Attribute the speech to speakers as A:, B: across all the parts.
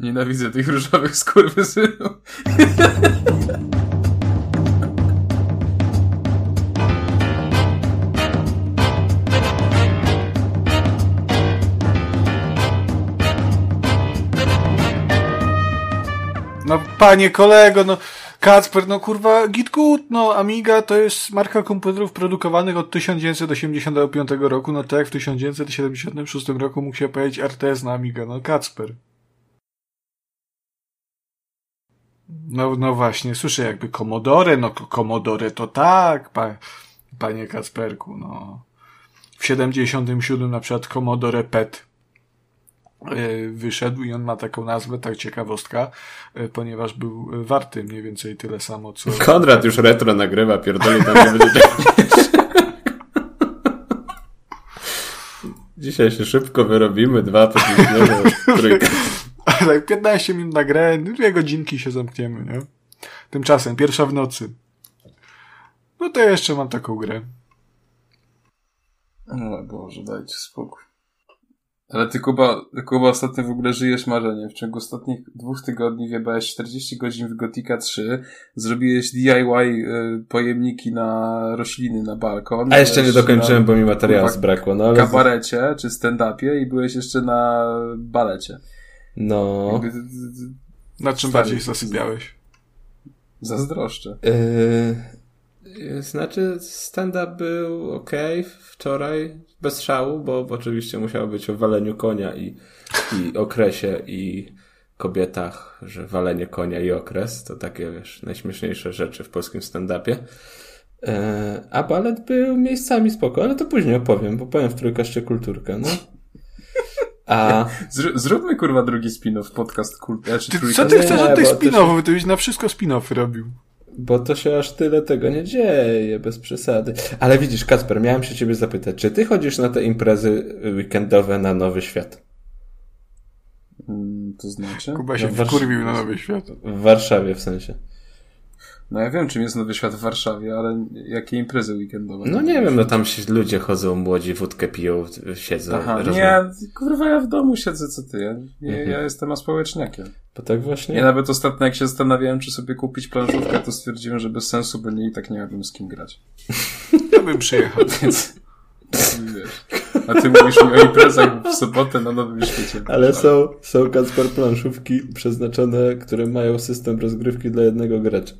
A: Nienawidzę tych różowych skurwysynów.
B: No panie kolego, no Kacper, no kurwa, Gitgut, no Amiga to jest marka komputerów produkowanych od 1985 roku, no tak jak w 1976 roku mógł się pojawić RTS na Amiga, no Kacper. No, no właśnie, słyszę jakby Commodore, no Commodore to tak, pa, panie Kacperku, no. W 77 na przykład Commodore PET E, wyszedł i on ma taką nazwę, tak ciekawostka, e, ponieważ był warty mniej więcej tyle samo, co...
C: Konrad już retro nagrywa, pierdoli tam nie będzie Dzisiaj się szybko wyrobimy, dwa podniesione, trójka.
B: Tak, 15 minut na grę, dwie godzinki się zamkniemy, nie? Tymczasem, pierwsza w nocy. No to jeszcze mam taką grę.
A: O Boże, dajcie spokój. Ale ty Kuba, Kuba ostatnio w ogóle żyjesz marzeniem. W ciągu ostatnich dwóch tygodni wjebałeś 40 godzin w Gotika 3, zrobiłeś DIY y, pojemniki na rośliny na balkon.
C: A jeszcze nie dokończyłem, na, bo mi materiału zbrakło. No, ale...
A: kabarecie czy stand-upie i byłeś jeszcze na balecie.
C: No.
B: Na czym bardziej zasypiałeś?
A: Zazdroszczę.
C: Yy, znaczy stand-up był ok wczoraj bez szału, bo oczywiście musiało być o waleniu konia i, i okresie i kobietach, że walenie konia i okres to takie, wiesz, najśmieszniejsze rzeczy w polskim stand-upie. E, a balet był miejscami spoko, ale to później opowiem, bo powiem w trójkę jeszcze kulturkę, no.
A: A... Zróbmy kurwa drugi spin-off podcast kulturka.
B: Co ty chcesz od tych spin-offów? Ty byś na wszystko spin-offy robił.
C: Bo to się aż tyle tego nie dzieje, bez przesady. Ale widzisz, Kasper, miałem się ciebie zapytać, czy ty chodzisz na te imprezy weekendowe na Nowy Świat?
A: Mm, to znaczy?
B: Kuba się no, wkurwił na Nowy Świat.
C: W Warszawie w sensie.
A: No ja wiem, czym jest Nowy Świat w Warszawie, ale jakie imprezy weekendowe?
C: No nie wiem, no tam się ludzie chodzą, młodzi, wódkę piją, siedzą.
A: Aha, nie, kurwa, ja w domu siedzę, co ty, ja, mhm. ja jestem aspołeczniakiem.
C: Bo tak właśnie?
A: Ja nawet ostatnio, jak się zastanawiałem, czy sobie kupić planszówkę, to stwierdziłem, że bez sensu, bo nie i tak nie miałbym z kim grać.
B: Ja bym przyjechał.
A: Więc... A ty mówisz mi o imprezach w sobotę na Nowym Świecie.
C: Ale są, są Kacper planszówki przeznaczone, które mają system rozgrywki dla jednego gracza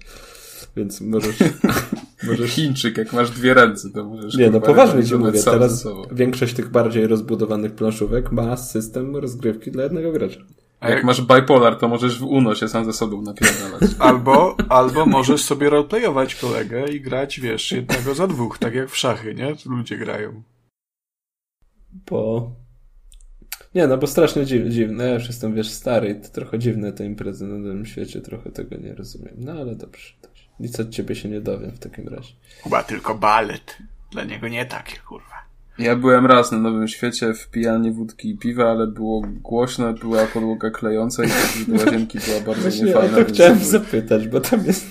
C: więc możesz...
A: możesz... Chińczyk, jak masz dwie ręce, to możesz...
C: Nie, no poważnie ci mówię, teraz większość tych bardziej rozbudowanych planszówek ma system rozgrywki dla jednego gracza.
A: A jak masz bipolar, to możesz w UNO się sam ze sobą napierdalać.
B: Albo, albo możesz sobie roleplayować kolegę i grać, wiesz, jednego za dwóch, tak jak w szachy, nie? Ludzie grają.
C: Bo... Nie, no bo strasznie dziw, dziwne. Ja już jestem, wiesz, stary i to trochę dziwne te imprezy na tym świecie, trochę tego nie rozumiem. No ale dobrze. Nic od ciebie się nie dowiem w takim razie.
B: Chyba tylko balet. Dla niego nie takie, kurwa.
A: Ja byłem raz na Nowym Świecie w pijanie wódki i piwa, ale było głośno, była podłoga klejąca i do łazienki była bardzo Właśnie niefajna.
C: Ja to chciałem zapytać, bo tam jest,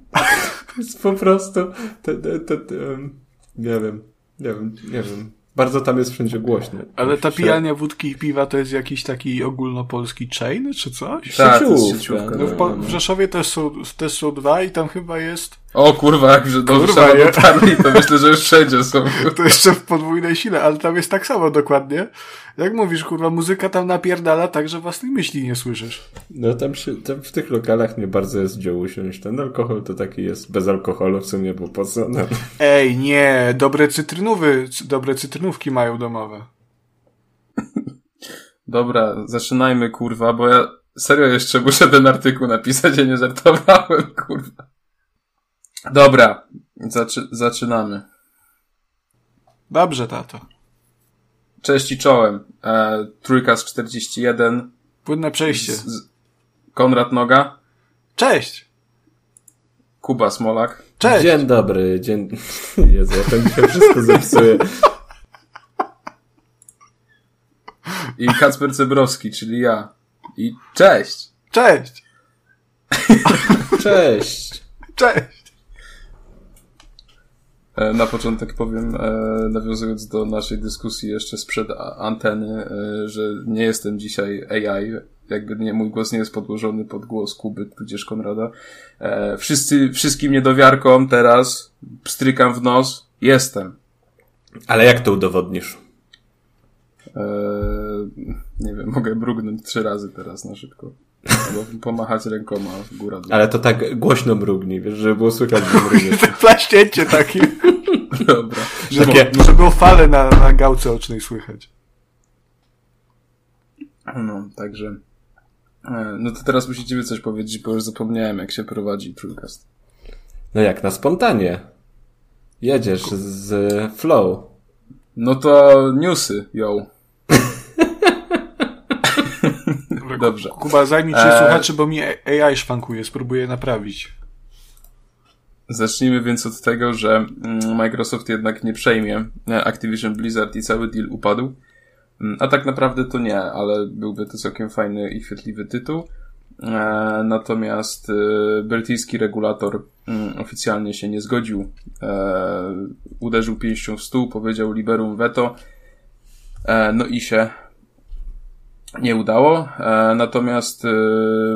C: jest po prostu to, to, nie wiem, nie wiem, nie wiem. Bardzo tam jest wszędzie głośno.
B: Ale ta pijania wódki i piwa to jest jakiś taki ogólnopolski chain, czy coś?
C: Tak, sieciówka.
B: No, w, no, w Rzeszowie też są, też są dwa i tam chyba jest
A: o kurwa, jak że do Warszawy dotarli, to myślę, że już wszędzie są.
B: To jeszcze w podwójnej sile, ale tam jest tak samo dokładnie. Jak mówisz, kurwa, muzyka tam napierdala tak, że własnej myśli nie słyszysz.
C: No tam, się, tam w tych lokalach nie bardzo jest gdzie usiąść. Ten alkohol to taki jest bez alkoholu w sumie, bo po co? No.
B: Ej, nie, dobre cytrynowy, dobre cytrynówki mają domowe.
A: Dobra, zaczynajmy, kurwa, bo ja serio jeszcze muszę ten artykuł napisać, ja nie żartowałem, kurwa. Dobra, zaczy zaczynamy.
B: Dobrze, tato.
A: Cześć i czołem. E, trójka z 41.
B: Płynne przejście. Z, z
A: Konrad Noga.
B: Cześć.
A: Kuba Smolak.
C: Cześć. Dzień dobry. Dzień... Jezu, ja tam dzisiaj wszystko zepsuję.
A: I Kacper Cebrowski, czyli ja. I cześć.
B: Cześć.
C: Cześć.
B: Cześć.
A: E, na początek powiem, e, nawiązując do naszej dyskusji jeszcze sprzed anteny, e, że nie jestem dzisiaj AI. jakby nie, mój głos nie jest podłożony pod głos Kuby, tudzież Konrada. Wszyscy, wszystkim niedowiarkom teraz strykam w nos, jestem.
C: Ale jak to udowodnisz?
A: E, nie wiem, mogę mrugnąć trzy razy teraz na szybko. Albo pomachać rękoma w górę. dół.
C: Ale to tak głośno mrugnij, wiesz, żeby było słychać, że mrugniesz.
B: Plaścięcie takie,
A: Dobra.
B: żeby,
C: Takie-
B: żeby było fale na, na gałce ocznej słychać.
A: No, także. e, No to teraz musicie mi coś powiedzieć, bo już zapomniałem, jak się prowadzi Trójkast.
C: No jak na spontanie. Jedziesz z flow.
A: No to newsy, yo. Dobrze.
B: Kuba, zajmij się
A: Eee.
B: słuchaczy, bo mi AI szwankuje, spróbuję naprawić.
A: Zacznijmy więc od tego, że mm, Microsoft jednak nie przejmie e, Activision Blizzard i cały deal upadł. Mm, A tak naprawdę to nie, ale byłby to całkiem fajny i chwytliwy tytuł. E, Natomiast e, brytyjski regulator mm, oficjalnie się nie zgodził. Uderzył pięścią w stół, powiedział liberum veto. No i się nie udało. E, Natomiast e,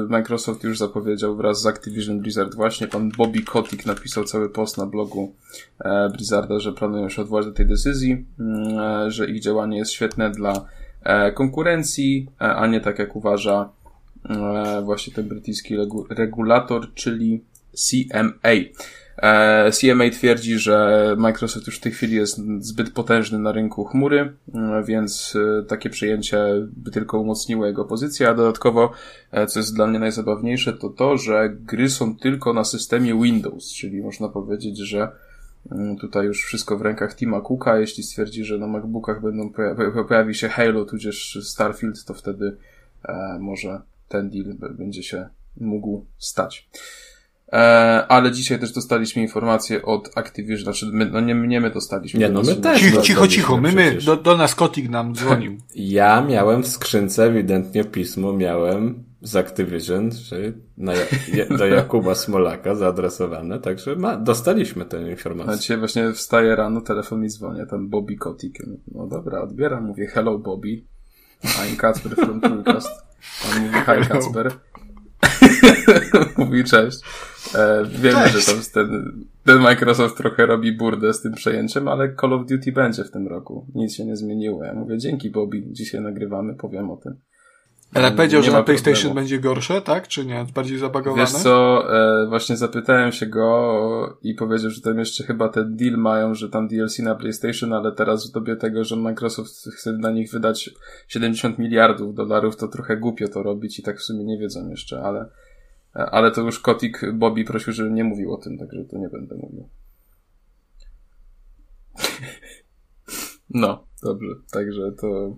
A: Microsoft już zapowiedział wraz z Activision Blizzard właśnie, pan Bobby Kotick napisał cały post na blogu e, Blizzarda, że planują się odwołać do tej decyzji, mm, że ich działanie jest świetne dla konkurencji, a nie tak jak uważa właśnie ten brytyjski regu- regulator, czyli CMA. E, CMA twierdzi, że Microsoft już w tej chwili jest zbyt potężny na rynku chmury, e, więc e, takie przejęcie by tylko umocniło jego pozycję, a dodatkowo, co jest dla mnie najzabawniejsze, to to, że gry są tylko na systemie Windows, czyli można powiedzieć, że mm, tutaj już wszystko w rękach Tima Cooka, jeśli stwierdzi, że na MacBookach będą poja- pojawi się Halo, tudzież Starfield, to wtedy może ten deal będzie się mógł stać. E, ale dzisiaj też dostaliśmy informację od Activision, znaczy my, no nie, nie my dostaliśmy.
C: Nie, no my też.
B: Cicho, cicho, cicho. My, my, do, do nas Kotik nam dzwonił.
C: Ja miałem w skrzynce ewidentnie pismo, miałem z Activision, że na, do Jakuba Smolaka zaadresowane, także ma, dostaliśmy tę
A: A
C: informację.
A: dzisiaj właśnie wstaję rano, telefon mi dzwoni, tam Bobby Kotick. No dobra, odbieram, mówię hello Bobby. I'm Kacper from Trójkast. On mówi hi Kacper. mówi cześć. E, wiemy,
B: Cześć.
A: że tam ten, ten Microsoft trochę robi burdę z tym przejęciem, ale Call of Duty będzie w tym roku. Nic się nie zmieniło. Ja mówię dzięki Bobby, dzisiaj nagrywamy, powiem o tym.
B: Ale powiedział, że na PlayStation
A: problemu.
B: będzie gorsze, tak? Czy nie? Bardziej zabagowane?
A: Wiesz co, e, właśnie zapytałem się go i powiedział, że tam jeszcze chyba ten deal mają, że tam DLC na PlayStation, ale teraz w dobie tego, że Microsoft chce na nich wydać 70 miliardów dolarów, to trochę głupio to robić i tak w sumie nie wiedzą jeszcze, ale, e, ale to już Kotik Bobby prosił, żebym nie mówił o tym, także to nie będę mówił. No, dobrze, także to...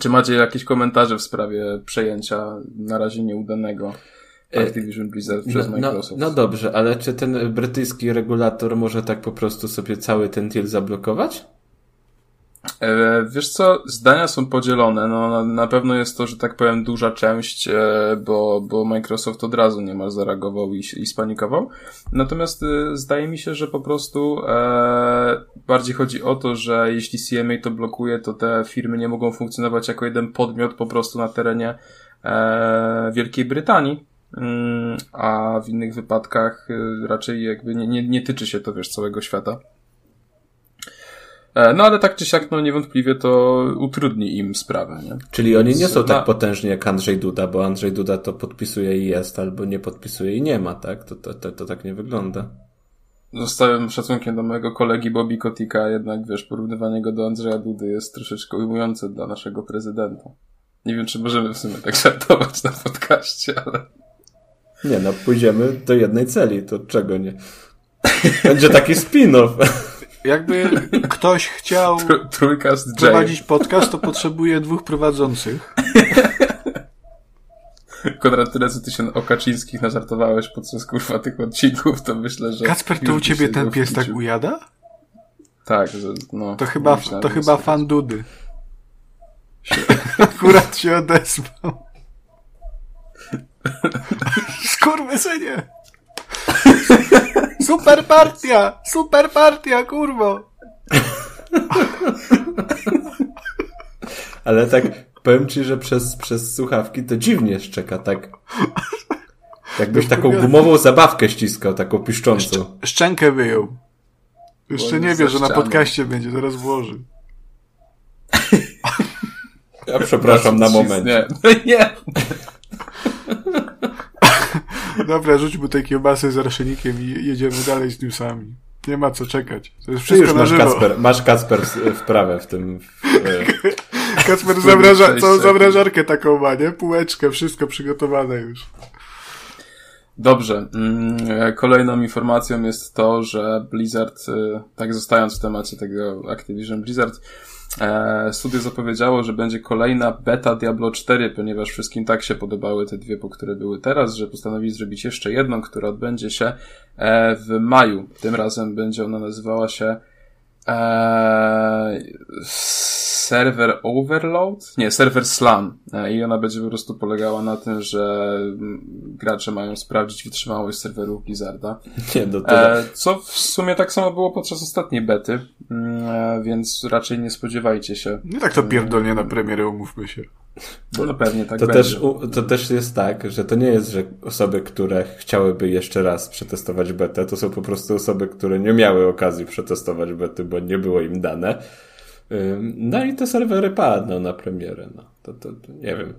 A: Czy macie jakieś komentarze w sprawie przejęcia na razie nieudanego Activision Blizzard przez
C: no, no,
A: Microsoft?
C: no dobrze, ale czy ten brytyjski regulator może tak po prostu sobie cały ten deal zablokować?
A: E, wiesz co, zdania są podzielone. No, na, pewno jest to, że tak powiem, duża część, e, bo, bo Microsoft od razu niemal zareagował i, i spanikował. Natomiast e, zdaje mi się, że po prostu e, bardziej chodzi o to, że jeśli CMA to blokuje, to te firmy nie mogą funkcjonować jako jeden podmiot po prostu na terenie e, Wielkiej Brytanii. Mm, a w innych wypadkach raczej jakby nie, nie, nie tyczy się to, wiesz, całego świata. E, No ale tak czy siak, no niewątpliwie to utrudni im sprawę, nie?
C: Czyli oni nie są
A: Na-
C: tak potężni jak Andrzej Duda, bo Andrzej Duda to podpisuje i jest, albo nie podpisuje i nie ma, tak? To, to, to, to tak nie wygląda.
A: Z całym szacunkiem do mojego kolegi Bobby Kotika, jednak wiesz, porównywanie go do Andrzeja Dudy jest troszeczkę ujmujące dla naszego prezydenta. Nie wiem, czy możemy w sumie tak żartować na podcaście, ale
C: Nie no, pójdziemy do jednej celi, to czego nie? Będzie taki spin-off.
B: Jakby ktoś chciał
A: trójkast
B: prowadzić podcast, to potrzebuje dwóch prowadzących.
A: Konrad, tyle co ty się o Kaczyńskich nażartowałeś podczas kurwa tych odcinków, to myślę, że...
B: Kacper, to u ciebie ten pies tak ujada?
A: Tak, że no...
B: To chyba,
A: myślałem,
B: to chyba fan Dudy. Się, akurat się odezwał. Skurwysynie! Super partia! Super partia, kurwo!
C: Ale tak powiem ci, że przez, przez słuchawki to dziwnie szczeka, tak. Jakbyś taką gumową zabawkę ściskał, taką piszczącą.
B: Szczękę wyjął. Jeszcze nie wie, że na podcaście będzie, zaraz włoży.
C: Ja przepraszam na moment.
A: Nie, nie.
B: Dobra, rzuć mu tej kiełbasy z raszenikiem i jedziemy dalej z newsami. Nie ma co czekać. To jest
C: Ty
B: wszystko
C: już
B: na
C: masz
B: żywo.
C: Kacper, masz Kacper w- wprawę w tym. W, e,
B: Kacper zamraża, całą zamrażarkę taką ma, nie? Półeczkę, wszystko przygotowane już.
A: Dobrze. Mm, Kolejną informacją jest to, że Blizzard, y, tak zostając w temacie tego Activision Blizzard, e, studio zapowiedziało, że będzie kolejna beta Diablo 4, ponieważ wszystkim tak się podobały te dwie, po które były teraz, że postanowili zrobić jeszcze jedną, która odbędzie się e, w maju. Tym razem będzie ona nazywała się e, Server Overload? Nie, Server Slam. E, I ona będzie po prostu polegała na tym, że mm, gracze mają sprawdzić wytrzymałość serwerów Blizzarda.
C: nie, no to.
A: E, co w sumie tak samo było podczas ostatniej bety, mm, e, więc raczej nie spodziewajcie się.
B: Nie tak to pierdolnie na premierę, umówmy się.
A: No pewnie tak
C: To
A: będzie.
C: też, to też jest tak, że to nie jest, że osoby, które chciałyby jeszcze raz przetestować betę, to są po prostu osoby, które nie miały okazji przetestować bety, bo nie było im dane. No i te serwery padną na premierę. No. To, to, to nie wiem.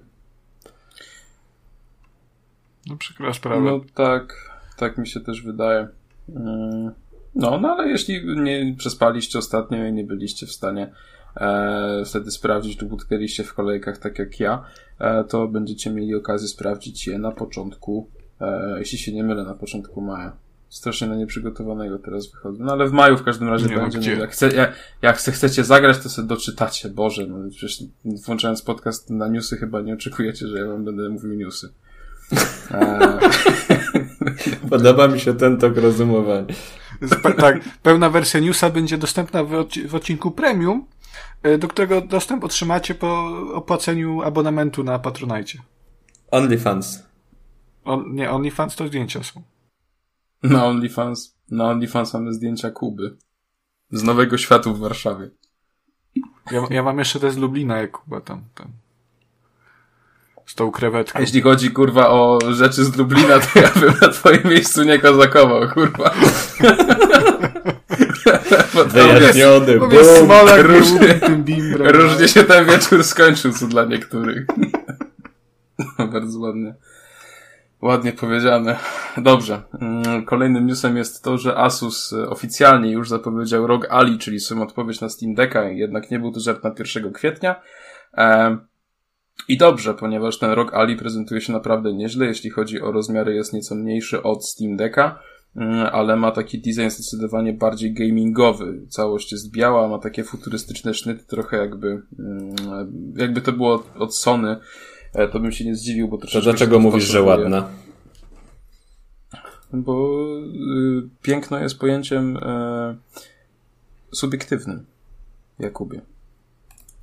B: No przykra sprawa.
A: No tak, tak mi się też wydaje. No, no ale jeśli nie przespaliście ostatnio i nie byliście w stanie e, wtedy sprawdzić lub utknęliście w kolejkach tak jak ja, e, to będziecie mieli okazję sprawdzić je na początku, e, jeśli się nie mylę, na początku maja. Strasznie na nieprzygotowanego teraz wychodzę. No ale w maju w każdym razie
B: Nie
A: będzie. jak, chce, jak, jak chce- chcecie zagrać, to sobie doczytacie. Boże, no przecież włączając podcast na newsy chyba nie oczekujecie, że ja wam będę mówił newsy.
C: Podoba mi się ten tok rozumowania.
B: Pe- tak, pełna wersja newsa będzie dostępna w, odci- w odcinku premium, e, do którego dostęp otrzymacie po opłaceniu abonamentu na Patronite.
C: OnlyFans.
B: On, nie, OnlyFans to zdjęcia są.
A: Na OnlyFans, na OnlyFans mamy zdjęcia Kuby. Z Nowego Światu w Warszawie.
B: Ja, ja mam jeszcze te z Lublina, jak Kuba tam, tam. Z tą krewetką.
A: A jeśli chodzi, kurwa, o rzeczy z Lublina, to ja bym na twoim miejscu nie kozakował, kurwa.
C: Wyjaśniony.
B: Smolak,
A: różnie-
B: bimbrem.
A: różnie się ten wieczór skończył, co dla niektórych. No, Bardzo ładnie. Ładnie powiedziane. Dobrze. Mm, Kolejnym newsem jest to, że Asus e, oficjalnie już zapowiedział ROG Ali, czyli swoją odpowiedź na Steam Decka, jednak nie był to żart na 1 kwietnia. Em, I dobrze, ponieważ ten ROG Ali prezentuje się naprawdę nieźle, jeśli chodzi o rozmiary jest nieco mniejszy od Steam Decka, mm, ale ma taki design zdecydowanie bardziej gamingowy. Całość jest biała, ma takie futurystyczne sznyty, trochę jakby, mm, jakby to było od- Sony, e, to bym się nie zdziwił, bo
C: To
A: troszeczkę
C: dlaczego
A: się
C: mówisz, że ładna?
A: Bo y, piękno jest pojęciem e, subiektywnym, Jakubie.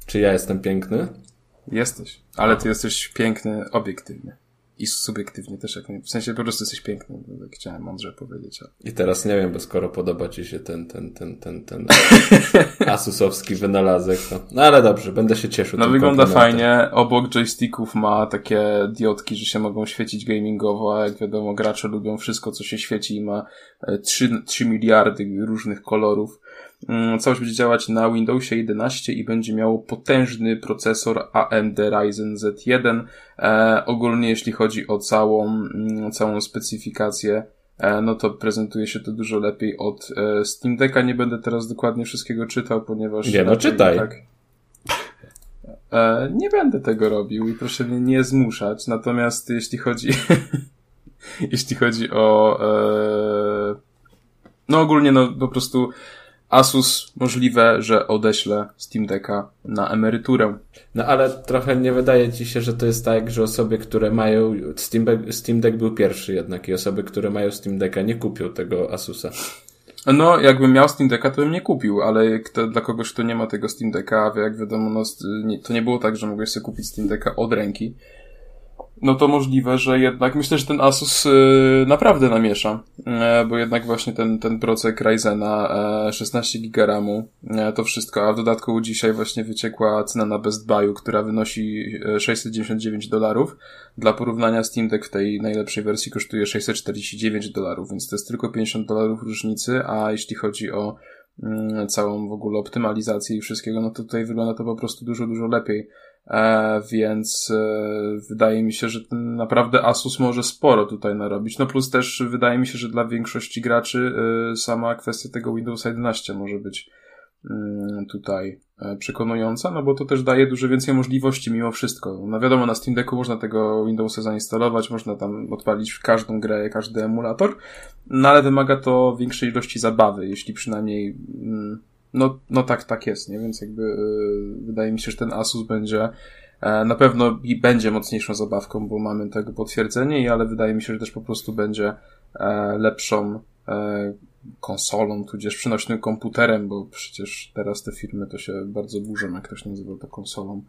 C: Czy ja jestem piękny?
A: Jesteś, ale ty jesteś piękny obiektywnie. I subiektywnie też, jak w sensie po prostu jesteś piękny, tak chciałem mądrze powiedzieć. Ale...
C: I teraz nie wiem, bo skoro podoba ci się ten, ten, ten, ten, ten asusowski wynalazek, to... No ale dobrze, będę się cieszył.
A: No wygląda fajnie, obok joysticków ma takie diodki, że się mogą świecić gamingowo, a jak wiadomo gracze lubią wszystko, co się świeci i ma e, 3, 3 miliardy różnych kolorów. Mm, Całość będzie działać na Windowsie 11 i będzie miało potężny procesor AMD Ryzen Z1. E, ogólnie jeśli chodzi o całą, mm, całą specyfikację, e, no to prezentuje się to dużo lepiej od e, Steam Decka. Nie będę teraz dokładnie wszystkiego czytał, ponieważ...
C: Nie, no czytaj.
A: E, nie będę tego robił i proszę mnie nie zmuszać. Natomiast jeśli chodzi, jeśli chodzi o, e, no ogólnie no po prostu Asus możliwe, że odeślę Steam Decka na emeryturę.
C: No ale trochę nie wydaje ci się, że to jest tak, że osoby, które mają... Steam, Deck- Steam Deck był pierwszy jednak i osoby, które mają Steam Decka nie kupią tego Asusa.
A: No, jakbym miał Steam Decka, to bym nie kupił, ale jak to, dla kogoś, kto nie ma tego Steam Decka, a jak wiadomo, no, to nie było tak, że mogłeś sobie kupić Steam Decka od ręki. No to możliwe, że jednak myślę, że ten Asus naprawdę namiesza, bo jednak właśnie ten, ten procek Ryzena 16 GB RAMu, to wszystko, a w dodatku dzisiaj właśnie wyciekła cena na Best Buyu, która wynosi 699 dolarów. Dla porównania Steam Deck w tej najlepszej wersji kosztuje 649 dolarów, więc to jest tylko 50 dolarów różnicy, a jeśli chodzi o mm, całą w ogóle optymalizację i wszystkiego, no to tutaj wygląda to po prostu dużo, dużo lepiej. E, więc e, wydaje mi się, że naprawdę Asus może sporo tutaj narobić. No plus też wydaje mi się, że dla większości graczy e, sama kwestia tego Windows 11 może być mm, tutaj przekonująca, no bo to też daje dużo więcej możliwości mimo wszystko. No wiadomo, na Steam Decku można tego Windowsa zainstalować, można tam odpalić każdą grę, każdy emulator, no ale wymaga to większej ilości zabawy, jeśli przynajmniej mm, no, no tak, tak jest, nie? Więc jakby yy, wydaje mi się, że ten Asus będzie e, na pewno i będzie mocniejszą zabawką, bo mamy tego potwierdzenie, ale wydaje mi się, że też po prostu będzie e, lepszą e, konsolą, tudzież przynośnym komputerem, bo przecież teraz te firmy to się bardzo burzą, jak ktoś nazywa to konsolą,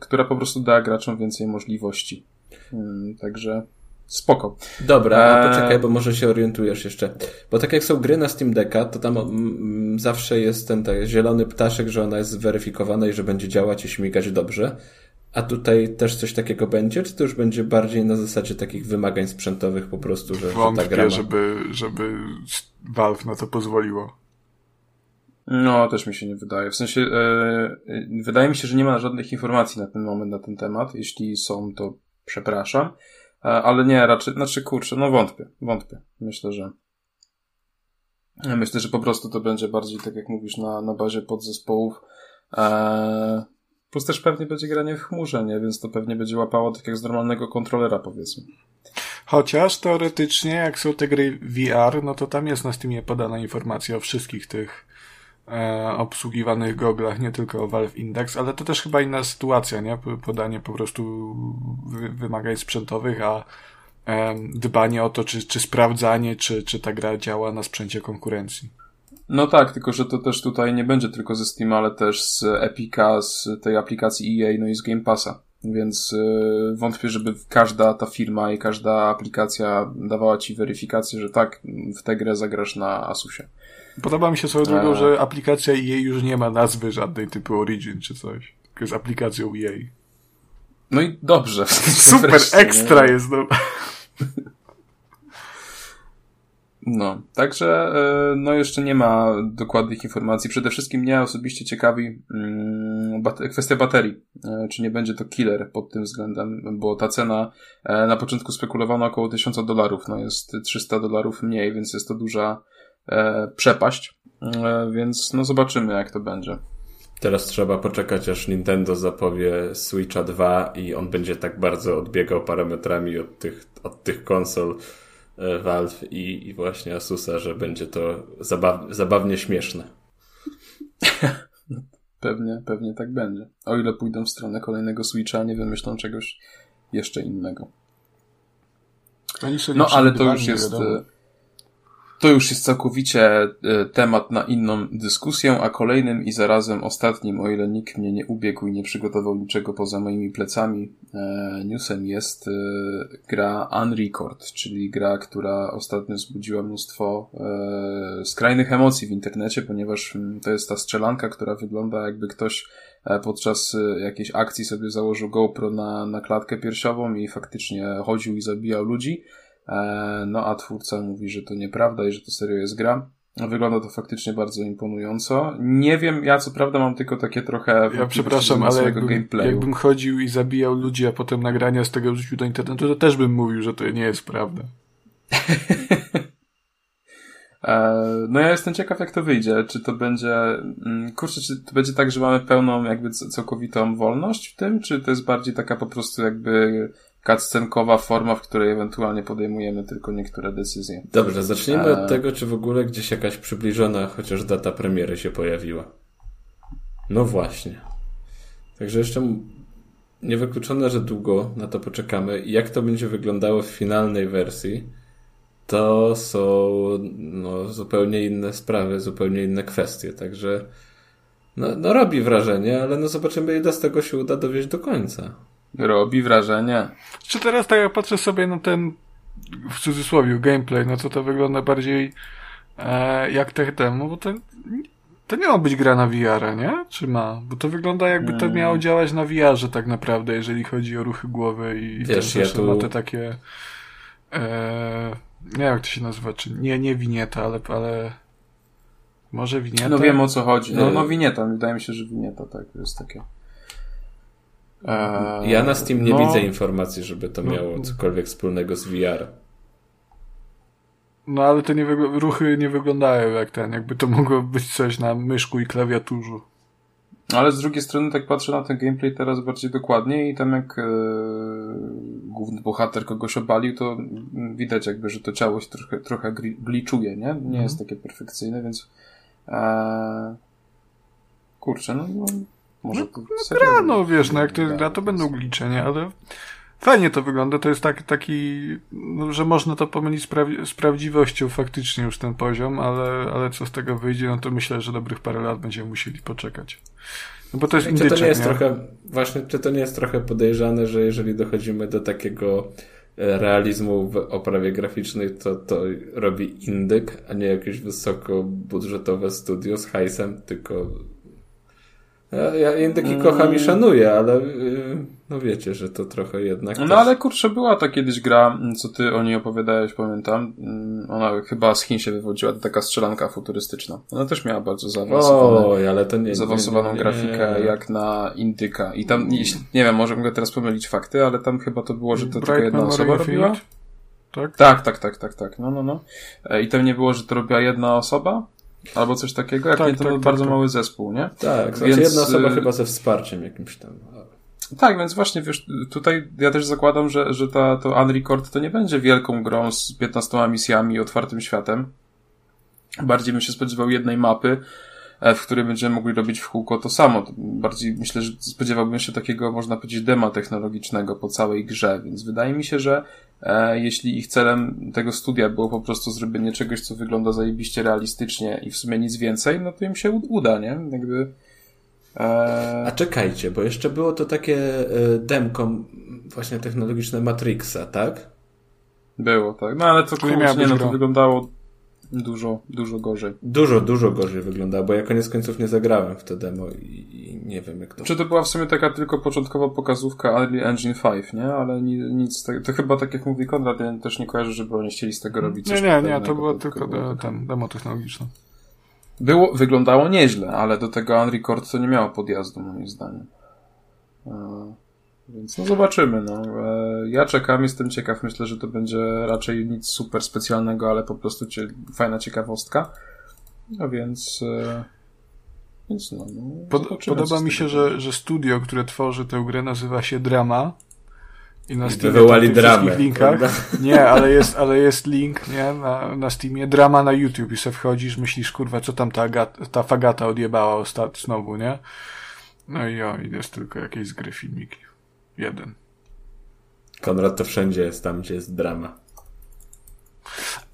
A: która po prostu da graczom więcej możliwości. Mm, także Spoko.
C: Dobra, a poczekaj, bo może się orientujesz jeszcze. Bo tak jak są gry na Steam Decka, to tam mm, zawsze jest ten tak, zielony ptaszek, że ona jest zweryfikowana i że będzie działać i śmigać dobrze. A tutaj też coś takiego będzie, czy to już będzie bardziej na zasadzie takich wymagań sprzętowych po prostu, że,
B: Wątpię,
C: że ta gra ma...
B: żeby, żeby Valve na to pozwoliło.
A: No, też mi się nie wydaje. W sensie, e, wydaje mi się, że nie ma żadnych informacji na ten moment na ten temat. Jeśli są, to przepraszam. E, ale nie, raczej, znaczy kurczę, no wątpię, wątpię. Myślę, że myślę, że po prostu to będzie bardziej, tak jak mówisz, na, na bazie podzespołów. Eee, plus też pewnie będzie granie w chmurze, nie? Więc to pewnie będzie łapało tak jak z normalnego kontrolera, powiedzmy.
B: Chociaż teoretycznie, jak są te gry VR, no to tam jest na Steamie podana informacja o wszystkich tych e, obsługiwanych goglach, nie tylko Valve Index, ale to też chyba inna sytuacja, nie? Podanie po prostu wy, wymagań sprzętowych, a e, dbanie o to, czy, czy sprawdzanie, czy, czy ta gra działa na sprzęcie konkurencji.
A: No tak, tylko że to też tutaj nie będzie tylko ze Steam, ale też z Epica, z tej aplikacji EA, no i z Game Passa. Więc yy, wątpię, żeby każda ta firma i każda aplikacja dawała ci weryfikację, że tak, w tę grę zagrasz na Asusie.
B: Podoba mi się swoją drogą, e... że aplikacja EA już nie ma nazwy żadnej typu Origin czy coś. Tylko jest aplikacją EA.
A: No i dobrze.
B: Super, wreszcie, ekstra nie? jest. No.
A: No, także e, no jeszcze nie ma dokładnych informacji. Przede wszystkim mnie osobiście ciekawi mm, kwestia baterii. E, czy nie będzie to killer pod tym względem, bo ta cena e, na początku spekulowano około 1000 dolarów, no jest 300 dolarów mniej, więc jest to duża przepaść, więc no zobaczymy jak to będzie.
C: Teraz trzeba poczekać, aż Nintendo zapowie Switcha 2 i on będzie tak bardzo odbiegał parametrami od tych, od tych konsol, E, Valve i, i właśnie Asusa, że będzie to zabaw, zabawnie śmieszne.
A: pewnie, pewnie tak będzie. O ile pójdą w stronę kolejnego Switcha, nie wymyślą czegoś jeszcze innego. No ale to już jest... Wiadomo. To już jest całkowicie e, temat na inną dyskusję, a kolejnym i zarazem ostatnim, o ile nikt mnie nie ubiegł i nie przygotował niczego poza moimi plecami, e, newsem jest e, gra Unrecord, czyli gra, która ostatnio wzbudziła mnóstwo skrajnych emocji w internecie, ponieważ mm, to jest ta strzelanka, która wygląda jakby ktoś podczas jakiejś akcji sobie założył GoPro na, na klatkę piersiową i faktycznie chodził i zabijał ludzi. E, no a twórca mówi, że to nieprawda i że to serio jest gra. Wygląda to faktycznie bardzo imponująco. Nie wiem, ja co prawda mam tylko takie trochę...
B: Ja przepraszam, ale jakbym, gameplayu. jakbym chodził i zabijał ludzi, a potem nagrania z tego wrzucił do internetu, to też bym mówił, że to nie jest prawda.
A: E, no ja jestem ciekaw, jak to wyjdzie. Czy to będzie, mm, kurczę, czy to będzie tak, że mamy pełną jakby całkowitą wolność w tym, czy to jest bardziej taka po prostu jakby cutscenkowa forma, w której ewentualnie podejmujemy tylko niektóre decyzje.
C: Dobrze, zacznijmy od e, tego, czy w ogóle gdzieś jakaś przybliżona chociaż data premiery się pojawiła. No właśnie. Także jeszcze niewykluczone, że długo na to poczekamy. Jak to będzie wyglądało w finalnej wersji, to są no, zupełnie inne sprawy, zupełnie inne kwestie. Także no, no robi wrażenie, ale no zobaczymy, ile z tego się uda dowieść do końca.
A: Robi wrażenie.
B: Czy teraz tak jak patrzę sobie na ten w cudzysłowie gameplay, no to to wygląda bardziej e, jak tech demo, bo to, to nie ma być gra na VR, nie? Czy ma? Bo to wygląda jakby to
A: Mm.
B: miało działać na VR-ze tak naprawdę, jeżeli chodzi o ruchy głowy i
C: Wiesz,
B: ten,
C: ja tu-
B: ma te takie e, nie wiem jak to się nazywa, czy nie, nie winieta, ale, ale może winieta?
A: No wiem o co chodzi. No, no winieta, wydaje mi się, że winieta, tak, jest takie. Eee,
C: Ja na Steam nie
B: no.
C: widzę informacji, żeby to
B: No.
C: miało cokolwiek wspólnego z VR.
B: No ale to nie ruchy nie wyglądają jak ten, jakby to mogło być coś na myszku i klawiaturze.
A: No, ale z drugiej strony tak patrzę na ten gameplay teraz bardziej dokładnie i tam jak e, główny bohater kogoś obalił, to widać jakby, że to ciało się trochę, trochę gli- gliczuje, nie? Nie jest takie perfekcyjne, więc e, kurczę, no, no może to serio
B: Gra, no wiesz, no jak to jest
A: gra,
B: to będą gliczenia, ale fajnie to wygląda, to jest tak, taki, no, że można to pomylić z, pra- z prawdziwością faktycznie już ten poziom, ale, ale co z tego wyjdzie, no to myślę, że dobrych parę lat będziemy musieli poczekać. No bo to jest
C: Czy
B: indyczek,
C: to nie jest
B: nie?
C: trochę, właśnie, czy to nie jest trochę podejrzane, że jeżeli dochodzimy do takiego e, realizmu w oprawie graficznej, to to robi indyk, a nie jakieś wysokobudżetowe studio z hajsem, tylko ja, ja indyki
A: Mm.
C: kocham i szanuję, ale yy, no wiecie, że to trochę jednak
A: No
C: też-
A: ale kurczę, była ta kiedyś gra, co ty o niej opowiadałeś, pamiętam. Mm, Ona chyba z Chin się wywodziła, to taka strzelanka futurystyczna. Ona też miała bardzo zaawansowane,
C: Oj, ale to nie nie-
A: zaawansowaną
C: nie, nie,
A: grafikę,
C: nie.
A: jak na Indyka. I tam, jeśli- nie wiem, może mogę teraz pomylić fakty, ale tam chyba to było, że to tylko
B: Bright
A: jedna
B: Memory
A: osoba robiła.
B: Tak?
A: Tak, tak, tak, tak, tak. No, no, no. E, I tam nie było, że to robiła jedna osoba? Albo coś takiego? Jak
B: Tak,
A: nie, to
B: tak,
A: był
B: tak,
A: bardzo
B: tak.
A: mały zespół, nie?
C: Tak, znaczy
A: Więc,
C: jedna osoba
A: y-
C: chyba ze wsparciem jakimś tam.
A: Tak, więc właśnie, wiesz, tutaj ja też zakładam, że, że ta, to Unrecord to nie będzie wielką grą z 15 misjami i otwartym światem. Bardziej bym się spodziewał jednej mapy, e, w której będziemy mogli robić w kółko to samo. Bardziej myślę, że spodziewałbym się takiego, można powiedzieć, dema technologicznego po całej grze, więc wydaje mi się, że jeśli ich celem tego studia było po prostu zrobienie czegoś, co wygląda zajebiście realistycznie i w sumie nic więcej, no to im się uda, nie? Jakby... E,
C: A czekajcie, bo jeszcze było to takie y, demko właśnie technologiczne Matrixa, tak?
A: Było, tak. No ale to
B: To nie miała
A: kurczę, nie no, to wyglądało dużo, dużo gorzej.
C: Dużo, dużo gorzej wyglądało, bo ja koniec końców nie zagrałem w to demo i, i nie wiem jak to...
A: Czy to była w sumie taka tylko początkowa pokazówka Unreal Engine 5, nie? Ale ni, nic, tak, to chyba tak jak mówi Konrad, ja też nie kojarzę, żeby oni chcieli z tego robić
B: Nie,
A: coś
B: nie, nie,
A: podobnego,
B: to było tylko
A: było
B: de, ten, demo technologiczne.
A: Było, wyglądało nieźle, ale do tego Unrecord to nie miało podjazdu, moim zdaniem. E, Więc no zobaczymy, no. E, Ja czekam, jestem ciekaw, myślę, że to będzie raczej nic super specjalnego, ale po prostu cie, fajna ciekawostka. No więc... e, Więc no, no
B: Pod, podoba mi się, że, że studio, które tworzy tę grę nazywa się Drama. I na
C: I
B: Steamie
C: wywołali dramę,
B: wszystkich linkach. Nie, ale jest, ale jest link, nie, na, na Steamie, drama na YouTube i se wchodzisz, myślisz, kurwa, co tam ta, ta fagata odjebała ostat, znowu, nie? No i o, i jest tylko jakieś z gry filmiki. Jeden.
C: Konrad to wszędzie jest tam, gdzie jest drama.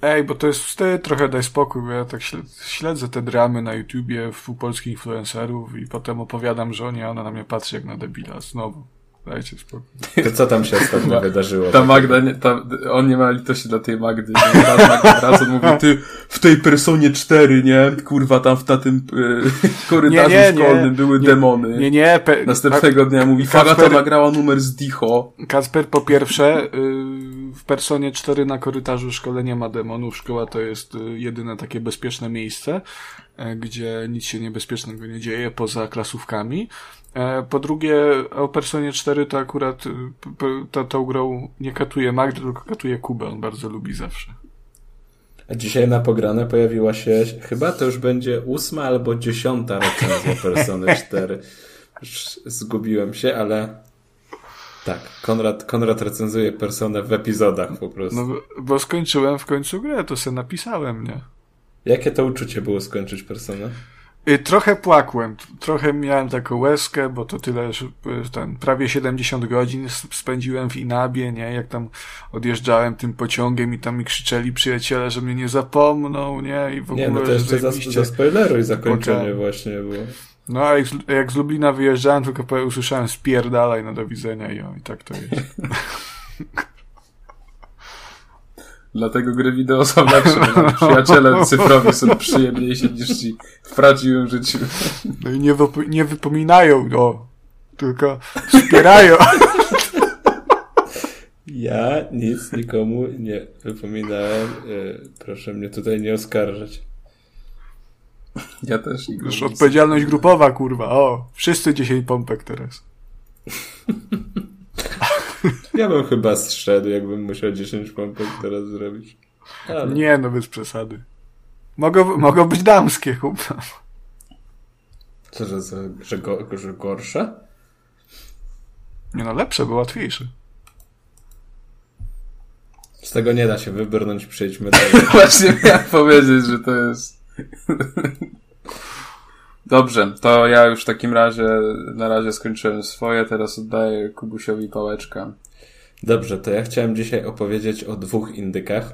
B: Ej, bo to jest wstyd, trochę daj spokój, bo ja tak śled- śledzę te dramy na YouTubie w polskich influencerów i potem opowiadam żonie, a ona na mnie patrzy jak na debila, znowu. Dajcie spokój.
C: To co tam się ostatnio wydarzyło?
A: Ta Magda, nie, ta, on nie ma litości dla tej Magdy. Ta Magda raz on mówi, ty w tej personie 4, nie? Kurwa, tam w na tym y, korytarzu
B: Nie, nie, nie.
A: szkolnym były
B: Nie,
A: demony.
B: Nie, nie, pe-
A: Następnego dnia mówi,
B: Kacper-
A: Fagata nagrała numer z Dicho.
B: Kasper, po pierwsze, y, w Personie 4 na korytarzu szkole nie ma demonów. Szkoła to jest y, jedyne takie bezpieczne miejsce, e, gdzie nic się niebezpiecznego nie dzieje poza klasówkami. E, Po drugie, o Personie 4 to akurat y, tą grą nie katuje Magdy, tylko katuje Kubę. On bardzo lubi zawsze.
C: A dzisiaj na pograne pojawiła się, chyba to już będzie ósma albo dziesiąta recenzja Persony 4. Już zgubiłem się, ale tak, Konrad, Konrad recenzuje Personę w epizodach po prostu.
B: No, bo- skończyłem w końcu grę, to se napisałem, nie?
C: Jakie to uczucie było skończyć Personę?
B: Y, Trochę płakłem, trochę miałem taką łezkę, bo to tyle, że y, ten, prawie 70 godzin spędziłem w Inabie, nie, jak tam odjeżdżałem tym pociągiem i tam mi krzyczeli przyjaciele, że mnie nie zapomną, nie, i w ogóle,
C: Nie, no to jeszcze za,
B: zajebiście.
C: za spoileruj zakończenie właśnie było.
B: No a jak z, jak z Lublina wyjeżdżałem, tylko usłyszałem spierdalaj, no do widzenia i, o, i tak to jest.
A: Dlatego gry wideo są lepsze. Przyjaciele cyfrowi są przyjemniejsi niż ci w prawdziwym życiu.
B: No i nie, wypo, nie wypominają, o, tylko wspierają.
C: Ja nic nikomu nie wypominałem. Proszę mnie tutaj nie oskarżać.
A: Ja też nikomu
B: Już odpowiedzialność grupowa, kurwa. O, wszyscy 10 pompek teraz.
C: Ja bym chyba zszedł, jakbym musiał 10 pompek teraz zrobić.
B: Ale... Nie, no bez przesady. Mogą, mogą być damskie, chłopca.
C: Co, że, że, go, że gorsze?
B: Nie no, lepsze, bo łatwiejsze.
C: Z tego nie da się wybrnąć, przejdźmy dalej.
A: Właśnie miałem powiedzieć, że to jest... Dobrze, to ja już w takim razie na razie skończyłem swoje, teraz oddaję Kubusiowi pałeczkę.
C: Dobrze, to ja chciałem dzisiaj opowiedzieć o dwóch indykach.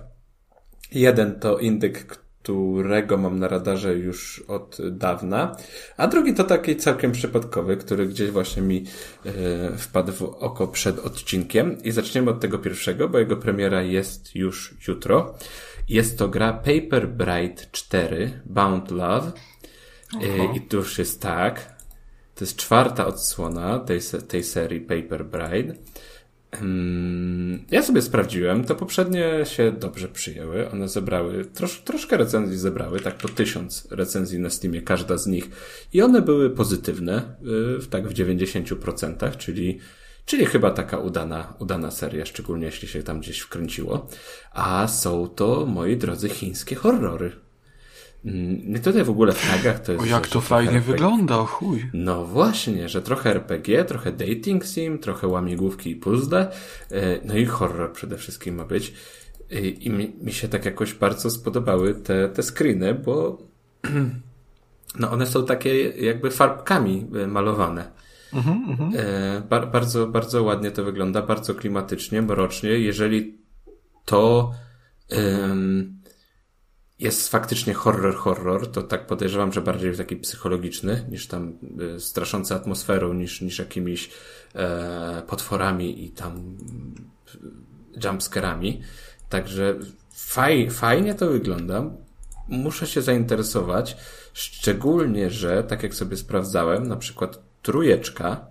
C: Jeden to indyk, którego mam na radarze już od dawna, a drugi to taki całkiem przypadkowy, który gdzieś właśnie mi yy, wpadł w oko przed odcinkiem. I zaczniemy od tego pierwszego, bo jego premiera jest już jutro. Jest to gra Paper Bride 4 Bound Love. Yy, I to już jest tak. To jest czwarta odsłona tej, tej serii Paper Bride. Ja sobie sprawdziłem, to poprzednie się dobrze przyjęły. One zebrały, trosz, troszkę recenzji zebrały, tak po tysiąc recenzji na Steamie, każda z nich. I one były pozytywne, w, tak w 90%, czyli, czyli chyba taka udana, udana seria, szczególnie jeśli się tam gdzieś wkręciło. A są to, moi drodzy, chińskie horrory. Nie tutaj w ogóle w tagach to jest.
B: O, jak to fajnie RPG. wygląda, chuj.
C: No właśnie, że trochę RPG, trochę dating sim, trochę łamigłówki i puzzle, no i horror przede wszystkim ma być. I mi, mi się tak jakoś bardzo spodobały te, te screeny, bo no one są takie jakby farbkami malowane. Mhm, mhm. Bar, bardzo, bardzo ładnie to wygląda, bardzo klimatycznie, mrocznie. Jeżeli to um, jest faktycznie horror, horror, to tak podejrzewam, że bardziej taki psychologiczny, niż tam y, straszący atmosferą, niż, niż jakimiś e, potworami i tam y, jumpscarami. Także faj, fajnie to wygląda. Muszę się zainteresować, szczególnie, że tak jak sobie sprawdzałem, na przykład trujeczka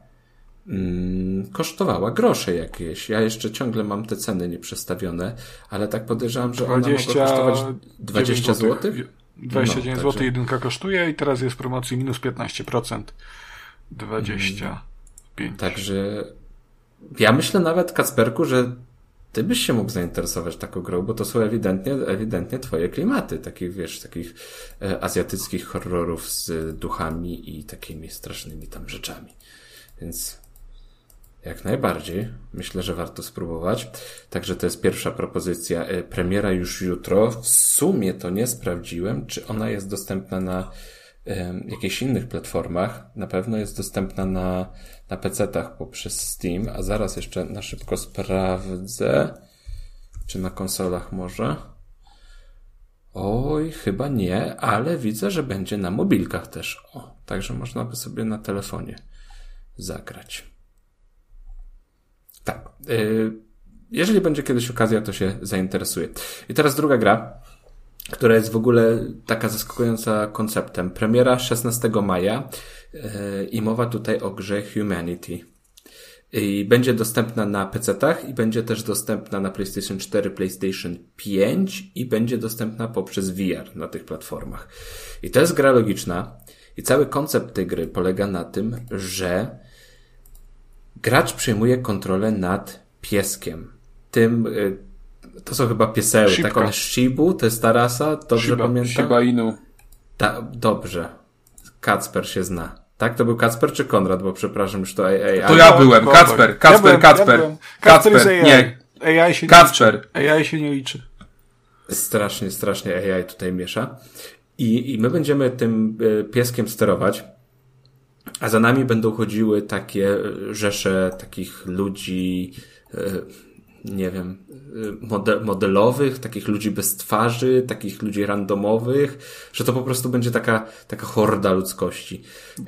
C: mm, kosztowała grosze jakieś. Ja jeszcze ciągle mam te ceny nieprzestawione, ale tak podejrzewam, że 20, ona mogła kosztować 20 zł.
B: 29 no, zł jedynka kosztuje i teraz jest w promocji minus 15%. 25.
C: Także ja myślę nawet, Kacperku, że ty byś się mógł zainteresować taką grą, bo to są ewidentnie, ewidentnie twoje klimaty, takich, wiesz, takich e, azjatyckich horrorów z duchami i takimi strasznymi tam rzeczami. Więc jak najbardziej. Myślę, że warto spróbować. Także to jest pierwsza propozycja. E, premiera już jutro. W sumie to nie sprawdziłem, czy ona jest dostępna na um, jakichś innych platformach. Na pewno jest dostępna na, na PC-tach poprzez Steam, a zaraz jeszcze na szybko sprawdzę, czy na konsolach może. Oj, chyba nie, ale widzę, że będzie na mobilkach też. O, także można by sobie na telefonie zagrać. Tak. Y, jeżeli będzie kiedyś okazja, to się zainteresuje. I teraz druga gra, która jest w ogóle taka zaskakująca konceptem. Premiera 16 maja y, i mowa tutaj o grze Humanity. I będzie dostępna na PC-tach i będzie też dostępna na PlayStation 4, PlayStation 5 i będzie dostępna poprzez VR na tych platformach. I to jest gra logiczna i cały koncept tej gry polega na tym, że gracz przejmuje kontrolę nad pieskiem. Tym, y, to są chyba pieseły, Shibka. tak one Shibu, to jest ta rasa, dobrze Shiba, pamiętam?
A: Shiba Inu.
C: Ta, dobrze. Kacper się zna. Tak, to był Kacper czy Konrad, bo przepraszam, już to AI.
A: To ja byłem, Kacper, Kacper, Kacper. Kacper, nie.
B: AI się Kacper. nie liczy. AI się nie liczy.
C: Strasznie, strasznie AI tutaj miesza. I, i my będziemy tym y, pieskiem sterować a za nami będą chodziły takie rzesze takich ludzi, e, nie wiem, model, modelowych, takich ludzi bez twarzy, takich ludzi randomowych, że to po prostu będzie taka, taka horda ludzkości.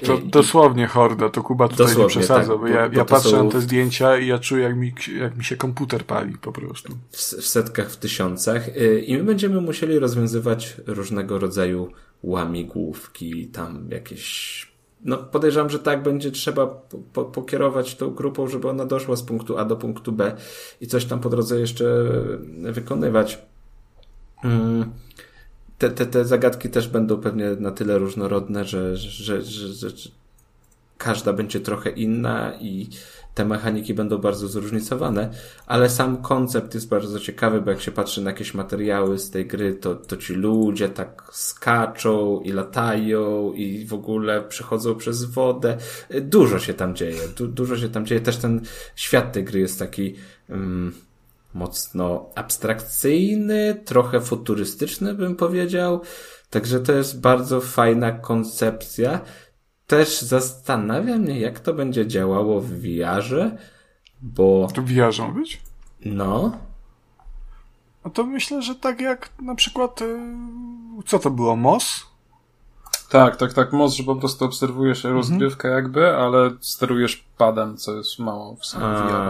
B: To dosłownie horda, to Kuba tutaj
C: Dosłownie,
B: nie przesadza,
C: tak,
B: bo ja,
C: bo-
B: ja patrzę
C: są-
B: na te zdjęcia i ja czuję, jak mi, jak mi się komputer pali po prostu.
C: w, w setkach, w tysiącach y, i my będziemy musieli rozwiązywać różnego rodzaju łamigłówki, tam jakieś... No podejrzewam, że tak będzie trzeba po, po, pokierować tą grupą, żeby ona doszła z punktu A do punktu B i coś tam po drodze jeszcze wykonywać. Mm, Te, te, te zagadki też będą pewnie na tyle różnorodne, że, że, że, że, że każda będzie trochę inna i te mechaniki będą bardzo zróżnicowane, ale sam koncept jest bardzo ciekawy, bo jak się patrzy na jakieś materiały z tej gry, to, to ci ludzie tak skaczą i latają i w ogóle przechodzą przez wodę. Dużo się tam dzieje, du, dużo się tam dzieje. Też ten świat tej gry jest taki mm, mocno abstrakcyjny, trochę futurystyczny bym powiedział. Także to jest bardzo fajna koncepcja. Też zastanawia mnie, jak to będzie działało w VR-ze, bo
B: To wiarzą być?
C: no,
B: No to myślę, że tak jak na przykład, y, co to było, MOS?
A: Tak, tak, tak. Moc, że po prostu obserwujesz rozgrywkę jakby, ale sterujesz padem, co jest mało w sumie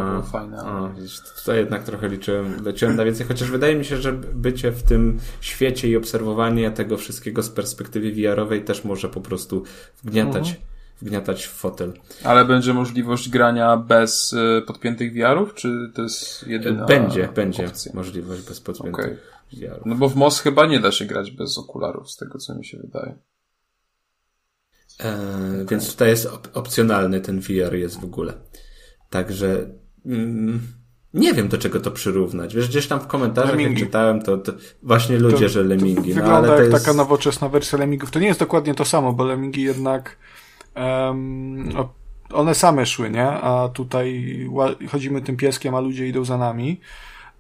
A: było fajne. ale-
C: tutaj jednak trochę liczyłem, liczyłem na więcej, chociaż wydaje mi się, że bycie w tym świecie i obserwowanie tego wszystkiego z perspektywy VR-owej też może po prostu wgniatać, wgniatać w fotel.
A: Ale będzie możliwość grania bez y, podpiętych VR-ów, czy to jest jedyna
C: Będzie, będzie
A: opcja?
C: możliwość bez podpiętych
A: Okej.
C: VR-ów.
A: No bo w MOS chyba nie da się grać bez okularów, z tego co mi się wydaje.
C: E, Więc tutaj jest op- opcjonalny ten VR jest w ogóle. Także mm, nie wiem do czego to przyrównać. Wiesz, gdzieś tam w komentarzach jak
B: Lemingi.
C: czytałem, to, to właśnie ludzie,
B: To-
C: że lemingi.
B: To
C: No,
B: wygląda
C: ale to
B: jak
C: jest...
B: taka nowoczesna wersja Lemmingów. To nie jest dokładnie to samo, bo Lemmingi jednak o- one same szły, nie? A tutaj chodzimy tym pieskiem, a ludzie idą za nami.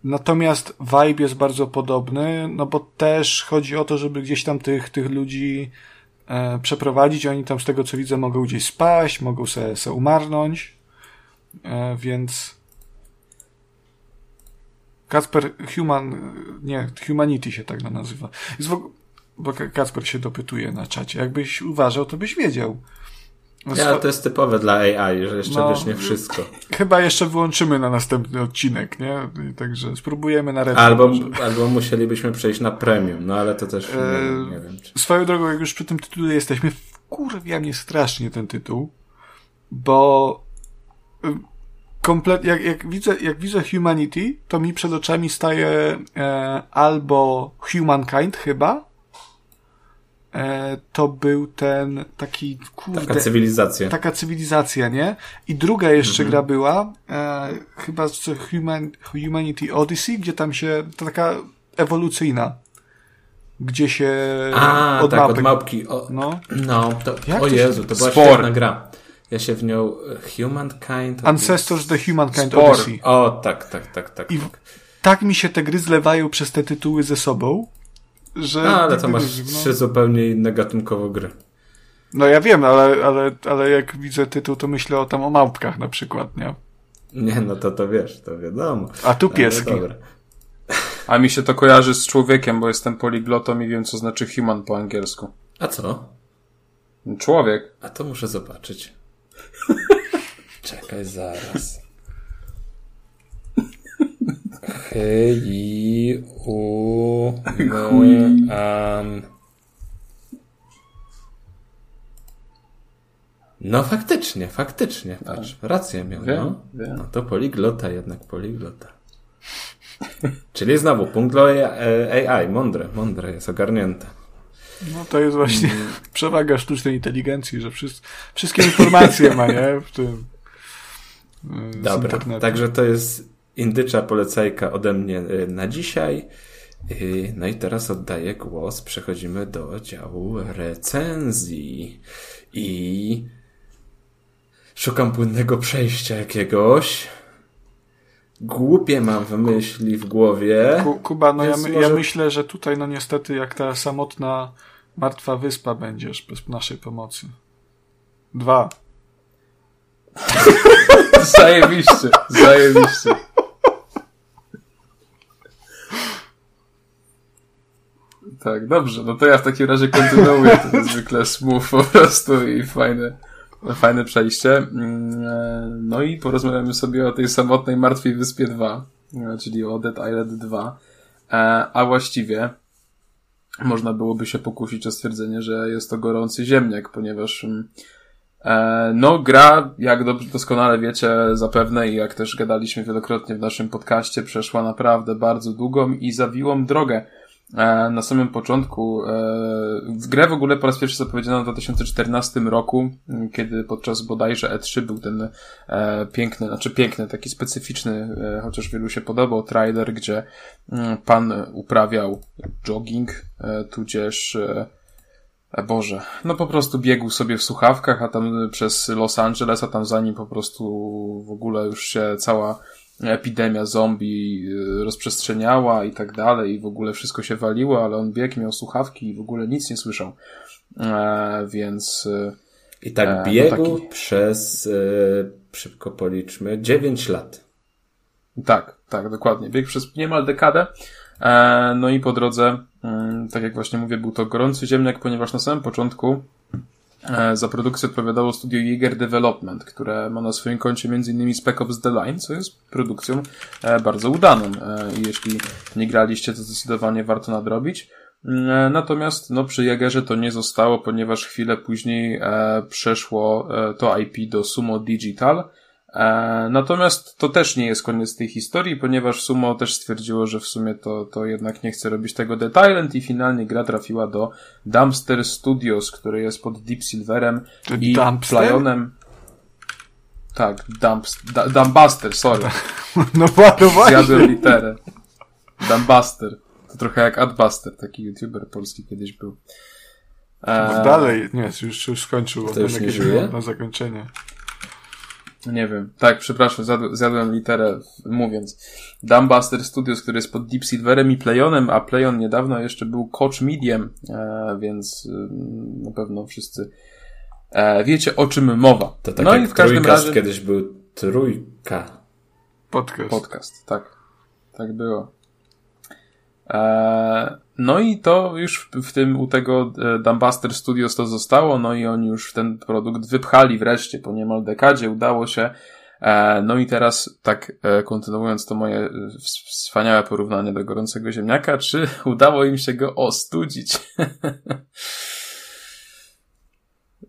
B: Natomiast vibe jest bardzo podobny, no bo też chodzi o to, żeby gdzieś tam tych, tych ludzi e, przeprowadzić. Oni tam z tego co widzę mogą gdzieś spaść, mogą se, se umarnąć. E, więc Kacper Human, nie, Humanity się tak nazywa. Jest w bo Ka- Kacper się dopytuje na czacie. Jakbyś uważał, to byś wiedział. No,
C: Ja, to jest typowe dla AI, że jeszcze
B: No.
C: wiesz nie wszystko.
B: Chyba jeszcze wyłączymy na następny odcinek, nie? Także spróbujemy na retro.
C: Albo,
B: może.
C: albo musielibyśmy przejść na premium, no ale to też nie,
B: Eee,
C: nie wiem. Czy...
B: Swoją drogą, jak już przy tym tytule jesteśmy, wkurwia mnie strasznie ten tytuł, bo y, komplet, jak, jak, widzę, jak widzę Humanity, to mi przed oczami staje e, albo Humankind chyba, e, to był ten taki, kurde,
C: Taka cywilizacja.
B: taka cywilizacja, nie? I druga jeszcze
C: Mhm.
B: gra była, e, chyba z Human, Humanity Odyssey, gdzie tam się, to taka ewolucyjna, gdzie się
C: A,
B: od
C: tak,
B: mapek,
C: od małpki. O,
B: no,
C: no, to,
B: Jak
C: o
B: to
C: Jezu, to była
A: Spor.
C: świetna gra. Ja się w nią... e, Humankind...
B: Ancestors the Humankind
A: Spor.
B: Odyssey.
C: O, tak, tak, tak, tak.
B: I
C: tak.
B: tak mi się te gry zlewają przez te tytuły ze sobą, że...
C: No, ale to masz
B: no.
C: trzy zupełnie inne gatunkowo gry.
B: No ja wiem, ale, ale, ale jak widzę tytuł, to myślę o tam o małpkach na przykład, nie?
C: Nie, no to to wiesz, to wiadomo.
B: A tu pieski.
C: dobra.
A: A mi się to kojarzy z człowiekiem, bo jestem poliglotą i wiem, co znaczy human po angielsku.
C: A co?
A: Człowiek.
C: A to muszę zobaczyć. Czekaj, zaraz. Hej, u, m, am. No faktycznie, faktycznie, patrz, rację miał,
A: Wiem,
C: no.
A: wiem.
C: No to poliglota, jednak poliglota. Czyli znowu punkt dla AI, mądre, mądre jest, ogarnięte.
B: No to jest właśnie przewaga sztucznej inteligencji, że wszys- wszystkie informacje ma, nie? W tym, y,
C: Dobra, także to jest indycza polecajka ode mnie y, na dzisiaj. Y, No i teraz oddaję głos, przechodzimy do działu recenzji. I szukam płynnego przejścia jakiegoś. Głupie mam w myśli w głowie.
B: Ku, Kuba, no ja, my,
C: może-
B: ja myślę, że tutaj no niestety jak ta samotna martwa wyspa będziesz bez naszej pomocy. Dwa.
A: Zajebiście, zajebiście. Tak, dobrze. No to ja w takim razie kontynuuję. To jest zwykle smooth po prostu i fajne, fajne przejście. Mm, e, no i porozmawiamy sobie o tej samotnej Martwej Wyspie 2, e, czyli o Dead Island 2. E, a właściwie można byłoby się pokusić o stwierdzenie, że jest to gorący ziemniak, ponieważ mm, no, gra, jak doskonale wiecie zapewne i jak też gadaliśmy wielokrotnie w naszym podcaście, przeszła naprawdę bardzo długą i zawiłą drogę na samym początku. E, w grę w ogóle po raz pierwszy zapowiedziano w 2014 roku, kiedy podczas bodajże E3 był ten e, piękny, znaczy piękny, taki specyficzny, chociaż wielu się podobał, trailer, gdzie pan uprawiał jogging, tudzież Boże, no po prostu biegł sobie w słuchawkach, a tam przez Los Angeles, a tam za nim po prostu w ogóle już się cała epidemia zombie y, rozprzestrzeniała i tak dalej i w ogóle wszystko się waliło, ale on biegł, miał słuchawki i w ogóle nic nie słyszał. E, więc...
C: I tak e, biegł no taki... przez, e, szybko policzmy, 9 lat.
A: Tak, tak, dokładnie. Biegł przez niemal dekadę. E, no i po drodze, mm, tak jak właśnie mówię, był to gorący ziemniak, ponieważ na samym początku za produkcję odpowiadało studio Jaeger Development, które ma na swoim koncie m.in. Spec Ops The Line, co jest produkcją e, bardzo udaną. E, jeśli nie graliście, to zdecydowanie warto nadrobić. Natomiast no, przy Jagerze to nie zostało, ponieważ chwilę później przeszło to IP do Sumo Digital, E, natomiast to też nie jest koniec tej historii, ponieważ Sumo też stwierdziło, że w sumie to, to jednak nie chce robić tego Dead Island i finalnie gra trafiła do Dumpster Studios, który jest pod Deep Silverem i Dumpster? Tak, Dumpster, Dumpbuster, sorry.
B: No, no właśnie.
A: Zjadłem literę. Dumpbuster. To trochę jak Adbuster, taki youtuber polski kiedyś był.
B: E... Dalej, nie, już, już skończył.
C: To już nie żyje?
B: Na zakończenie.
A: Nie wiem. Tak, przepraszam, zjadłem literę mówiąc. Dumbbuster Studios, który jest pod Deep Silverem i Playonem, a Playon niedawno jeszcze był Coach Medium, e, więc e, na pewno wszyscy e, wiecie o czym mowa.
C: To tak no jak i w każdym razie kiedyś był trójka.
B: Podcast.
A: Podcast, tak. Tak było. E, no i to już w tym u tego e, Dumbbuster Studios to zostało, no i oni już ten produkt wypchali wreszcie po niemal dekadzie, udało się. E, no i teraz, tak kontynuując to moje wspaniałe porównanie do gorącego ziemniaka, czy udało im się go ostudzić?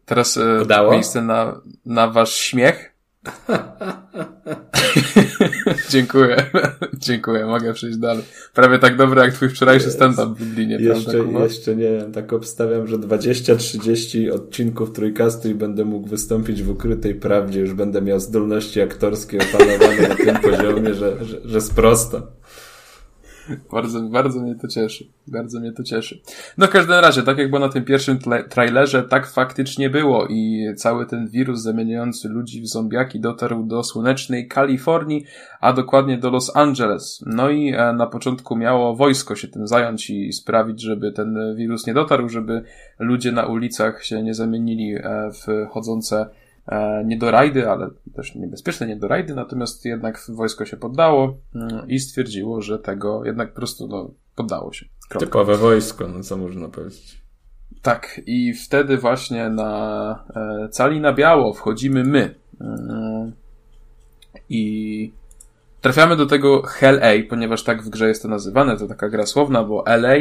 A: teraz udało? miejsce na, na wasz śmiech. Dziękuję. Dziękuję, mogę przejść dalej. Prawie tak dobre jak twój wczorajszy stand-up w Lublinie,
C: jeszcze, prawda? Jeszcze nie wiem, tak obstawiam, że 20-30 odcinków trójkastu i będę mógł wystąpić w ukrytej prawdzie, już będę miał zdolności aktorskie opanowane na tym poziomie, że, że, że sprosta.
A: Bardzo, bardzo mnie to cieszy. Bardzo mnie to cieszy. No w każdym razie, tak jak było na tym pierwszym trailerze, tak faktycznie było i cały ten wirus zamieniający ludzi w zombiaki dotarł do słonecznej Kalifornii, a dokładnie do Los Angeles. No i e, na początku miało wojsko się tym zająć i sprawić, żeby ten wirus nie dotarł, żeby ludzie na ulicach się nie zamienili e, w chodzące nie do rajdy, ale też niebezpieczne nie do rajdy, natomiast jednak wojsko się poddało mm, i stwierdziło, że tego jednak po prostu no, poddało się.
C: Kropka. Typowe wojsko, no co można powiedzieć.
A: Tak, i wtedy właśnie na e, cali na biało wchodzimy my. E, I trafiamy do tego Hell A, ponieważ tak w grze jest to nazywane, to taka gra słowna, bo LA,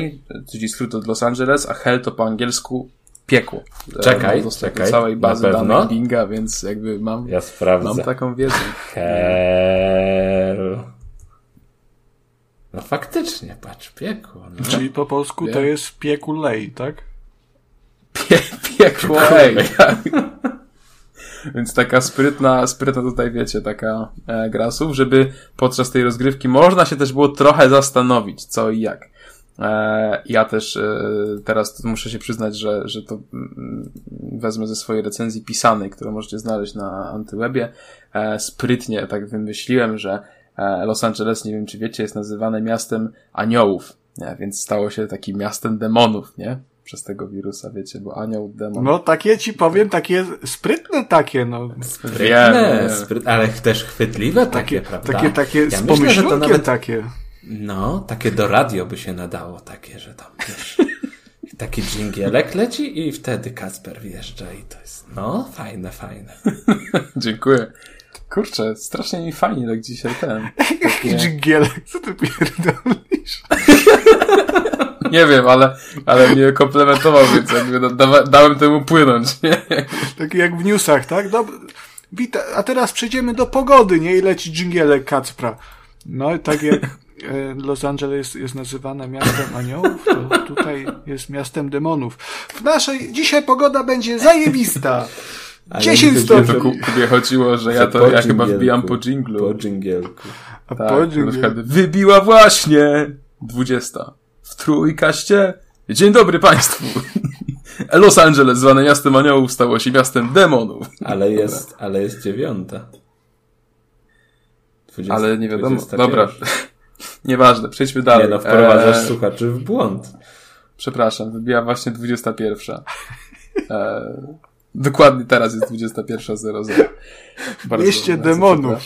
A: czyli skrót od Los Angeles, a Hell to po angielsku piekło.
C: Czekaj, mam czekaj.
A: całej bazy danych Binga, więc jakby mam,
C: ja sprawdzę.
A: mam taką wiedzę.
C: Hell. No faktycznie, patrz, piekło. No.
B: Czyli po polsku Pie... to jest piekulej, tak?
A: Pie, piekulej, tak. Więc taka sprytna, sprytna tutaj wiecie, taka e, gra słów, żeby podczas tej rozgrywki można się też było trochę zastanowić, co i jak. E, ja też e, teraz muszę się przyznać, że, że to mm, wezmę ze swojej recenzji pisanej, którą możecie znaleźć na Antywebie. E, sprytnie tak wymyśliłem, że Los Angeles, nie wiem czy wiecie, jest nazywane miastem aniołów, nie? więc stało się takim miastem demonów, nie? Przez tego wirusa, wiecie, bo anioł, demon.
B: No takie ci powiem, takie sprytne takie, no.
C: Sprytne, sprytne ale też chwytliwe takie, takie prawda?
B: Takie, takie ja z myślę, że to nawet takie.
C: No, takie do radio by się nadało, takie, że tam wiesz, taki dżingielek leci i wtedy Kacper wjeżdża i to jest, no, fajne, fajne.
A: Dziękuję. Kurczę, strasznie mi fajnie tak dzisiaj ten.
B: Jaki dżingielek, co ty pierdolisz?
A: Nie wiem, ale, ale mnie komplementował, więc jakby da, dałem temu płynąć, nie?
B: Taki jak w newsach, tak? Dob Wita a teraz przejdziemy do pogody, nie? I leci dżingielek Kacpra. No, tak jak Los Angeles jest nazywane miastem aniołów, to tutaj jest miastem demonów. W naszej, dzisiaj pogoda będzie zajebista. 10 stopni.
A: To Kubie chodziło, że ja to, ja chyba wbijam po dżinglu.
C: Po dżingielku.
A: A tak, po dżingielku. Wybiła właśnie 20. W trójkaście. Dzień dobry Państwu. Los Angeles, zwane miastem aniołów, stało się miastem demonów.
C: Ale jest, ale jest dziewiąta.
A: 20, ale nie wiadomo. Dobra. Nieważne, przejdźmy dalej.
C: Nie no, wprowadzasz e... słuchaczy w błąd.
A: Przepraszam, wybiła właśnie 21. E... Dokładnie teraz jest 21.00.
B: Mieście demonów.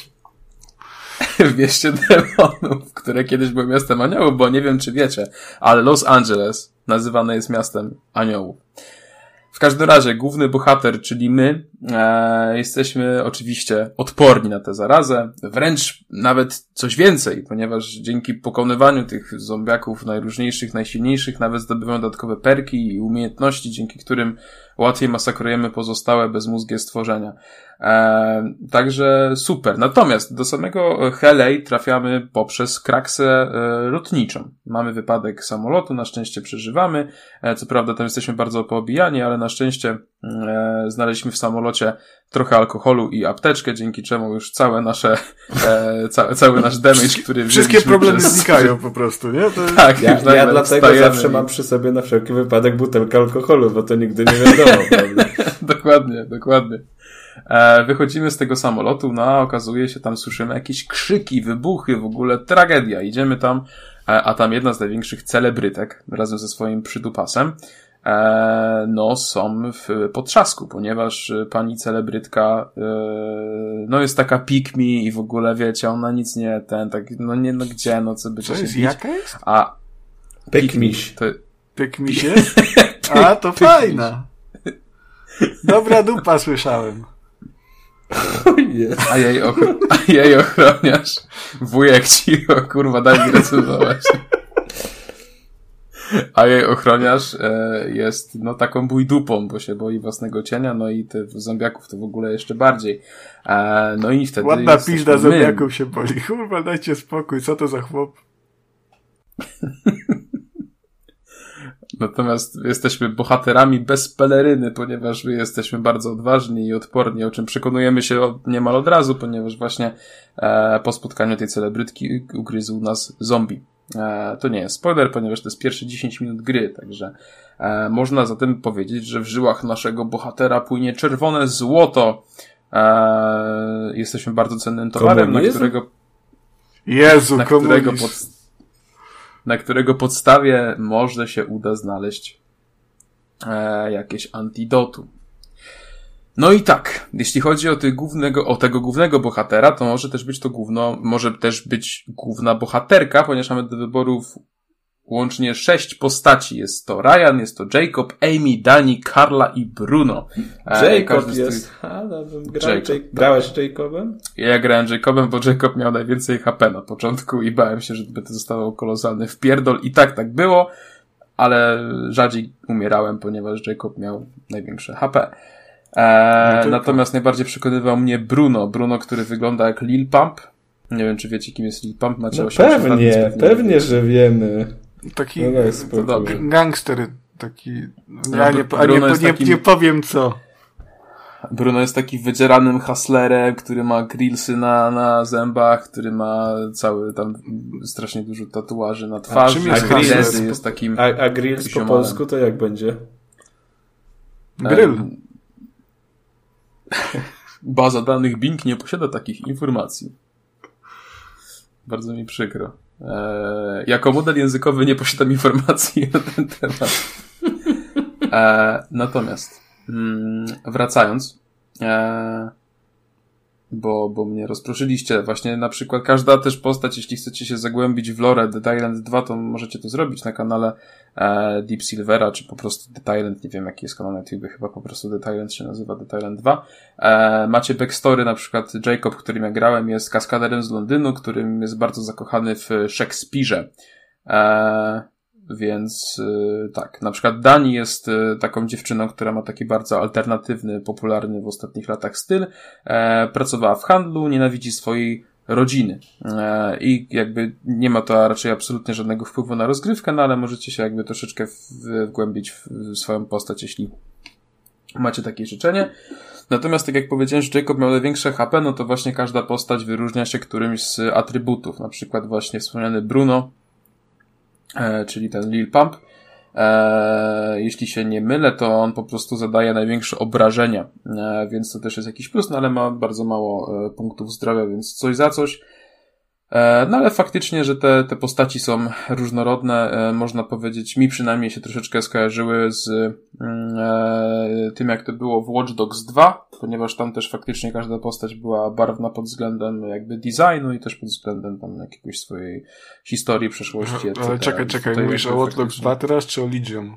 A: w mieście demonów, które kiedyś było miastem aniołów, bo nie wiem, czy wiecie, ale Los Angeles nazywane jest miastem aniołów. Każdym razie, główny bohater, czyli my, e, jesteśmy oczywiście odporni na tę zarazę, wręcz nawet coś więcej, ponieważ dzięki pokonywaniu tych zombiaków najróżniejszych, najsilniejszych, nawet zdobywamy dodatkowe perki i umiejętności, dzięki którym łatwiej masakrujemy pozostałe bezmózgie stworzenia. E, także super. Natomiast do samego Helej trafiamy poprzez kraksę e, lotniczą. Mamy wypadek samolotu, na szczęście przeżywamy. E, co prawda tam jesteśmy bardzo poobijani, ale na szczęście e, znaleźliśmy w samolocie trochę alkoholu i apteczkę, dzięki czemu już całe nasze, e, ca, cały nasz damage, który
B: Wszystkie problemy przez... znikają po prostu, nie? To...
C: Tak, ja, ja dlatego zawsze i... mam przy sobie na wszelki wypadek butelkę alkoholu, bo to nigdy nie wiadomo, prawda?
A: dokładnie, dokładnie. E, wychodzimy z tego samolotu, no a okazuje się, tam słyszymy jakieś krzyki, wybuchy, w ogóle tragedia. Idziemy tam, e, a tam jedna z największych celebrytek razem ze swoim przydupasem no są w potrzasku, ponieważ pani celebrytka no jest taka pick me i w ogóle wiecie, ona nic nie ten, tak, no nie, no gdzie, no co by
B: Co jest, jaka jest?
A: A
C: pick miś.
B: To... Pick miś jest? A, to fajna. Dobra dupa słyszałem.
A: A jej, ochro- a jej ochroniarz, wujek cicho, kurwa, daj mi recenzować. A jej ochroniarz e, jest no taką bujdupą, bo się boi własnego cienia, no i tych zombiaków to w ogóle jeszcze bardziej. E, no i wtedy...
B: Ładna pizda zombiaków się boi. Kurwa, dajcie spokój, co to za chłop?
A: Natomiast jesteśmy bohaterami bez peleryny, ponieważ my jesteśmy bardzo odważni i odporni, o czym przekonujemy się od, niemal od razu, ponieważ właśnie e, po spotkaniu tej celebrytki ugryzł nas zombie. E, to nie jest spoiler, ponieważ to jest pierwsze 10 minut gry, także e, można zatem powiedzieć, że w żyłach naszego bohatera płynie czerwone złoto. E, jesteśmy bardzo cennym towarem, na którego
B: Jezu,
A: na którego pod, na którego podstawie może się uda znaleźć jakieś antidotum. No i tak, jeśli chodzi o, ty głównego, o tego głównego bohatera, to może też być to główno, może też być główna bohaterka, ponieważ mamy do wyborów łącznie sześć postaci. Jest to Ryan, jest to Jacob, Amy, Dani, Carla i Bruno.
C: E, Jacob jest. Tych... A, no, Jacob, Jacob, grałeś Jacobem?
A: Ja grałem Jacobem, bo Jacob miał najwięcej HP na początku i bałem się, że by to zostało kolosalny wpierdol. I tak tak było, ale rzadziej umierałem, ponieważ Jacob miał największe HP. E, no natomiast najbardziej przekonywał mnie Bruno. Bruno, który wygląda jak Lil Pump. Nie wiem, czy wiecie, kim jest Lil Pump. Macie
C: no pewnie, lat, pewnie, że wiemy.
B: Taki no gangster, taki... No, ja nie, a nie, nie, takim... nie powiem co.
A: Bruno jest taki wydzieranym hustlerem, który ma grillsy na, na zębach, który ma cały tam strasznie dużo tatuaży na twarzy. A,
C: czym jest, a jest takim... A, a grills po polsku to jak będzie?
B: Grill.
A: Baza danych Bing nie posiada takich informacji. Bardzo mi przykro. Eee, jako model językowy nie posiadam informacji na ten temat. Eee, natomiast, mm, wracając, eee, bo, bo mnie rozproszyliście. Właśnie na przykład każda też postać, jeśli chcecie się zagłębić w lore The Island 2, to możecie to zrobić na kanale e, Deep Silvera, czy po prostu The Island, nie wiem jaki jest kanał na YouTube, chyba po prostu The Island się nazywa The Island 2. E, macie backstory, na przykład Jacob, którym ja grałem, jest kaskaderem z Londynu, którym jest bardzo zakochany w Szekspirze. E, więc y, tak, na przykład Dani jest y, taką dziewczyną, która ma taki bardzo alternatywny, popularny w ostatnich latach styl. E, pracowała w handlu, nienawidzi swojej rodziny. E, I jakby nie ma to raczej absolutnie żadnego wpływu na rozgrywkę, no ale możecie się jakby troszeczkę wgłębić w swoją postać, jeśli macie takie życzenie. Natomiast tak jak powiedziałem, że Jacob miał największe HP, no to właśnie każda postać wyróżnia się którymś z atrybutów. Na przykład właśnie wspomniany Bruno, czyli ten Lil Pump. E, jeśli się nie mylę, to on po prostu zadaje największe obrażenia, e, więc to też jest jakiś plus, no ale ma bardzo mało e, punktów zdrowia, więc coś za coś. E, no ale faktycznie, że te, te postaci są różnorodne, e, można powiedzieć, mi przynajmniej się troszeczkę skojarzyły z mm, e, tym, jak to było w Watch Dogs 2, ponieważ tam też faktycznie każda postać była barwna pod względem jakby designu i też pod względem tam jakiegoś swojej historii, przeszłości, etc.
B: Ale czekaj, czekaj,
A: Tutaj
B: mówisz o Watch Dogs 2 teraz, czy o Legion?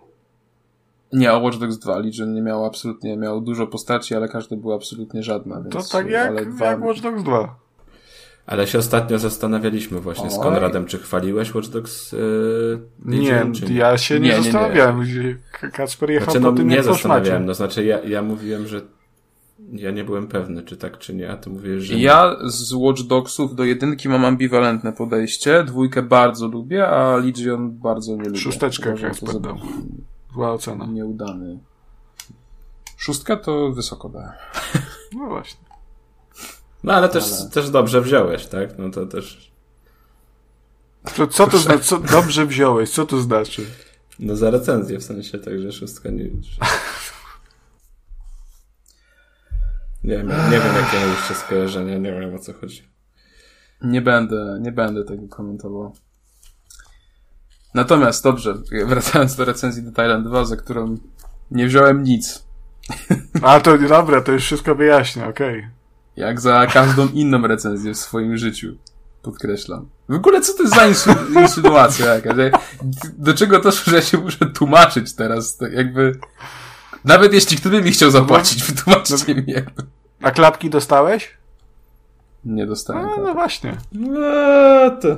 A: Nie, o Watch Dogs 2. Legion nie miał absolutnie, miał dużo postaci, ale każda była absolutnie żadna, więc...
B: To tak jak,
A: ale dwa...
B: jak Watch Dogs 2.
C: Ale się ostatnio zastanawialiśmy właśnie z
A: Oj.
C: Konradem, czy chwaliłeś Watch Dogs yy,
B: Nie,
C: Legion, czy nie.
B: ja się nie,
A: Nie, nie, nie.
B: zastanawiałem. K- Kacper jechał
C: Znaczy, no
B: po tym,
C: nie zastanawiałem, no znaczy ja, ja mówiłem, że ja nie byłem pewny, czy tak, czy nie, a ty mówisz, że.
A: Ja z Watch Dogsów do jedynki mam ambiwalentne podejście. Dwójkę bardzo lubię, a Legion bardzo nie lubię.
B: Szósteczkę
A: Uważam za
B: dał. Zła ocena.
A: Nieudany. Szóstka to wysoko dałem.
B: No właśnie.
C: No ale też,
A: Ale-
C: też dobrze wziąłeś, tak? No to też,
B: To, co to znaczy? Co, dobrze wziąłeś, co to znaczy?
C: no za recenzję w sensie, także szóstka nie... Nie wiem, nie wiem jakie mieliście skojarzenia, nie wiem o co chodzi.
A: Nie będę, nie będę tego komentował. Natomiast, dobrze, wracając do recenzji do Thailand 2, za którą nie wziąłem nic.
B: A to dobra, to już wszystko wyjaśnia, okej.
A: Jak za każdą inną recenzję w swoim życiu. Podkreślam. W ogóle co to jest za insu- insynuacja jakaś? Ja- Do czego to, że ja się muszę tłumaczyć teraz? To jakby... Nawet jeśli ktoś by mi chciał zapłacić, wytłumaczcie mi jakby.
B: A klapki dostałeś?
A: Nie dostałem.
B: A,
A: tak.
B: no właśnie.
C: No to...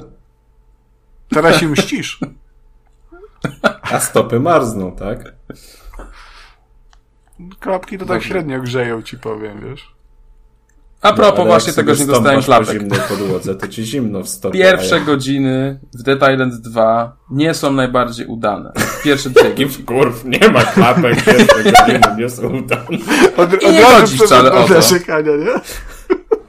B: Teraz się mścisz.
C: A stopy marzną, tak?
B: Klapki to tak
A: Dobrze.
B: średnio grzeją, ci powiem, wiesz.
A: A propos
C: Ale
A: właśnie tego, że nie dostałem
C: po
A: klapek.
C: zimnej podłodze, to ci zimno w stopie.
A: Pierwsze godziny w Dead Island 2 nie są najbardziej udane. Pierwsze dwie
C: w kurw, nie ma klapek, pierwsze godziny nie są udane.
B: Od, od
A: I nie chodzi wcale o to.
B: nie?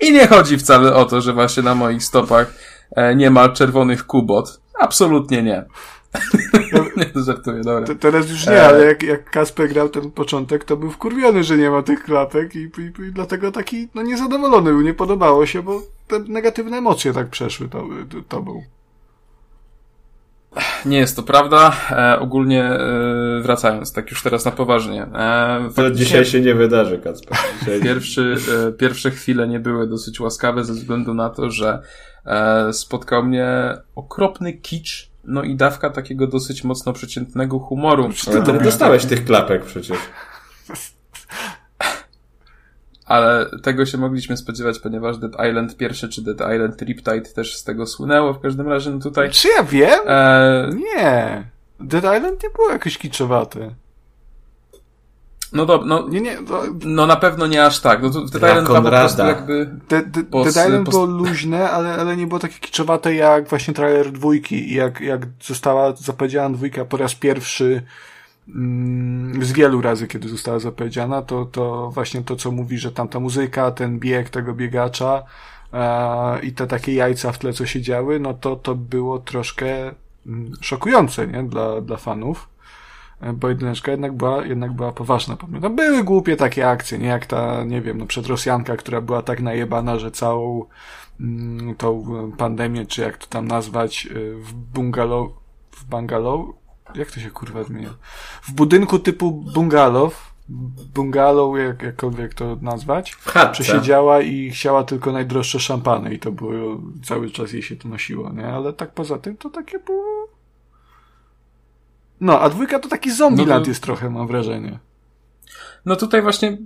A: I nie chodzi wcale o to, że właśnie na moich stopach e, nie ma czerwonych kubot. Absolutnie nie. nie, to żartuję, dobra.
B: To, teraz już nie,
A: E.
B: ale jak, jak Kasper grał ten początek, to był wkurwiony, że nie ma tych klapek i, i, i dlatego taki no, niezadowolony był, nie podobało się, bo te negatywne emocje tak przeszły to, to, to był.
A: Nie jest to prawda. E, ogólnie e, wracając, tak już teraz na poważnie. E,
C: To
A: faktycznie
C: dzisiaj się nie wydarzy, Kacper. Dzisiaj...
A: Pierwszy, e, pierwsze chwile nie były dosyć łaskawe ze względu na to, że e, spotkał mnie okropny kicz, no i dawka takiego dosyć mocno przeciętnego humoru.
C: Ale ty dostałeś tych klapek przecież.
A: Ale tego się mogliśmy spodziewać, ponieważ Dead Island pierwszy czy Dead Island Riptide też z tego słynęło. W każdym razie no tutaj...
B: Czy ja wiem?
A: E,
B: Nie. Dead Island nie było jakieś kiczowate.
A: No dobra, no,
B: Nie, nie. To,
A: no na pewno nie aż tak. No to Dead Island 2 po prostu jakby...
B: Dead Island było luźne, ale, ale nie było takie kiczowate jak właśnie trailer dwójki i jak, jak została zapowiedziana dwójka po raz pierwszy mm, z wielu razy, kiedy została zapowiedziana, to, to właśnie to, co mówi, że tamta muzyka, ten bieg tego biegacza e, i te takie jajca w tle, co się działy, no to to było troszkę mm, szokujące, nie? Dla, dla fanów. E, Bo jedyneczka jednak była, jednak była poważna. Pamiętam, były głupie takie akcje, nie jak ta, nie wiem, no przed Rosjanka, która była tak najebana, że całą mm, tą pandemię, czy jak to tam nazwać, e, w bungalow, w bungalow, jak to się kurwa zmienia? W budynku typu bungalow, bungalow, jak, jakkolwiek to nazwać,
C: chatce.
B: przesiedziała i chciała tylko najdroższe szampany i to było, cały czas jej się to nosiło, nie? Ale tak poza tym to takie było... No, a dwójka to taki Zombieland
A: No to-
B: jest trochę, mam wrażenie.
A: No tutaj właśnie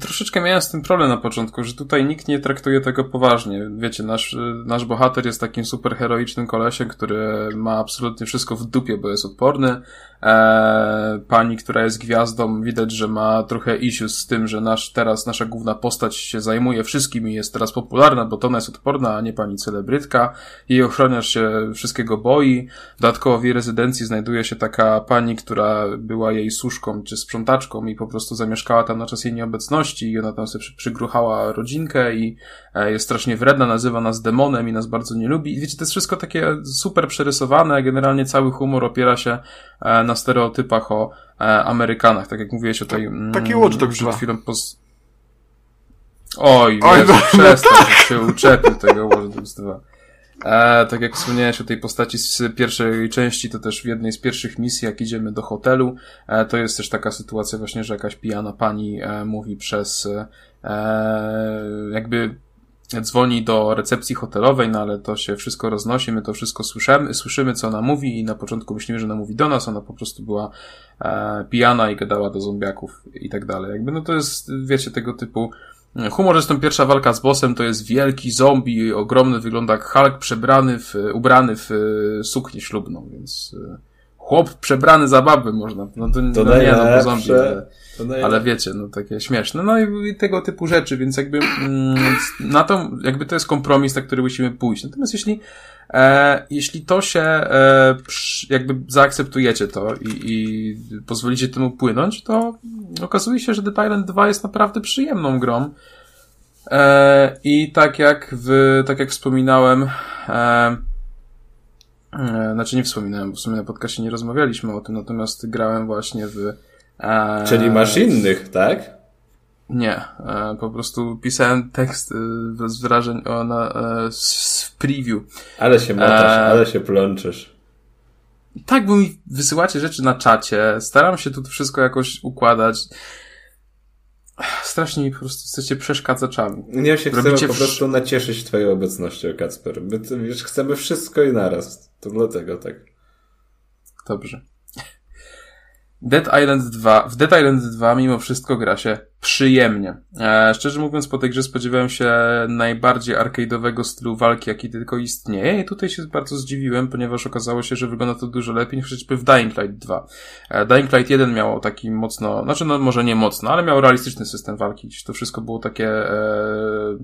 A: troszeczkę miałem z tym problem na początku, że tutaj nikt nie traktuje tego poważnie. Wiecie, nasz, y, nasz bohater jest takim superheroicznym kolesiem, który ma absolutnie wszystko w dupie, bo jest odporny. Eee, pani, która jest gwiazdą, widać, że ma trochę issues z tym, że nasz, teraz nasza główna postać się zajmuje wszystkim i jest teraz popularna, bo to ona jest odporna, a nie pani celebrytka. Jej ochroniarz się wszystkiego boi. Dodatkowo w jej rezydencji znajduje się taka pani, która była jej służką czy sprzątaczką i po prostu zamieszkała tam na czas jej nieobecności i ona tam sobie przy, przygruchała rodzinkę i e, jest strasznie wredna, nazywa nas demonem i nas bardzo nie lubi. I wiecie, to jest wszystko takie super przerysowane, generalnie cały humor opiera się e, na stereotypach o e, Amerykanach, tak jak mówiłeś o tej... mm,
B: taki Watch Dogs
A: przed
B: 2.
A: chwilą pos... Oj,
B: Oj,
A: Jezu,
B: no,
A: przestań, że się uczepił tego Watch Dogs 2. E, tak jak wspomniałeś o tej postaci z pierwszej części, to też w jednej z pierwszych misji, jak idziemy do hotelu, e, to jest też taka sytuacja właśnie, że jakaś pijana pani e, mówi przez e, jakby dzwoni do recepcji hotelowej, no ale to się wszystko roznosi, my to wszystko słyszymy, słyszymy co ona mówi i na początku myślimy, że ona mówi do nas, ona po prostu była e, pijana i gadała do zombiaków i tak dalej. Jakby no to jest, wiecie, tego typu Humor, zresztą pierwsza walka z bossem to jest wielki zombie, ogromny, wygląda jak Hulk przebrany w, ubrany w e, suknię ślubną, więc e, chłop przebrany za babę można, no to,
C: To
A: no nie, no bo zombie, ale. Ale wiecie, no takie śmieszne, no i, i tego typu rzeczy, więc jakby mm, na to, jakby to jest kompromis, na który musimy pójść. Natomiast jeśli E, jeśli to się, e, jakby zaakceptujecie to i, i pozwolicie temu płynąć, to okazuje się, że The Island 2 jest naprawdę przyjemną grą. E, I tak jak w, tak jak wspominałem, e, e, znaczy nie wspominałem, bo w sumie na podcastie nie rozmawialiśmy o tym, natomiast grałem właśnie w e,
C: Czyli masz innych, tak?
A: nie, e, po prostu pisałem tekst e, z wrażeń o, na, e, z w preview.
C: Ale się motasz,
A: Eee.
C: ale się plączysz.
A: Tak, bo mi wysyłacie rzeczy na czacie, staram się tu wszystko jakoś układać. Strasznie mi po prostu chcecie przeszkadzaczami.
C: Nie się
A: Robicie
C: po
A: wsz-
C: prostu nacieszyć twoją obecnością, Kacper. My wiesz, chcemy wszystko i naraz. To dlatego tak.
A: Dobrze. Dead Island 2. W Dead Island 2 mimo wszystko gra się przyjemnie. E, szczerze mówiąc, po tej grze spodziewałem się najbardziej arcade'owego stylu walki, jaki tylko istnieje i tutaj się bardzo zdziwiłem, ponieważ okazało się, że wygląda to dużo lepiej niż chociażby w Dying Light 2. E, Dying Light 1 miał taki mocno, znaczy no może nie mocno, ale miał realistyczny system walki. To wszystko było takie... E,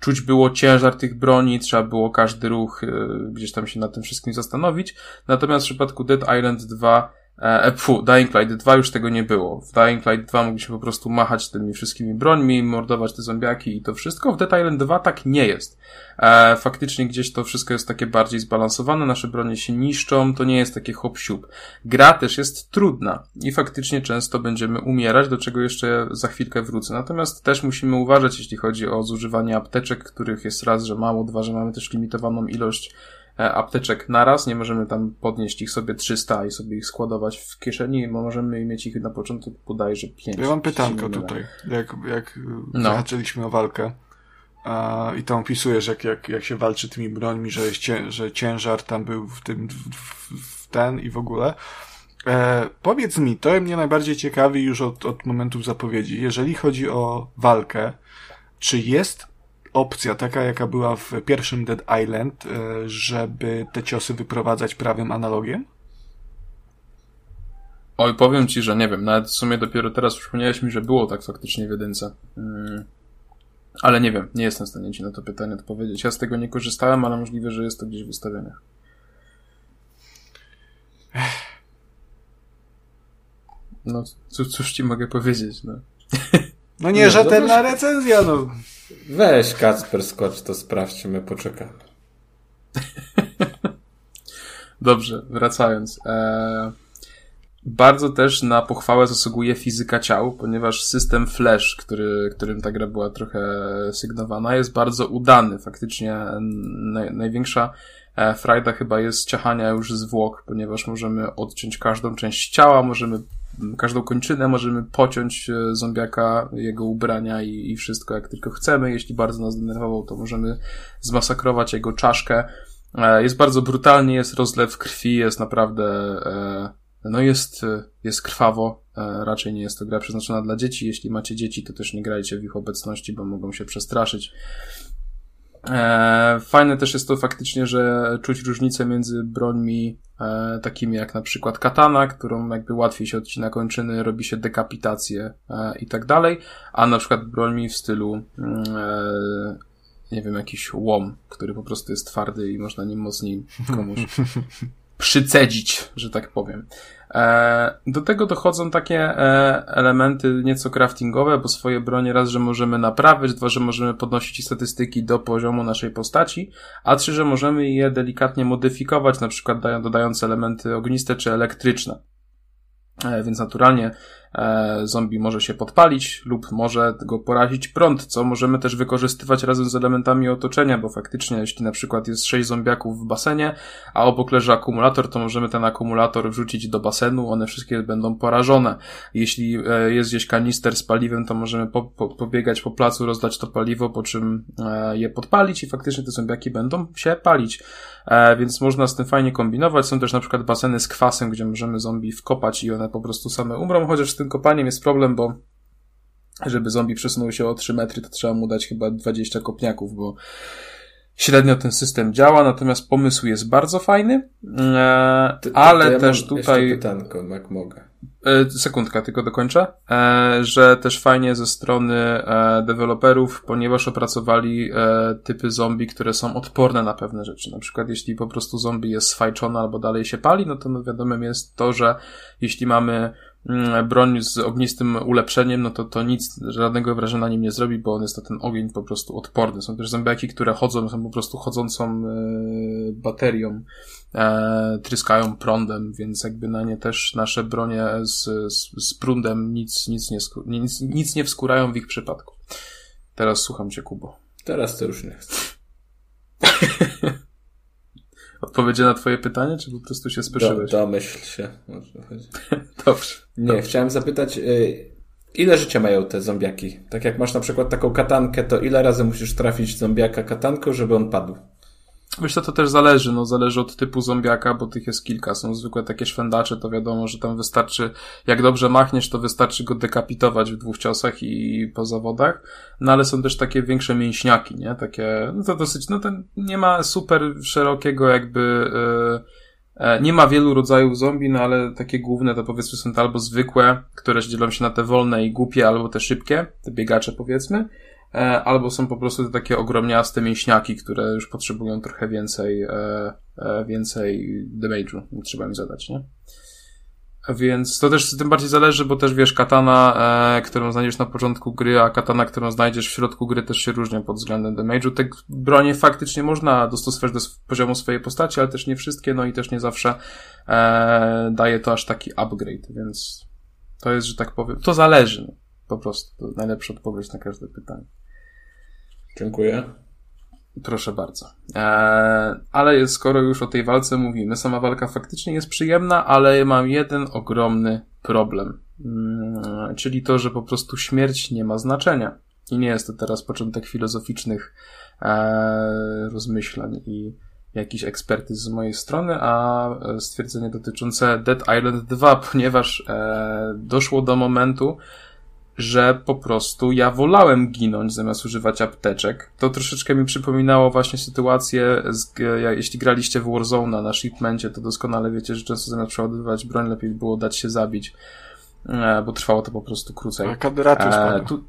A: czuć było ciężar tych broni, trzeba było każdy ruch gdzieś tam się nad tym wszystkim zastanowić. Natomiast w przypadku Dead Island 2 E, fu, Dying Light 2 już tego nie było. W Dying Light 2 mogliśmy po prostu machać tymi wszystkimi brońmi, mordować te zombiaki i to wszystko. W Dead Island 2 tak nie jest. E, faktycznie gdzieś to wszystko jest takie bardziej zbalansowane, nasze bronie się niszczą, to nie jest takie hop siup. Gra też jest trudna i faktycznie często będziemy umierać, do czego jeszcze za chwilkę wrócę. Natomiast też musimy uważać, jeśli chodzi o zużywanie apteczek, których jest raz, że mało, dwa, że mamy też limitowaną ilość e, apteczek naraz, nie możemy tam podnieść ich sobie 300 i sobie ich składować w kieszeni, bo możemy mieć ich na początku bodajże 5.
B: Ja mam pytanko tutaj, jak, jak
A: No.
B: zahaczyliśmy o walkę a, i tam opisujesz, jak, jak, jak się walczy tymi brońmi, że, jest cię, że ciężar tam był w tym, w, w, w ten i w ogóle. E, powiedz mi, to mnie najbardziej ciekawi już od, od momentów zapowiedzi. Jeżeli chodzi o walkę, czy jest opcja taka, jaka była w pierwszym Dead Island, e, żeby te ciosy wyprowadzać prawym analogiem?
A: Oj, powiem ci, że nie wiem, nawet w sumie dopiero teraz przypomniałeś mi, że było tak faktycznie w jedynce. Mm. Ale nie wiem, nie jestem w stanie ci na to pytanie odpowiedzieć. Ja z tego nie korzystałem, ale możliwe, że jest to gdzieś w ustawieniach. No, cóż, cóż ci mogę powiedzieć, no.
B: No nie,
C: Nie,
B: rzetelna recenzja, no.
C: Weź Kacper, skocz, to sprawdźmy, poczekamy.
A: Dobrze, wracając. Eee, bardzo też na pochwałę zasługuje fizyka ciał, ponieważ system Flash, który, którym ta gra była trochę sygnowana, jest bardzo udany. Faktycznie naj, największa e, frajda chyba jest ciachania już zwłok, ponieważ możemy odciąć każdą część ciała, możemy każdą kończynę, możemy pociąć e, zombiaka, jego ubrania i, i wszystko jak tylko chcemy. Jeśli bardzo nas denerwował, to możemy zmasakrować jego czaszkę. E, jest bardzo brutalnie, jest rozlew krwi, jest naprawdę, e, no jest, jest krwawo. Raczej nie jest to gra przeznaczona dla dzieci. Jeśli macie dzieci, to też nie grajcie w ich obecności, bo mogą się przestraszyć. E, fajne też jest to faktycznie, że czuć różnicę między brońmi e, takimi jak na przykład katana, którą jakby łatwiej się odcina kończyny, robi się dekapitację e, i tak dalej, a na przykład brońmi w stylu mm, e, nie wiem, jakiś łom, który po prostu jest twardy i można nim mocniej komuś przycedzić, że tak powiem. E, do tego dochodzą takie e, elementy nieco craftingowe, bo swoje bronie raz, że możemy naprawiać, dwa, że możemy podnosić statystyki do poziomu naszej postaci, a trzy, że możemy je delikatnie modyfikować, na przykład dodając elementy ogniste czy elektryczne. E, więc naturalnie e, zombie może się podpalić lub może go porazić prąd, co możemy też wykorzystywać razem z elementami otoczenia, bo faktycznie jeśli na przykład jest sześć zombiaków w basenie, a obok leży akumulator, to możemy ten akumulator wrzucić do basenu, one wszystkie będą porażone. Jeśli e, jest gdzieś kanister z paliwem, to możemy po, po, pobiegać po placu, rozdać to paliwo, po czym je podpalić i faktycznie te zombiaki będą się palić. Więc można z tym fajnie kombinować. Są też na przykład baseny z kwasem, gdzie możemy zombie wkopać i one po prostu same umrą, chociaż z tym kopaniem jest problem, bo żeby zombie przesunął się o 3 metry, to trzeba mu dać chyba 20 kopniaków, bo średnio ten system działa, natomiast pomysł jest bardzo fajny, e, ale to ja też tutaj...
C: pytanko, jak mogę.
A: E, sekundka, tylko dokończę, e, że też fajnie ze strony deweloperów, ponieważ opracowali typy zombie, które są odporne na pewne rzeczy. Na przykład jeśli po prostu zombie jest sfajczona albo dalej się pali, no to no wiadomym jest to, że jeśli mamy broń z ognistym ulepszeniem, no to to nic, żadnego wrażenia na nim nie zrobi, bo on jest na ten ogień po prostu odporny. Są też zombiaki, które chodzą, są po prostu chodzącą baterią e, tryskają prądem, więc jakby na nie też nasze bronie z, z, z prądem nic, nic, nie, nic, nic nie wskórają w ich przypadku. Teraz słucham cię, Kubo.
C: Teraz to już nie chcę.
A: Odpowiedzie na twoje pytanie, czy po prostu się spieszyłeś?
C: Do, domyśl się.
A: Dobrze.
C: Nie,
A: Dobrze.
C: chciałem zapytać, y, ile życia mają te zombiaki? Tak jak masz na przykład taką katankę, to ile razy musisz trafić zombiaka katanką, żeby on padł?
A: Co, to też zależy, no zależy od typu zombiaka, bo tych jest kilka. Są zwykłe takie szwendacze, to wiadomo, że tam wystarczy, jak dobrze machniesz, to wystarczy go dekapitować w dwóch ciosach i po zawodach. No ale są też takie większe mięśniaki, nie? Takie, no to dosyć, no ten nie ma super szerokiego jakby, yy, nie ma wielu rodzajów zombie, no ale takie główne to powiedzmy są te albo zwykłe, które dzielą się na te wolne i głupie, albo te szybkie, te biegacze powiedzmy. E, albo są po prostu takie ogromniaste mięśniaki, które już potrzebują trochę więcej, e, e, więcej damage'u, trzeba im zadać, nie? Więc to też tym bardziej zależy, bo też wiesz, katana, e, którą znajdziesz na początku gry, a katana, którą znajdziesz w środku gry też się różnią pod względem damage'u. Te bronie faktycznie można dostosować do poziomu swojej postaci, ale też nie wszystkie, no i też nie zawsze e, daje to aż taki upgrade, więc to jest, że tak powiem, to zależy, no, po prostu. Najlepsza odpowiedź na każde pytanie.
C: Dziękuję.
A: Proszę bardzo. Eee, ale skoro już o tej walce mówimy, sama walka faktycznie jest przyjemna, ale mam jeden ogromny problem. Hmm, czyli to, że po prostu śmierć nie ma znaczenia. I nie jest to teraz początek filozoficznych eee, rozmyślań i jakiś ekspertyz z mojej strony, a stwierdzenie dotyczące Dead Island 2, ponieważ e, doszło do momentu, że po prostu ja wolałem ginąć zamiast używać apteczek. To troszeczkę mi przypominało właśnie sytuację, z, jeśli graliście w Warzone na shipmencie, to doskonale wiecie, że często zamiast przeładowywać broń, lepiej było dać się zabić, e, bo trwało to po prostu krócej.
B: A kaderatus e, tu...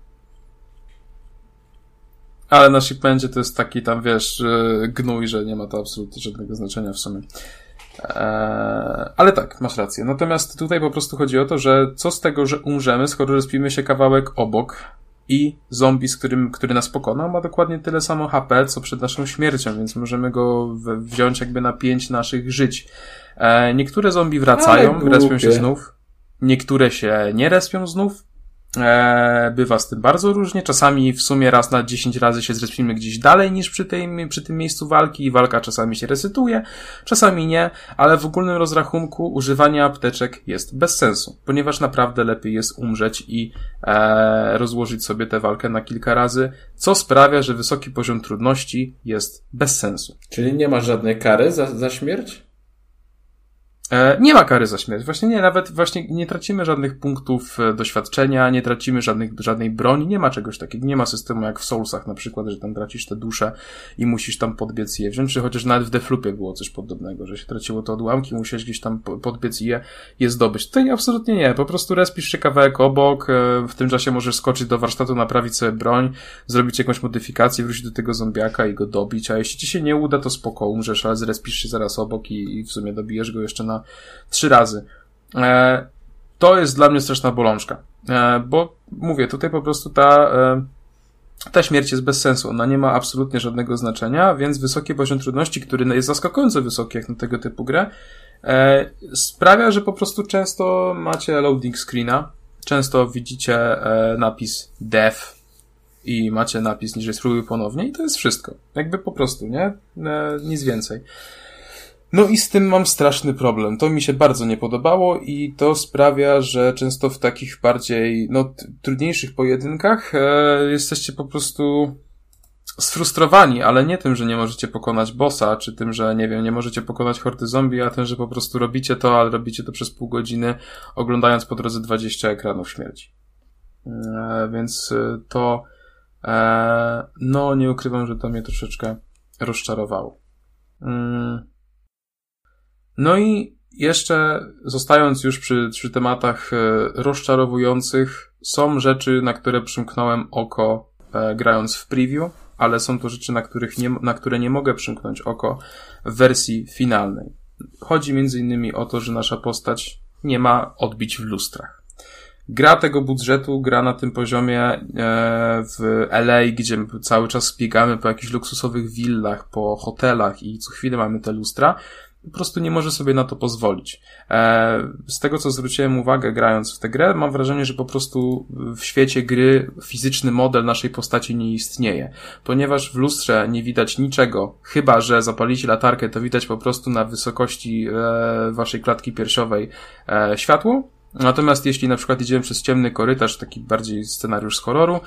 A: Ale na shipmencie to jest taki tam, wiesz, gnój, że nie ma to absolutnie żadnego znaczenia w sumie. Eee, ale tak, masz rację. Natomiast tutaj po prostu chodzi o to, że co z tego, że umrzemy, skoro rozpijmy się kawałek obok i zombie, z którym, który nas pokona, ma dokładnie tyle samo HP, co przed naszą śmiercią, więc możemy go wziąć jakby na pięć naszych żyć. Eee, niektóre zombie wracają, respią się znów. Niektóre się nie respią znów. E, bywa z tym bardzo różnie. Czasami w sumie raz na 10 razy się zrespimy gdzieś dalej niż przy, tej, przy tym miejscu walki i walka czasami się resetuje, czasami nie, ale w ogólnym rozrachunku używanie apteczek jest bez sensu, ponieważ naprawdę lepiej jest umrzeć i e, rozłożyć sobie tę walkę na kilka razy, co sprawia, że wysoki poziom trudności jest bez sensu.
C: Czyli nie ma żadnej kary za, za śmierć?
A: E, nie ma kary za śmierć. Właśnie nie, nawet właśnie nie tracimy żadnych punktów e, doświadczenia, nie tracimy żadnych, żadnej broni, nie ma czegoś takiego. Nie ma systemu jak w Soulsach na przykład, że tam tracisz te dusze i musisz tam podbiec je wziąć, czy chociaż nawet w Deflupie było coś podobnego, że się traciło te odłamki, musiałeś gdzieś tam podbiec je, je zdobyć. Tutaj absolutnie nie. Po prostu respisz się kawałek obok, e, w tym czasie możesz skoczyć do warsztatu, naprawić sobie broń, zrobić jakąś modyfikację, wrócić do tego zombiaka i go dobić, a jeśli ci się nie uda, to spoko, umrzesz, ale zrespisz się zaraz obok i, i w sumie dobijesz go jeszcze na trzy razy. E, to jest dla mnie straszna bolączka, e, bo mówię, tutaj po prostu ta, e, ta śmierć jest bez sensu. Ona nie ma absolutnie żadnego znaczenia, więc wysoki poziom trudności, który jest zaskakująco wysoki jak na tego typu grę, sprawia, że po prostu często macie loading screena, często widzicie napis dev i macie napis niżej spróbuj ponownie i to jest wszystko. Jakby po prostu, nie? Nic więcej. No i z tym mam straszny problem. To mi się bardzo nie podobało i to sprawia, że często w takich bardziej, no, trudniejszych pojedynkach e, jesteście po prostu sfrustrowani, ale nie tym, że nie możecie pokonać bossa, czy tym, że nie wiem, nie możecie pokonać hordy zombie, a tym, że po prostu robicie to, ale robicie to przez pół godziny, oglądając po drodze 20 ekranów śmierci. E, więc e, to, e, no, nie ukrywam, że to mnie troszeczkę rozczarowało. Mm. No i jeszcze zostając już przy, przy tematach e, rozczarowujących, są rzeczy, na które przymknąłem oko e, grając w preview, ale są to rzeczy, na, których nie, na które nie mogę przymknąć oko w wersji finalnej. Chodzi między innymi o to, że nasza postać nie ma odbić w lustrach. Gra tego budżetu, gra na tym poziomie e, w LA, gdzie cały czas biegamy po jakichś luksusowych willach, po hotelach i co chwilę mamy te lustra, po prostu nie może sobie na to pozwolić. E, z tego, co zwróciłem uwagę grając w tę grę, mam wrażenie, że po prostu w świecie gry fizyczny model naszej postaci nie istnieje. Ponieważ w lustrze nie widać niczego, chyba że zapalicie latarkę, to widać po prostu na wysokości e, waszej klatki piersiowej e, światło, Natomiast jeśli na przykład idziemy przez ciemny korytarz, taki bardziej scenariusz z horroru,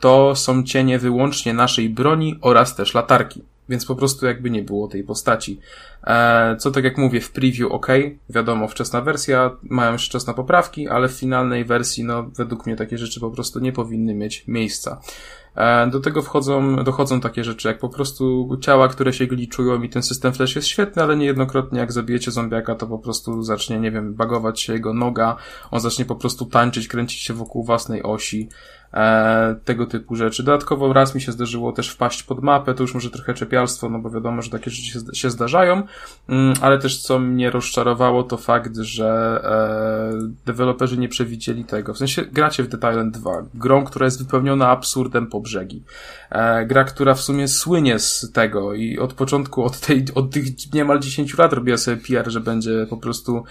A: to są cienie wyłącznie naszej broni oraz też latarki. Więc po prostu jakby nie było tej postaci. E, co tak jak mówię, w preview ok, wiadomo, wczesna wersja, mają jeszcze czas na poprawki, ale w finalnej wersji, no, według mnie takie rzeczy po prostu nie powinny mieć miejsca. E, do tego wchodzą, dochodzą takie rzeczy, jak po prostu ciała, które się gliczują i ten system flash jest świetny, ale niejednokrotnie jak zabijecie zombiaka, to po prostu zacznie, nie wiem, bagować się jego noga, on zacznie po prostu tańczyć, kręcić się wokół własnej osi, e, tego typu rzeczy. Dodatkowo raz mi się zdarzyło też wpaść pod mapę, to już może trochę czepialstwo, no bo wiadomo, że takie rzeczy się, zdarzają, mm, ale też co mnie rozczarowało to fakt, że e, deweloperzy nie przewidzieli tego. W sensie gracie w Dead Island 2, grą, która jest wypełniona absurdem po brzegi. E, gra, która w sumie słynie z tego i od początku, od tej, od tych niemal 10 lat robiła sobie PR, że będzie po prostu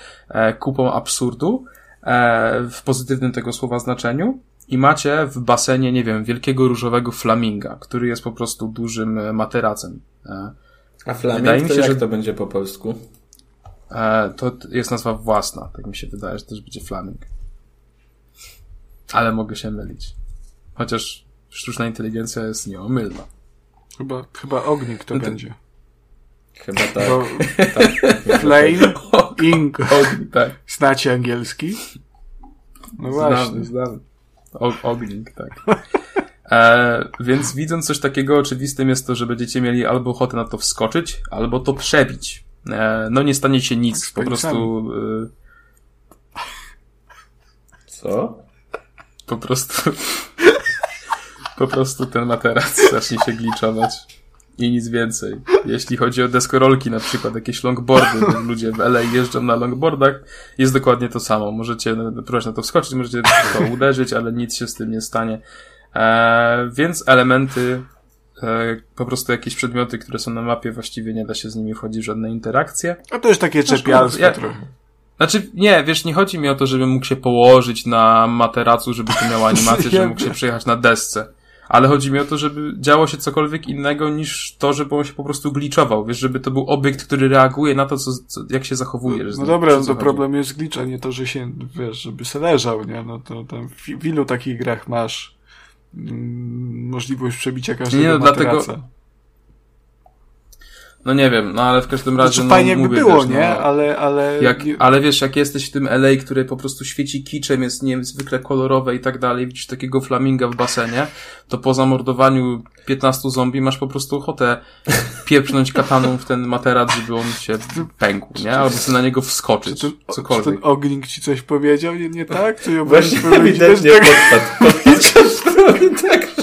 A: kupą absurdu, w pozytywnym tego słowa znaczeniu i macie w basenie, nie wiem, wielkiego różowego flaminga, który jest po prostu dużym e, materacem. E,
C: A flaming to się, jak że to będzie po polsku?
A: E, to jest nazwa własna, tak mi się wydaje, że też będzie flaming. Ale mogę się mylić. Chociaż sztuczna inteligencja jest nieomylna.
B: Chyba, chyba ognik to no to... będzie.
C: Chyba tak. Bo,
B: tak. Flame, ink. Ognik, tak. Znacie angielski?
A: No właśnie. Znamy, znamy. O, ognik, tak. E, więc widząc coś takiego, oczywistym jest to, że będziecie mieli albo ochotę na to wskoczyć, albo to przebić. E, no nie stanie się nic, po prostu...
C: E, Co?
A: Po prostu... po prostu ten materac zacznie się gliczować i nic więcej. Jeśli chodzi o deskorolki, na przykład jakieś longboardy, ludzie w LA jeżdżą na longboardach, jest dokładnie to samo. Możecie próbować na to wskoczyć, możecie to uderzyć, ale nic się z tym nie stanie. E, więc elementy, e, po prostu jakieś przedmioty, które są na mapie, właściwie nie da się z nimi wchodzić w żadne interakcje.
B: A to jest takie czepialstwo trochę.
A: Znaczy, nie, wiesz, nie chodzi mi o to, żebym mógł się położyć na materacu, żeby to miało animację, żeby mógł się przejechać na desce. Ale chodzi mi o to, żeby działo się cokolwiek innego niż to, żeby on się po prostu gliczował. Wiesz, żeby to był obiekt, który reaguje na to, co, co jak się zachowuje.
B: No, no dobra, to problem jest glitch, a nie to, że się, wiesz, żeby se leżał, nie? No to tam w, w ilu takich grach masz mm, możliwość przebicia każdego nie, no, materaca? Dlatego,
A: no nie wiem, no ale w każdym razie. Znaczy,
B: no, fajnie jakby
A: mówię,
B: było,
A: wiesz,
B: nie?
A: No,
B: ale, ale...
A: Jak, ale wiesz, jak jesteś w tym LA, który po prostu świeci kiczem, jest niezwykle kolorowe i tak dalej, widzisz takiego flaminga w basenie, to po zamordowaniu 15 zombie masz po prostu ochotę pieprznąć kataną w ten materac, żeby on się pękł, nie? Albo sobie na niego wskoczyć, czy ten, cokolwiek. Czy
B: ten ognik ci coś powiedział? Nie, nie tak? Czy
C: ją Właśnie ewidentnie tak... podpadł. Powiedział tak,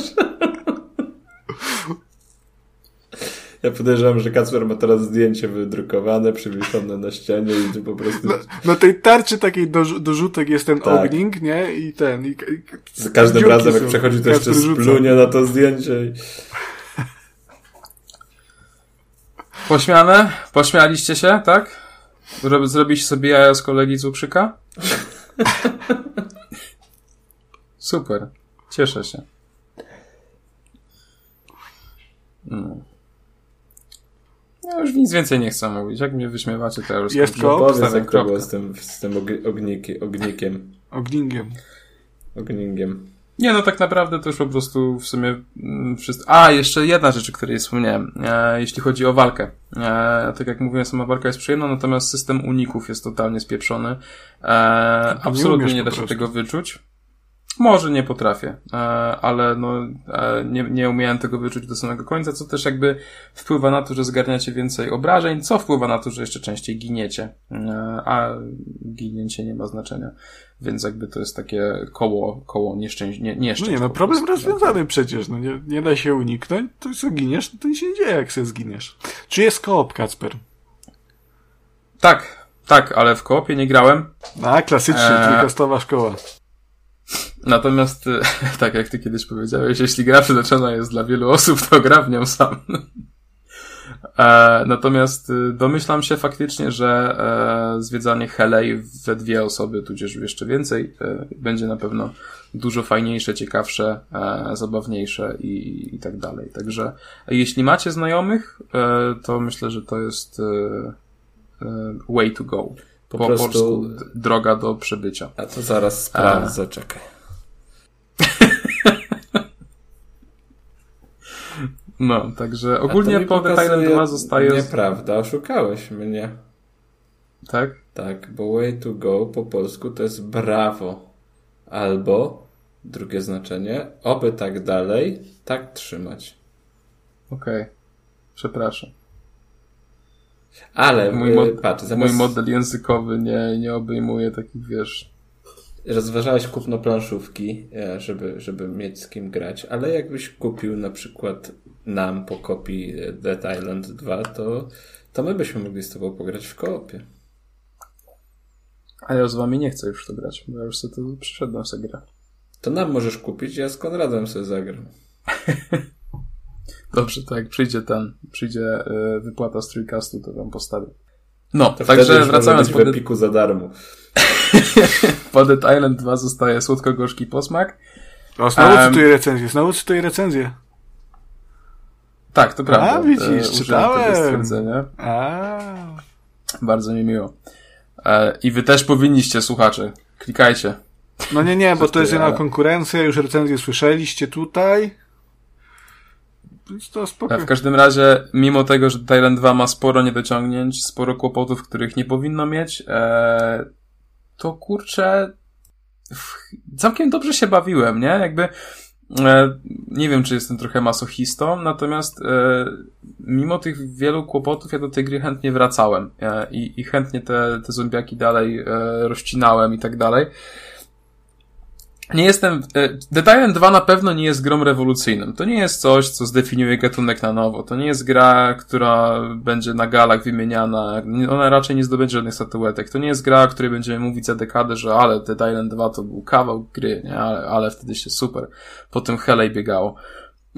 C: Ja podejrzewam, że Kacper ma teraz zdjęcie wydrukowane, przywieszone na ścianie i tu po prostu...
B: Na, na tej tarczy takiej do, dorzutek jest ten tak. ognik, nie? I ten... I, i,
C: Za każdym razem, jak przechodzi, to jeszcze splunie na to zdjęcie. I...
A: Pośmiane? Pośmialiście się, tak? Zrobiliście sobie jaja z kolegi z? Super. Cieszę się. No. Ja już nic więcej nie chcę mówić. Jak mnie wyśmiewacie, to ja już
B: Jest
C: ko? Powiedz, jak to było z tym, z tym ogniki, ognikiem.
B: Ogningiem.
C: Ogningiem.
A: Nie, no tak naprawdę to już po prostu w sumie mm, wszystko. A, jeszcze jedna rzecz, o której wspomniałem. E, jeśli chodzi o walkę. E, tak jak mówiłem, sama walka jest przyjemna, natomiast system uników jest totalnie spieprzony. E, absolutnie nie, nie da się tego wyczuć. Może nie potrafię, e, ale no, e, nie, nie umiałem tego wyczuć do samego końca, co też jakby wpływa na to, że zgarniacie więcej obrażeń, co wpływa na to, że jeszcze częściej giniecie, e, a ginięcie nie ma znaczenia, więc jakby to jest takie koło, koło nieszczęść, nie, nieszczęść.
B: No nie, no problem rozwiązany przecież, no nie, nie da się uniknąć, to co giniesz, to nic się nie dzieje, jak się zginiesz. Czy jest koop, Kacper?
A: Tak, tak, ale w koopie nie grałem.
B: A, klasycznie, eee... trójkastowa szkoła.
A: Natomiast, tak jak ty kiedyś powiedziałeś, jeśli gra przeznaczona jest dla wielu osób, to gra w nią sam. E, natomiast y, domyślam się faktycznie, że e, zwiedzanie Helej we dwie osoby, tudzież jeszcze więcej, e, będzie na pewno dużo fajniejsze, ciekawsze, zabawniejsze i, i tak dalej. Także jeśli macie znajomych, to myślę, że to jest way to go. Po, po prostu polsku droga do przebycia.
C: A to zaraz sprawdzę, czekaj.
A: No, także ogólnie po The Thailand 2 zostaje...
C: Nieprawda, oszukałeś mnie.
A: Tak?
C: Tak, bo way to go po polsku to jest brawo. Albo, drugie znaczenie, oby tak dalej, tak trzymać.
A: Okej. Okay. Przepraszam.
C: Ale,
A: mój, mod, patrz, zamiast... mój model językowy nie, nie obejmuje takich, wiesz,
C: rozważałeś kupno planszówki, e, żeby, żeby mieć z kim grać, ale jakbyś kupił na przykład nam po kopii Dead Island 2, to, to my byśmy mogli z tobą pograć w koopie.
A: A ja z wami nie chcę już to grać, bo ja już sobie to przyszedłem sobie grę.
C: To nam możesz kupić, ja z Konradem sobie zagram.
A: Dobrze, to jak przyjdzie ten, przyjdzie y, wypłata z Trójkastu, to wam postawię. No, to także wracając
C: po w Epiku za darmo.
A: po Dead Island 2 zostaje słodko-gorzki posmak.
B: O, znowu um, cytuję recenzję, znowu cytuję recenzję.
A: Tak, to prawda.
B: A, widzisz, e, czytałem.
A: stwierdzenia. A. Bardzo mi miło. E, I wy też powinniście, słuchacze. Klikajcie.
B: No nie, nie, bo to jest jedna konkurencja, już recenzję słyszeliście tutaj. To spoko.
A: W każdym razie, mimo tego, że Thailand 2 ma sporo niedociągnięć, sporo kłopotów, których nie powinno mieć, e, to kurczę, całkiem dobrze się bawiłem, nie? Jakby, e, nie wiem, czy jestem trochę masochistą, natomiast e, mimo tych wielu kłopotów ja do tej gry chętnie wracałem e, i, i chętnie te, te zombiaki dalej e, rozcinałem i tak dalej nie jestem. E, The Island 2 na pewno nie jest grą rewolucyjną. To nie jest coś, co zdefiniuje gatunek na nowo. To nie jest gra, która będzie na galach wymieniana. Ona raczej nie zdobędzie żadnych statuetek. To nie jest gra, o której będziemy mówić za dekadę, że ale The Island 2 to był kawał gry, nie? Ale, ale wtedy się super po tym Helej biegało.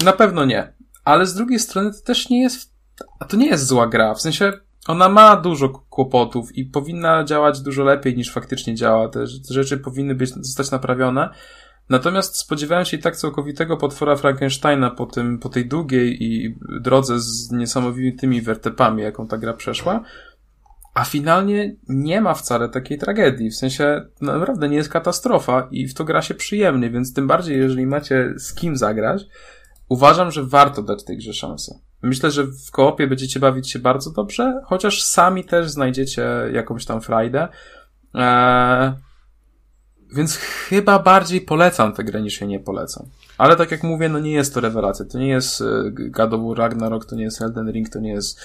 A: Na pewno nie. Ale z drugiej strony to też nie jest. A to nie jest zła gra. W sensie ona ma dużo kłopotów i powinna działać dużo lepiej niż faktycznie działa. Te rzeczy powinny być, zostać naprawione. Natomiast spodziewałem się i tak całkowitego potwora Frankensteina po, tym, po tej długiej i drodze z niesamowitymi wertepami, jaką ta gra przeszła. A finalnie nie ma wcale takiej tragedii. W sensie naprawdę nie jest katastrofa i w to gra się przyjemnie, więc tym bardziej, jeżeli macie z kim zagrać, uważam, że warto dać tej grze szansę. Myślę, że w koopie będziecie bawić się bardzo dobrze, chociaż sami też znajdziecie jakąś tam frajdę. Eee, więc chyba bardziej polecam tę grę niż jej nie polecam. Ale tak jak mówię, no nie jest to rewelacja. To nie jest e, God of War Ragnarok, to nie jest Elden Ring, to nie jest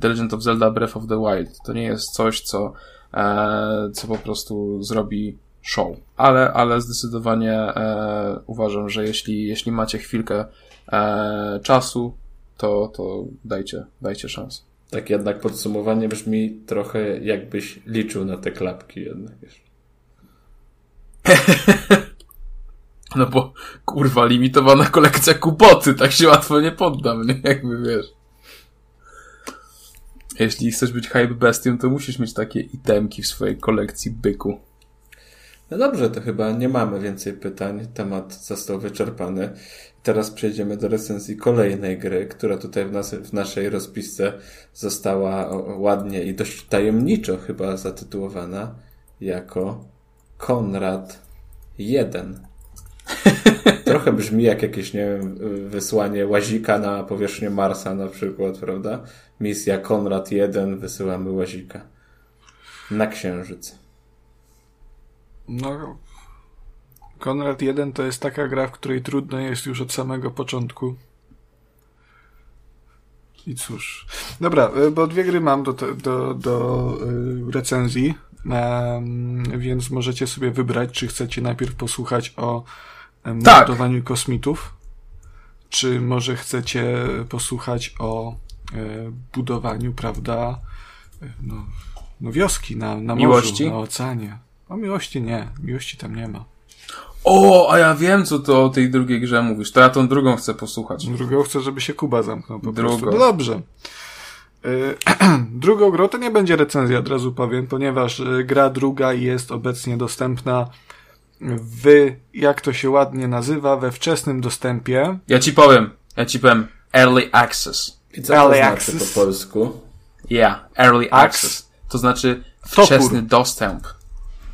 A: The Legend of Zelda Breath of the Wild. To nie jest coś, co, e, co po prostu zrobi show. Ale, ale zdecydowanie e, uważam, że jeśli, jeśli macie chwilkę e, czasu, to, to dajcie, dajcie szansę.
C: Tak jednak podsumowanie brzmi trochę jakbyś liczył na te klapki jednak,
A: no bo, kurwa, limitowana kolekcja kupoty, tak się łatwo nie poddam, nie? Jakby wiesz. Jeśli chcesz być hype bestią, to musisz mieć takie itemki w swojej kolekcji byku.
C: No dobrze, to chyba nie mamy więcej pytań. Temat został wyczerpany. Teraz przejdziemy do recenzji kolejnej gry, która tutaj w, nas, w naszej rozpisce została ładnie i dość tajemniczo chyba zatytułowana jako Konrad 1. Trochę brzmi jak jakieś, nie wiem, wysłanie łazika na powierzchnię Marsa na przykład, prawda? Misja Konrad 1, wysyłamy łazika na Księżyc.
B: No, Konrad 1 to jest taka gra, w której trudno jest już od samego początku. I cóż. Dobra, y, bo dwie gry mam do, do, do y, recenzji, więc możecie sobie wybrać, czy chcecie najpierw posłuchać o tak. kosmitów, czy może chcecie posłuchać o e, budowaniu, prawda, no, no wioski na, na morzu, na oceanie. O miłości nie, miłości tam nie ma.
A: O, a ja wiem, co to o tej drugiej grze mówisz. To ja tą drugą chcę posłuchać.
B: Drugą chcę, żeby się Kuba zamknął po drugą. prostu. No dobrze. Yy, drugą grą to nie będzie recenzja, od razu powiem, ponieważ yy, gra druga jest obecnie dostępna w, jak to się ładnie nazywa, we wczesnym dostępie.
A: Ja ci powiem, ja ci powiem, Early Access.
C: I co early to znaczy access? po polsku?
A: Yeah, Early Access. To znaczy wczesny Topór. dostęp.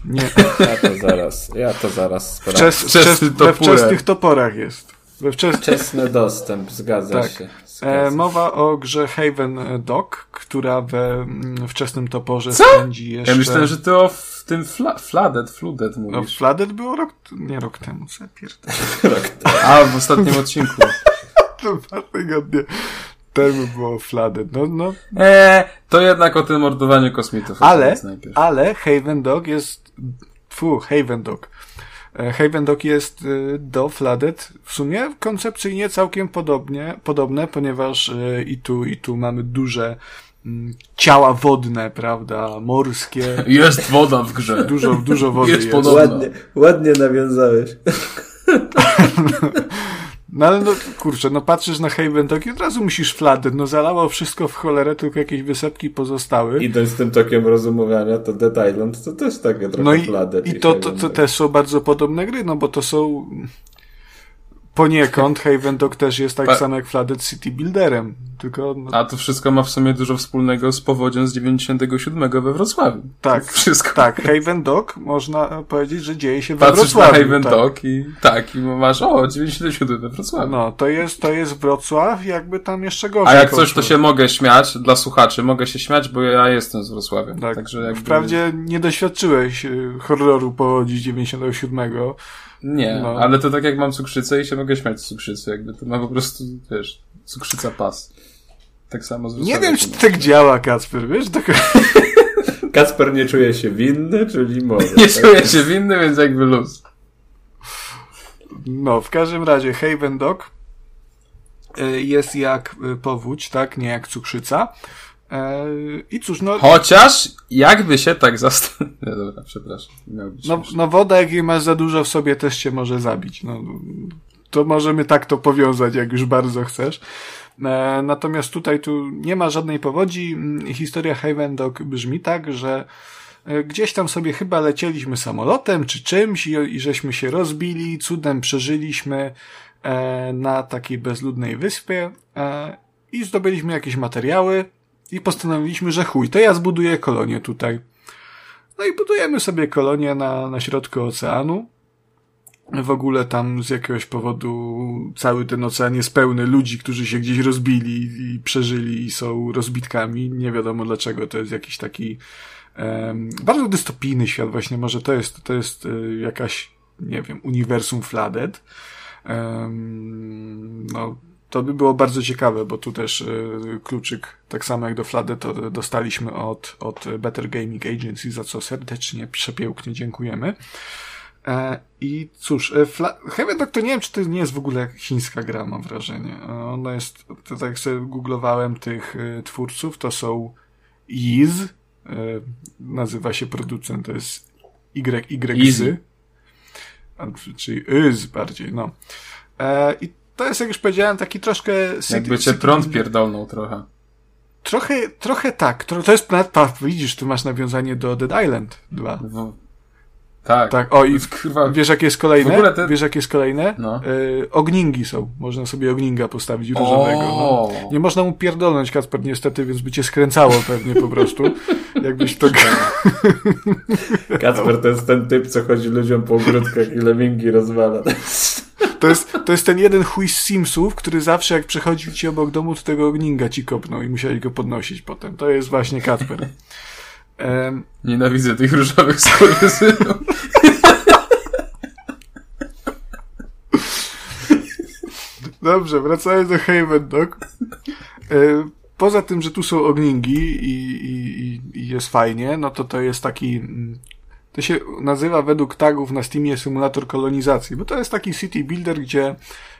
C: Nie. Ja to zaraz, ja to zaraz
B: sprawdzę. Wczes, wczes, we wczesnych toporach jest. We wczes...
C: Wczesny dostęp, zgadza tak. się.
B: E, mowa o grze Haven Dog, która we mm, wczesnym toporze Co? spędzi jeszcze...
A: Ja myślałem, że to w tym fla Flooded, Flooded mówisz. No,
B: Flooded było rok... nie rok temu, co
A: rok temu. A, w ostatnim odcinku.
B: Dwa tygodnie temu było Flooded. No, no.
A: Eee, to jednak o tym mordowaniu kosmitów.
B: Ale, ale Haven Dog jest Fu, Haven Dog. E, Haven Dog jest e, do Flooded w sumie koncepcyjnie całkiem podobnie, podobne, ponieważ e, i tu, i tu mamy duże mm, ciała wodne, prawda, morskie.
A: Jest woda w grze.
B: Dużo, dużo wody jest.
C: jest. Ładnie, ładnie nawiązałeś.
B: No ale no kurczę, no patrzysz na Haven i od razu musisz fladę, no zalało wszystko w cholerę, tylko jakieś wysepki pozostały.
C: I z tym tokiem rozumowania, to Dead Island to też takie trochę no
B: i, I to, to, to też są bardzo podobne gry, no bo to są Poniekąd Haven Dog też jest tak samo jak Flooded City Builderem, tylko... No...
A: A to wszystko ma w sumie dużo wspólnego z powodzią z 97 we Wrocławiu.
B: Tak,
A: wszystko.
B: tak. Haven Dog można powiedzieć, że dzieje się we
A: Patrzysz
B: Wrocławiu.
A: Patrzysz na Haven tak. Dog i tak, i masz o, 97 we Wrocławiu.
B: No, to jest, to jest Wrocław jakby tam jeszcze gorzej
A: A jak coś, to się mogę śmiać, dla słuchaczy, mogę się śmiać, bo ja jestem z Wrocławia.
B: Tak, Także jakby... wprawdzie nie doświadczyłeś y, horroru powodzi 97
A: nie, no. ale to tak jak mam cukrzycę i się mogę śmiać z cukrzycy, jakby to ma po prostu, wiesz, cukrzyca pas. Tak samo z
B: Nie wiem, czy to tak działa, Kacper, wiesz? Tak...
C: Kacper nie czuje się winny, czyli może.
A: nie tak? czuje się winny, więc jakby luz.
B: No, w każdym razie Haven Dog y, jest jak y, powódź, tak? Nie jak cukrzyca. E, I cóż, no.
A: Chociaż, jakby się tak zastanowić. No dobra, przepraszam.
B: No, no, woda, jak jej masz za dużo w sobie, też cię może zabić. No, to możemy tak to powiązać, jak już bardzo chcesz. E, natomiast tutaj tu nie ma żadnej powodzi. Mm, historia Haven Dog brzmi tak, że e, gdzieś tam sobie chyba lecieliśmy samolotem czy czymś i, i żeśmy się rozbili, cudem przeżyliśmy e, na takiej bezludnej wyspie e, i zdobyliśmy jakieś materiały i postanowiliśmy, że chuj, to ja zbuduję kolonię tutaj. No i budujemy sobie kolonię na, na środku oceanu. W ogóle tam z jakiegoś powodu cały ten ocean jest pełny ludzi, którzy się gdzieś rozbili i przeżyli i są rozbitkami. Nie wiadomo dlaczego, to jest jakiś taki um, bardzo dystopijny świat właśnie. Może to jest, to jest y, jakaś, nie wiem, uniwersum Flooded. Um, no, to by było bardzo ciekawe, bo tu też y, kluczyk, tak samo jak do Flady, to dostaliśmy od, od Better Gaming Agency, za co serdecznie, przepięknie dziękujemy. E, I cóż, e, Heaven Dog to nie wiem, czy to nie jest w ogóle chińska gra, mam wrażenie. E, ona jest, tak jak sobie googlowałem tych e, twórców, to są Yiz, e, nazywa się producent, to jest YYZ, czyli Yz bardziej, no. E, I to jest, jak już powiedziałem, taki troszkę...
A: Jakby cię prąd pierdolnął trochę.
B: Trochę, trochę tak. To jest, widzisz, tu masz nawiązanie do Dead Island 2.
A: No, tak.
B: Tak, o i Kurwa. wiesz jakie jest kolejne? Te... Wiesz jakie jest kolejne? No. Y, ogningi są. Można sobie ogninga postawić różowego. No. Nie można mu pierdolnąć Kasper niestety, więc by cię skręcało pewnie po prostu. Jakbyś to...
C: Kacper to jest ten typ, co chodzi ludziom po ogródkach i lemingi rozwala.
B: To jest, to jest ten jeden chuj z Simsów, który zawsze jak przechodził ci obok domu, to tego ogninga ci kopnął i musieli go podnosić potem. To jest właśnie Kacper.
A: Um, Nienawidzę tych różowych skurwysynów.
B: Dobrze, wracając do Haven Dog. E, poza tym, że tu są ogningi i, i, i jest fajnie, no to to jest taki mm, to się nazywa według tagów na Steamie symulator kolonizacji, bo to jest taki city builder, gdzie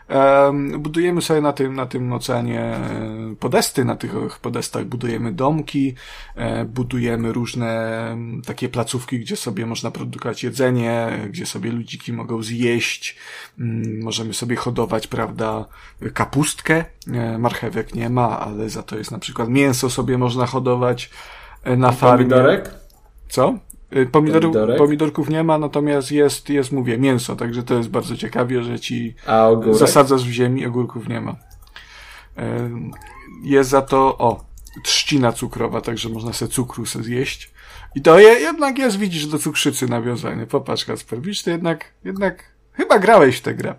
B: um, budujemy sobie na tym, na tym oceanie e, podesty, na tych podestach budujemy domki, e, budujemy różne takie placówki, gdzie sobie można produkować jedzenie, gdzie sobie ludziki mogą zjeść, mm, możemy sobie hodować, prawda, kapustkę, e, marchewek nie ma, ale za to jest na przykład mięso sobie można hodować na farmie.
C: Pomidorek?
B: Co? Y, pomidoru, pomidorków nie ma, natomiast jest, jest, mówię, mięso, także to jest bardzo ciekawie, że ci zasadzasz w ziemi, ogórków nie ma. Y, jest za to, o, trzcina cukrowa, także można sobie cukru sobie zjeść. I to je, jednak jest, widzisz, do cukrzycy nawiązanie. Popatrz, Kasper, widzisz, to jednak, jednak, chyba grałeś w tę grę.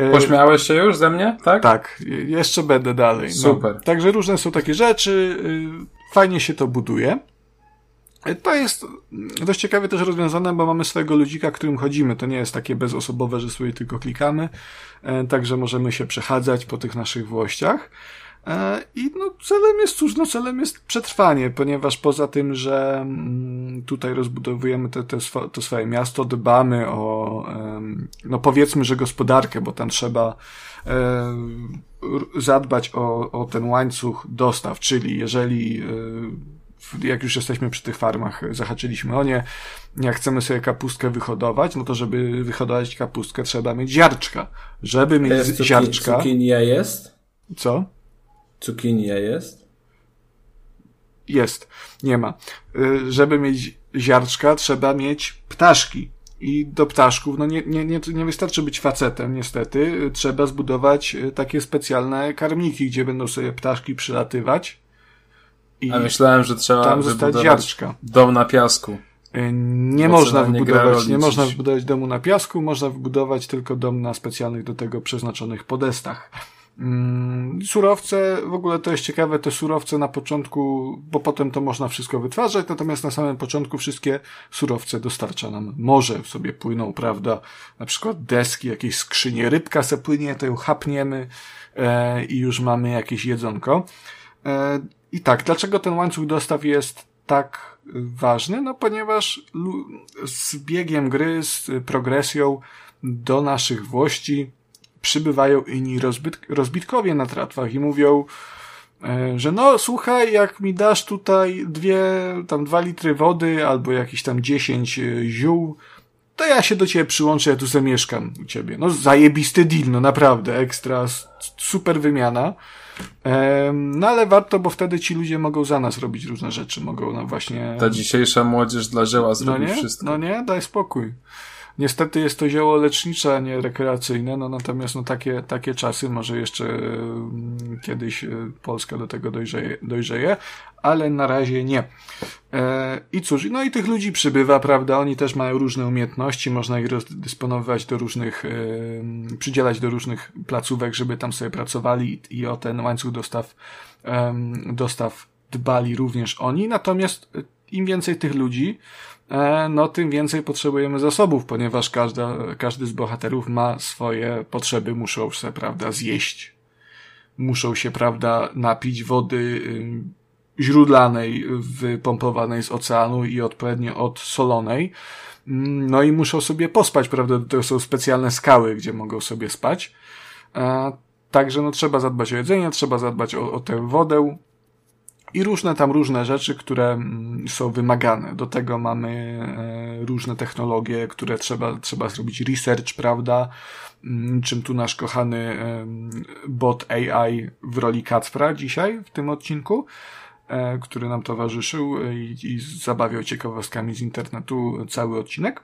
A: Y, Pośmiałeś się już ze mnie, tak?
B: Tak, jeszcze będę dalej. No.
A: Super.
B: No, także różne są takie rzeczy, fajnie się to buduje. To jest dość ciekawie też rozwiązane, bo mamy swojego ludzika, którym chodzimy. To nie jest takie bezosobowe, że sobie tylko klikamy. E, także możemy się przechadzać po tych naszych włościach. E, I no, celem jest, cóż, no, celem jest przetrwanie, ponieważ poza tym, że mm, tutaj rozbudowujemy te, te swo, to swoje miasto, dbamy o, no powiedzmy, że gospodarkę, bo tam trzeba e, zadbać o, o ten łańcuch dostaw, czyli jeżeli jak już jesteśmy przy tych farmach, zahaczyliśmy o nie, jak chcemy sobie kapustkę wyhodować, no to żeby wyhodować kapustkę trzeba mieć ziarczka. Żeby mieć jest cuki, ziarczka...
C: Cukinia jest?
B: Co?
C: Cukinia jest?
B: Jest. Nie ma. Y, żeby mieć ziarczka trzeba mieć ptaszki. I do ptaszków, no nie, nie, nie, nie wystarczy być facetem, niestety. Trzeba zbudować y, takie specjalne karmniki, gdzie będą sobie ptaszki przylatywać
A: i A myślałem, że trzeba tam zostać ziarczka. dom na piasku.
B: E, nie można wybudować, nie można wybudować domu na piasku, można wybudować tylko dom na specjalnych do tego przeznaczonych podestach. Mm, surowce, w ogóle to jest ciekawe, te surowce na początku, bo potem to można wszystko wytwarzać, natomiast na samym początku wszystkie surowce dostarcza nam morze, sobie płyną, prawda, na przykład deski, jakieś skrzynie, rybka se płynie, to ją chapniemy e, i już mamy jakieś jedzonko. E, i tak, dlaczego ten łańcuch dostaw jest tak ważny? No ponieważ z biegiem gry, z progresją do naszych włości przybywają inni rozbit rozbitkowie na tratwach i mówią, e, że no słuchaj, jak mi dasz tutaj dwie, tam dwa litry wody albo jakieś tam dziesięć e, ziół, to ja się do ciebie przyłączę, ja tu zamieszkam u ciebie. No zajebisty deal, no naprawdę, ekstra, super wymiana. No ale warto, bo wtedy ci ludzie mogą za nas robić różne rzeczy, mogą nam właśnie...
A: Ta dzisiejsza młodzież dla zioła zrobi
B: no nie?
A: wszystko.
B: No nie, daj spokój. Niestety jest to zioło lecznicze, a nie rekreacyjne, no natomiast no takie, takie czasy, może jeszcze mm, kiedyś e, Polska do tego dojrzeje, dojrzeje ale na razie nie. E, I cóż, no i tych ludzi przybywa, prawda? Oni też mają różne umiejętności, można ich rozdysponowywać do różnych, e, przydzielać do różnych placówek, żeby tam sobie pracowali i o ten łańcuch dostaw, dostaw dbali również oni. Natomiast im więcej tych ludzi, E, no tym więcej potrzebujemy zasobów, ponieważ każda, każdy z bohaterów ma swoje potrzeby, muszą się, prawda, zjeść. Muszą się, prawda, napić wody źródlanej, wypompowanej z oceanu i odpowiednio odsolonej. Mm, no i muszą sobie pospać, prawda, to są specjalne skały, gdzie mogą sobie spać. E, także no trzeba zadbać o jedzenie, trzeba zadbać o, o tę wodę, i różne tam różne rzeczy, które mm, są wymagane. Do tego mamy e, różne technologie, które trzeba, trzeba zrobić research, prawda? Mm, czym tu nasz kochany bot AI w roli Kacpra dzisiaj w tym odcinku, e, który nam towarzyszył i, i zabawiał ciekawostkami z internetu cały odcinek.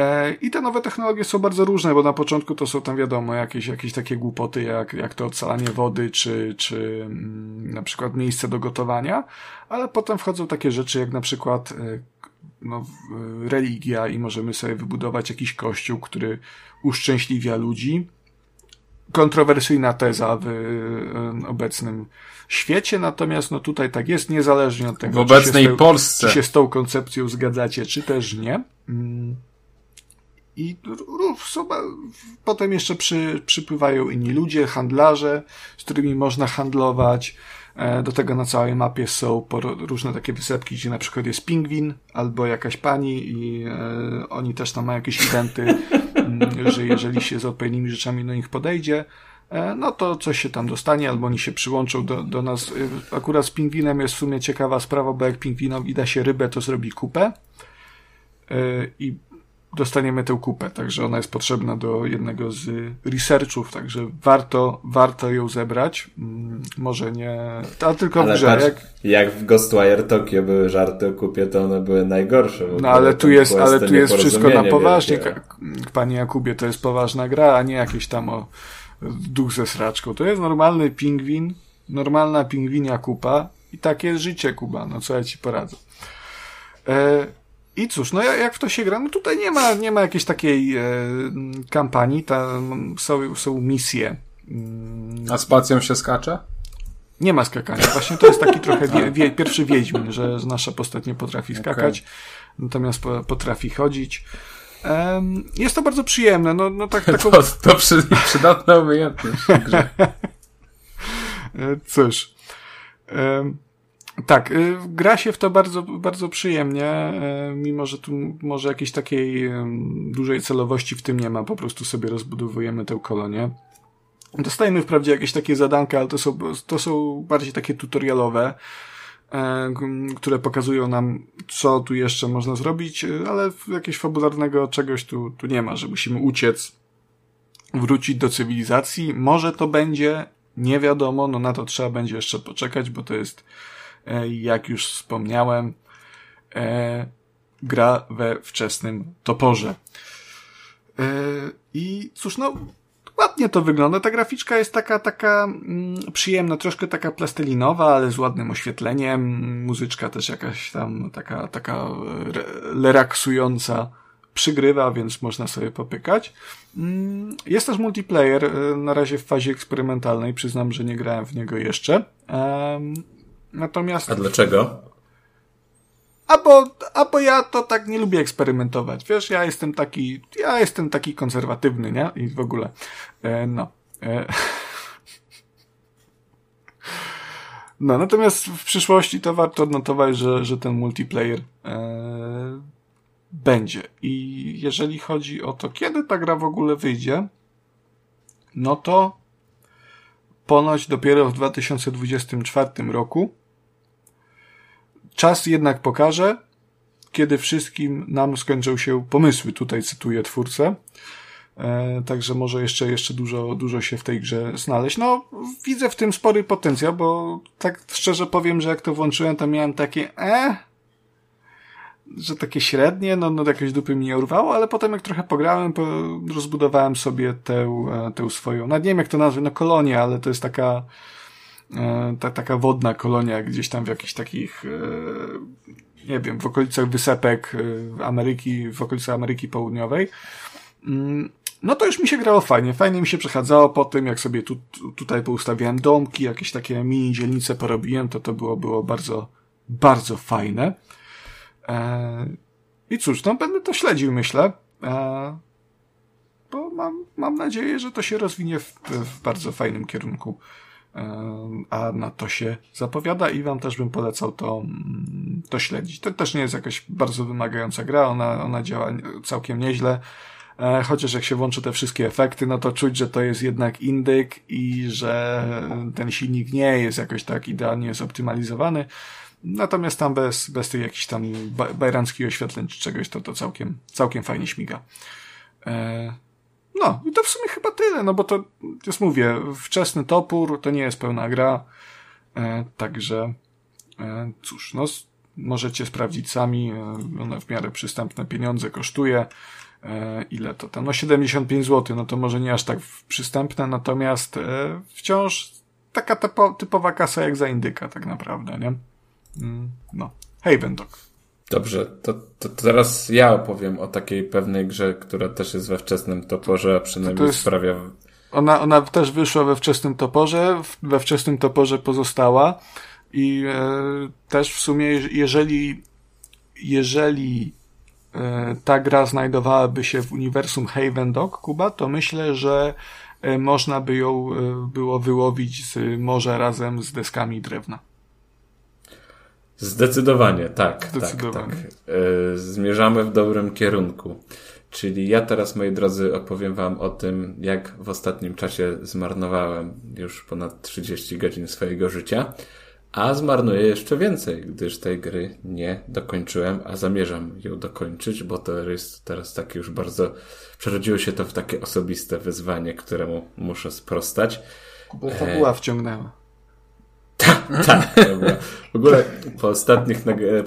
B: E, I te nowe technologie są bardzo różne, bo na początku to są tam wiadomo jakieś, jakieś takie głupoty, jak, jak to ocalanie wody, czy, czy mm, na przykład miejsce do gotowania, ale potem wchodzą takie rzeczy jak na przykład e, no, religia i możemy sobie wybudować jakiś kościół, który uszczęśliwia ludzi. Kontrowersyjna teza w e, obecnym świecie, natomiast no tutaj tak jest, niezależnie od tego,
A: w obecnej czy się Polsce.
B: czy się z tą koncepcją zgadzacie, czy też nie. Mm. I potem jeszcze przy, przypływają inni ludzie, handlarze, z którymi można handlować. E, do tego na całej mapie są różne takie wysepki, gdzie na przykład jest pingwin albo jakaś pani i e, oni też tam mają jakieś eventy, mm, że jeżeli się z odpowiednimi rzeczami do nich podejdzie, e, no to coś się tam dostanie, albo oni się przyłączą do, do nas. E, akurat z pingwinem jest w sumie ciekawa sprawa, bo jak pingwinowi da się rybę, to zrobi kupę. E, I dostaniemy tę kupę, także ona jest potrzebna do jednego z researchów, także warto, warto ją zebrać. Mm, może nie, a tylko ale w grze. Patrz,
C: jak... jak w Ghostwire Tokyo były żarty o kupie, to one były najgorsze.
B: No ale tu jest, ale tu jest wszystko na poważnie. Wielkie. Panie Jakubie, to jest poważna gra, a nie jakieś tam o duch ze sraczką. To jest normalny pingwin, normalna pingwinia kupa i takie jest życie Kuba, no co ja ci poradzę. E, i cóż, no jak w to się gra? No tutaj nie ma, nie ma jakiejś takiej e, kampanii, tam są, są misje.
A: A spacją się skacze?
B: Nie ma skakania. Właśnie to jest taki trochę wie, wie, pierwszy wiedźmin, że nasza postać nie potrafi skakać, okay. natomiast po, potrafi chodzić. Um, jest to bardzo przyjemne. No, no tak, taką...
A: to, to przy, przydatna umiejętność.
B: Cóż. Um, tak, y, gra się w to bardzo, bardzo przyjemnie, y, mimo że tu może jakiejś takiej dużej celowości w tym nie ma, po prostu sobie rozbudowujemy tę kolonię. Dostajemy wprawdzie jakieś takie zadanka, ale to są, to są bardziej takie tutorialowe, e, które pokazują nam, co tu jeszcze można zrobić, ale jakiegoś fabularnego czegoś tu, tu nie ma, że musimy uciec, wrócić do cywilizacji. Może to będzie, nie wiadomo, no na to trzeba będzie jeszcze poczekać, bo to jest jak już wspomniałem, e, gra we wczesnym toporze. E, I cóż, no, ładnie to wygląda. Ta graficzka jest taka, taka mm, przyjemna, troszkę taka plastelinowa, ale z ładnym oświetleniem. Muzyczka też jakaś tam taka, taka relaksująca przygrywa, więc można sobie popykać. Mm, jest też multiplayer, na razie w fazie eksperymentalnej. Przyznam, że nie grałem w niego jeszcze. Natomiast.
C: A dlaczego?
B: Albo, albo ja to tak nie lubię eksperymentować. Wiesz, ja jestem taki, ja jestem taki konserwatywny, nie? I w ogóle. E, no. E. No, natomiast w przyszłości to warto odnotować, że, że ten multiplayer e, będzie. I jeżeli chodzi o to, kiedy ta gra w ogóle wyjdzie, no to ponoć dopiero w 2024 roku. Czas jednak pokaże, kiedy wszystkim nam skończą się pomysły. Tutaj cytuję twórcę. E, także może jeszcze, jeszcze dużo, dużo się w tej grze znaleźć. No, widzę w tym spory potencjał, bo tak szczerze powiem, że jak to włączyłem, to miałem takie, e, że takie średnie, no, no jakieś dupy mi nie urwało, ale potem jak trochę pograłem, po, rozbudowałem sobie tę, e, tę swoją, no nie wiem jak to nazwać, no kolonię, ale to jest taka, ta, taka wodna kolonia gdzieś tam w jakichś takich, e, nie wiem, w okolicach wysepek e, Ameryki, w okolicach Ameryki Południowej. Mm, no to już mi się grało fajnie. Fajnie mi się przechadzało po tym, jak sobie tu, tutaj poustawiałem domki, jakieś takie mini dzielnice porobiłem, to to było, było bardzo, bardzo fajne. I cóż, no będę to śledził, myślę. Bo mam, mam nadzieję, że to się rozwinie w, w bardzo fajnym kierunku. A na to się zapowiada i wam też bym polecał to, mm, to śledzić. To też nie jest jakaś bardzo wymagająca gra, ona, ona działa całkiem nieźle. E, chociaż jak się włączy te wszystkie efekty, no to czuć, że to jest jednak indyk i że ten silnik nie jest jakoś tak idealnie zoptymalizowany. Natomiast tam bez, bez tych jakichś tam bajranckich oświetleń czy czegoś, to to całkiem, całkiem fajnie śmiga. E, no, i to w sumie chyba tyle, no bo to, już mówię, wczesny topór to nie jest pełna gra, e, także cóż, no możecie sprawdzić sami, ona w miarę przystępne pieniądze kosztuje, E, ile to tam, no 75 zł, no to może nie aż tak przystępne, natomiast e, wciąż taka typo, typowa kasa jak za indyka tak naprawdę, nie? Mm, no. Haven Dog.
C: Dobrze, to, to, teraz ja opowiem o takiej pewnej grze, która też jest we wczesnym toporze, a przynajmniej jest, sprawia...
B: Ona, ona też wyszła we wczesnym toporze, we wczesnym toporze pozostała i e, też w sumie, jeżeli jeżeli E, ta gra znajdowałaby się w uniwersum Haven Dog, Kuba, to myślę, że e, można by ją e, było wyłowić z morza razem z deskami drewna.
C: Zdecydowanie, tak. Zdecydowanie. Tak, tak. Zmierzamy w dobrym kierunku. Czyli ja teraz, moi drodzy, opowiem Wam o tym, jak w ostatnim czasie zmarnowałem już ponad 30 godzin swojego życia a zmarnuję jeszcze więcej, gdyż tej gry nie dokończyłem, a zamierzam ją dokończyć, bo to jest teraz takie już bardzo, przerodziło się to w takie osobiste wyzwanie, któremu muszę sprostać.
B: Bo fabuła e... wciągnęła.
C: Tak, tak. W ogóle po, ostatnich,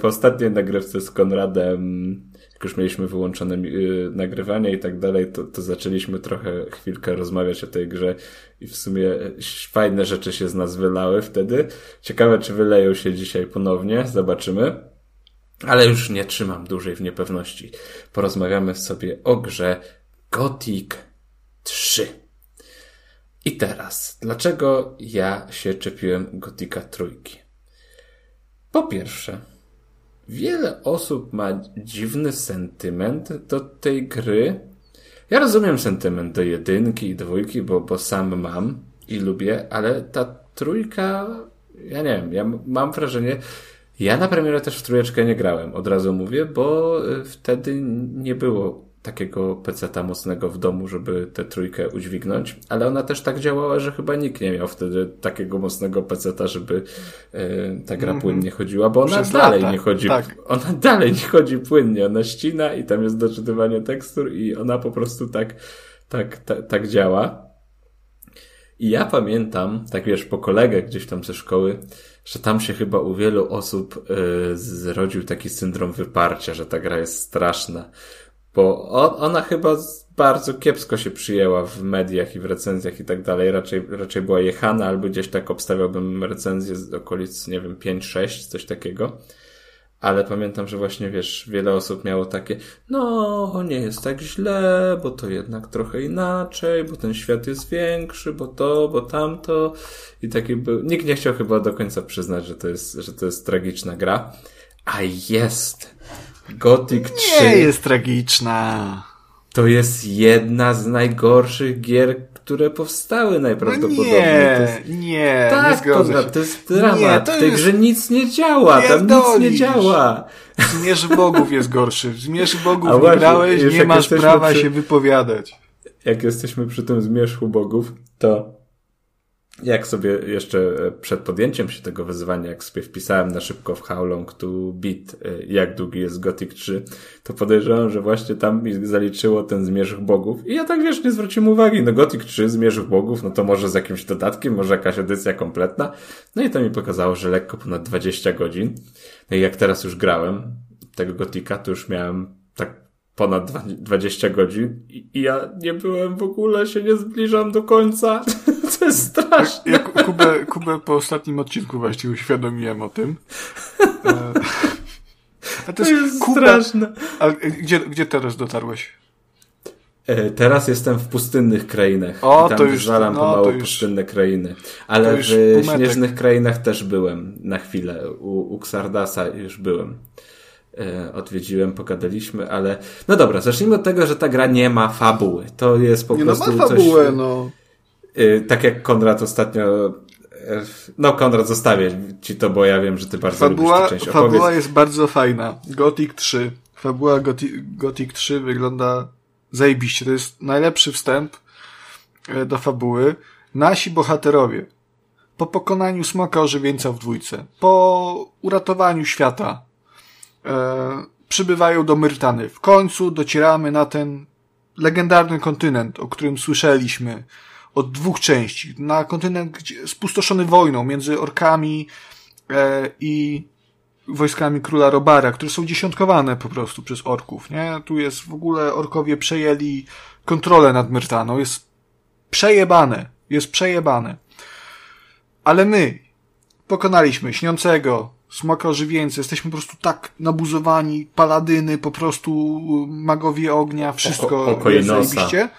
C: po ostatniej nagrywce z Konradem już mieliśmy wyłączone y, nagrywanie i tak dalej, to, to zaczęliśmy trochę chwilkę rozmawiać o tej grze i w sumie fajne rzeczy się z nas wylały wtedy. Ciekawe, czy wyleją się dzisiaj ponownie, zobaczymy. Ale już nie trzymam dłużej w niepewności. Porozmawiamy sobie o grze Gothic 3. I teraz, dlaczego ja się czepiłem Gotika trójki? Po pierwsze, Wiele osób ma dziwny sentyment do tej gry. Ja rozumiem sentyment do jedynki i dwójki, bo, bo sam mam i lubię, ale ta trójka, ja nie wiem, ja mam wrażenie, ja na premierę też w trójeczkę nie grałem, od razu mówię, bo y, wtedy nie było takiego peceta mocnego w domu, żeby tę trójkę udźwignąć, ale ona też tak działała, że chyba nikt nie miał wtedy takiego mocnego peceta, żeby e, ta gra mm -hmm. płynnie chodziła, bo ona Przez dalej lata. nie chodzi, tak. ona dalej nie chodzi płynnie, ona ścina i tam jest doczytywanie tekstur i ona po prostu tak, tak, tak, tak działa. I ja pamiętam, tak wiesz, po kolegę gdzieś tam ze szkoły, że tam się chyba u wielu osób y, zrodził taki syndrom wyparcia, że ta gra jest straszna bo ona chyba bardzo kiepsko się przyjęła w mediach i w recenzjach i tak dalej. Raczej, raczej była jechana, albo gdzieś tak obstawiałbym recenzję z okolic, nie wiem, 5-6, coś takiego. Ale pamiętam, że właśnie, wiesz, wiele osób miało takie, no, nie jest tak źle, bo to jednak trochę inaczej, bo ten świat jest większy, bo to, bo tamto. I taki był, nikt nie chciał chyba do końca przyznać, że to jest, że to jest tragiczna gra. A jest! Gothic 3.
B: Nie jest tragiczna.
C: To jest jedna z najgorszych gier, które powstały najprawdopodobniej. No
B: nie, nie,
C: tak, nie to, to jest dramat. Nie, to w tej jest... grze nic nie działa, tam nic nie działa.
B: Zmierz Bogów jest gorszy. Zmierz Bogów A nie grałeś, nie masz prawa przy... się wypowiadać.
C: Jak jesteśmy przy tym zmierzchu Bogów, to jak sobie jeszcze przed podjęciem się tego wyzwania, jak sobie wpisałem na szybko w How Long to Beat, jak długi jest Gothic 3, to podejrzewam, że właśnie tam mi zaliczyło ten zmierzch bogów. I ja tak wiesz, nie zwróciłem uwagi, no Gothic 3, zmierzch bogów, no to może z jakimś dodatkiem, może jakaś edycja kompletna. No i to mi pokazało, że lekko ponad 20 godzin. No i jak teraz już grałem tego Gotika, to już miałem tak ponad 20 godzin i ja nie byłem w ogóle, się nie zbliżam do końca. to jest straszne.
B: Ja Kubę, Kubę po ostatnim odcinku właściwie uświadomiłem o tym. E,
C: a to jest, to jest Kuba, straszne.
B: A gdzie, gdzie teraz dotarłeś?
C: E, teraz jestem w pustynnych krainach. O, I tam to już, no, pomału już, pustynne krainy. Ale w śnieżnych krainach też byłem na chwilę. U, u Xardasa już byłem. E, odwiedziłem, pogadaliśmy, ale no dobra, zacznijmy od tego, że ta gra nie ma fabuły. To jest po
B: nie
C: prostu
B: no, ma fabułę, coś... no.
C: E, tak jak Konrad ostatnio e, no Konrad, zostawię ci to, bo ja wiem, że ty bardzo fabuła, lubisz tę część.
B: Opowiedz. Fabuła jest bardzo fajna. Gothic 3. Fabuła Gothic, Gothic 3 wygląda zajebiście. To jest najlepszy wstęp do fabuły. Nasi bohaterowie po pokonaniu smoka ożywieńca w dwójce, po uratowaniu świata, e, przybywają do Myrtany. W końcu docieramy na ten legendarny kontynent, o którym słyszeliśmy od dwóch części. Na kontynent gdzie, spustoszony wojną między orkami e, i wojskami króla Robara, które są dziesiątkowane po prostu przez orków, nie? Tu jest w ogóle orkowie przejęli kontrolę nad Myrtaną. Jest przejebane. Jest przejebane. Ale my pokonaliśmy śniącego, smoka ożywieńcy, jesteśmy po prostu tak nabuzowani, paladyny, po prostu magowie ognia, wszystko o, jest zajebiście.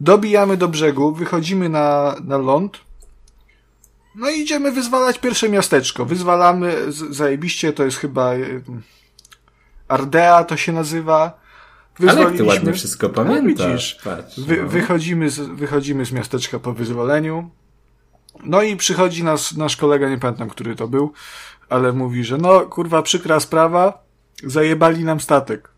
B: Dobijamy do brzegu, wychodzimy na, na ląd, no i idziemy wyzwalać pierwsze miasteczko. Wyzwalamy, z, zajebiście, to jest chyba e, Ardea to się nazywa.
C: Ale jak ty ładnie wszystko pamiętasz. No,
B: Patrz, wy, no. wychodzimy, z, wychodzimy z miasteczka po wyzwoleniu. No i przychodzi nas, nasz kolega, nie pamiętam, który to był, ale mówi, że no, kurwa, przykra sprawa, zajebali nam statek.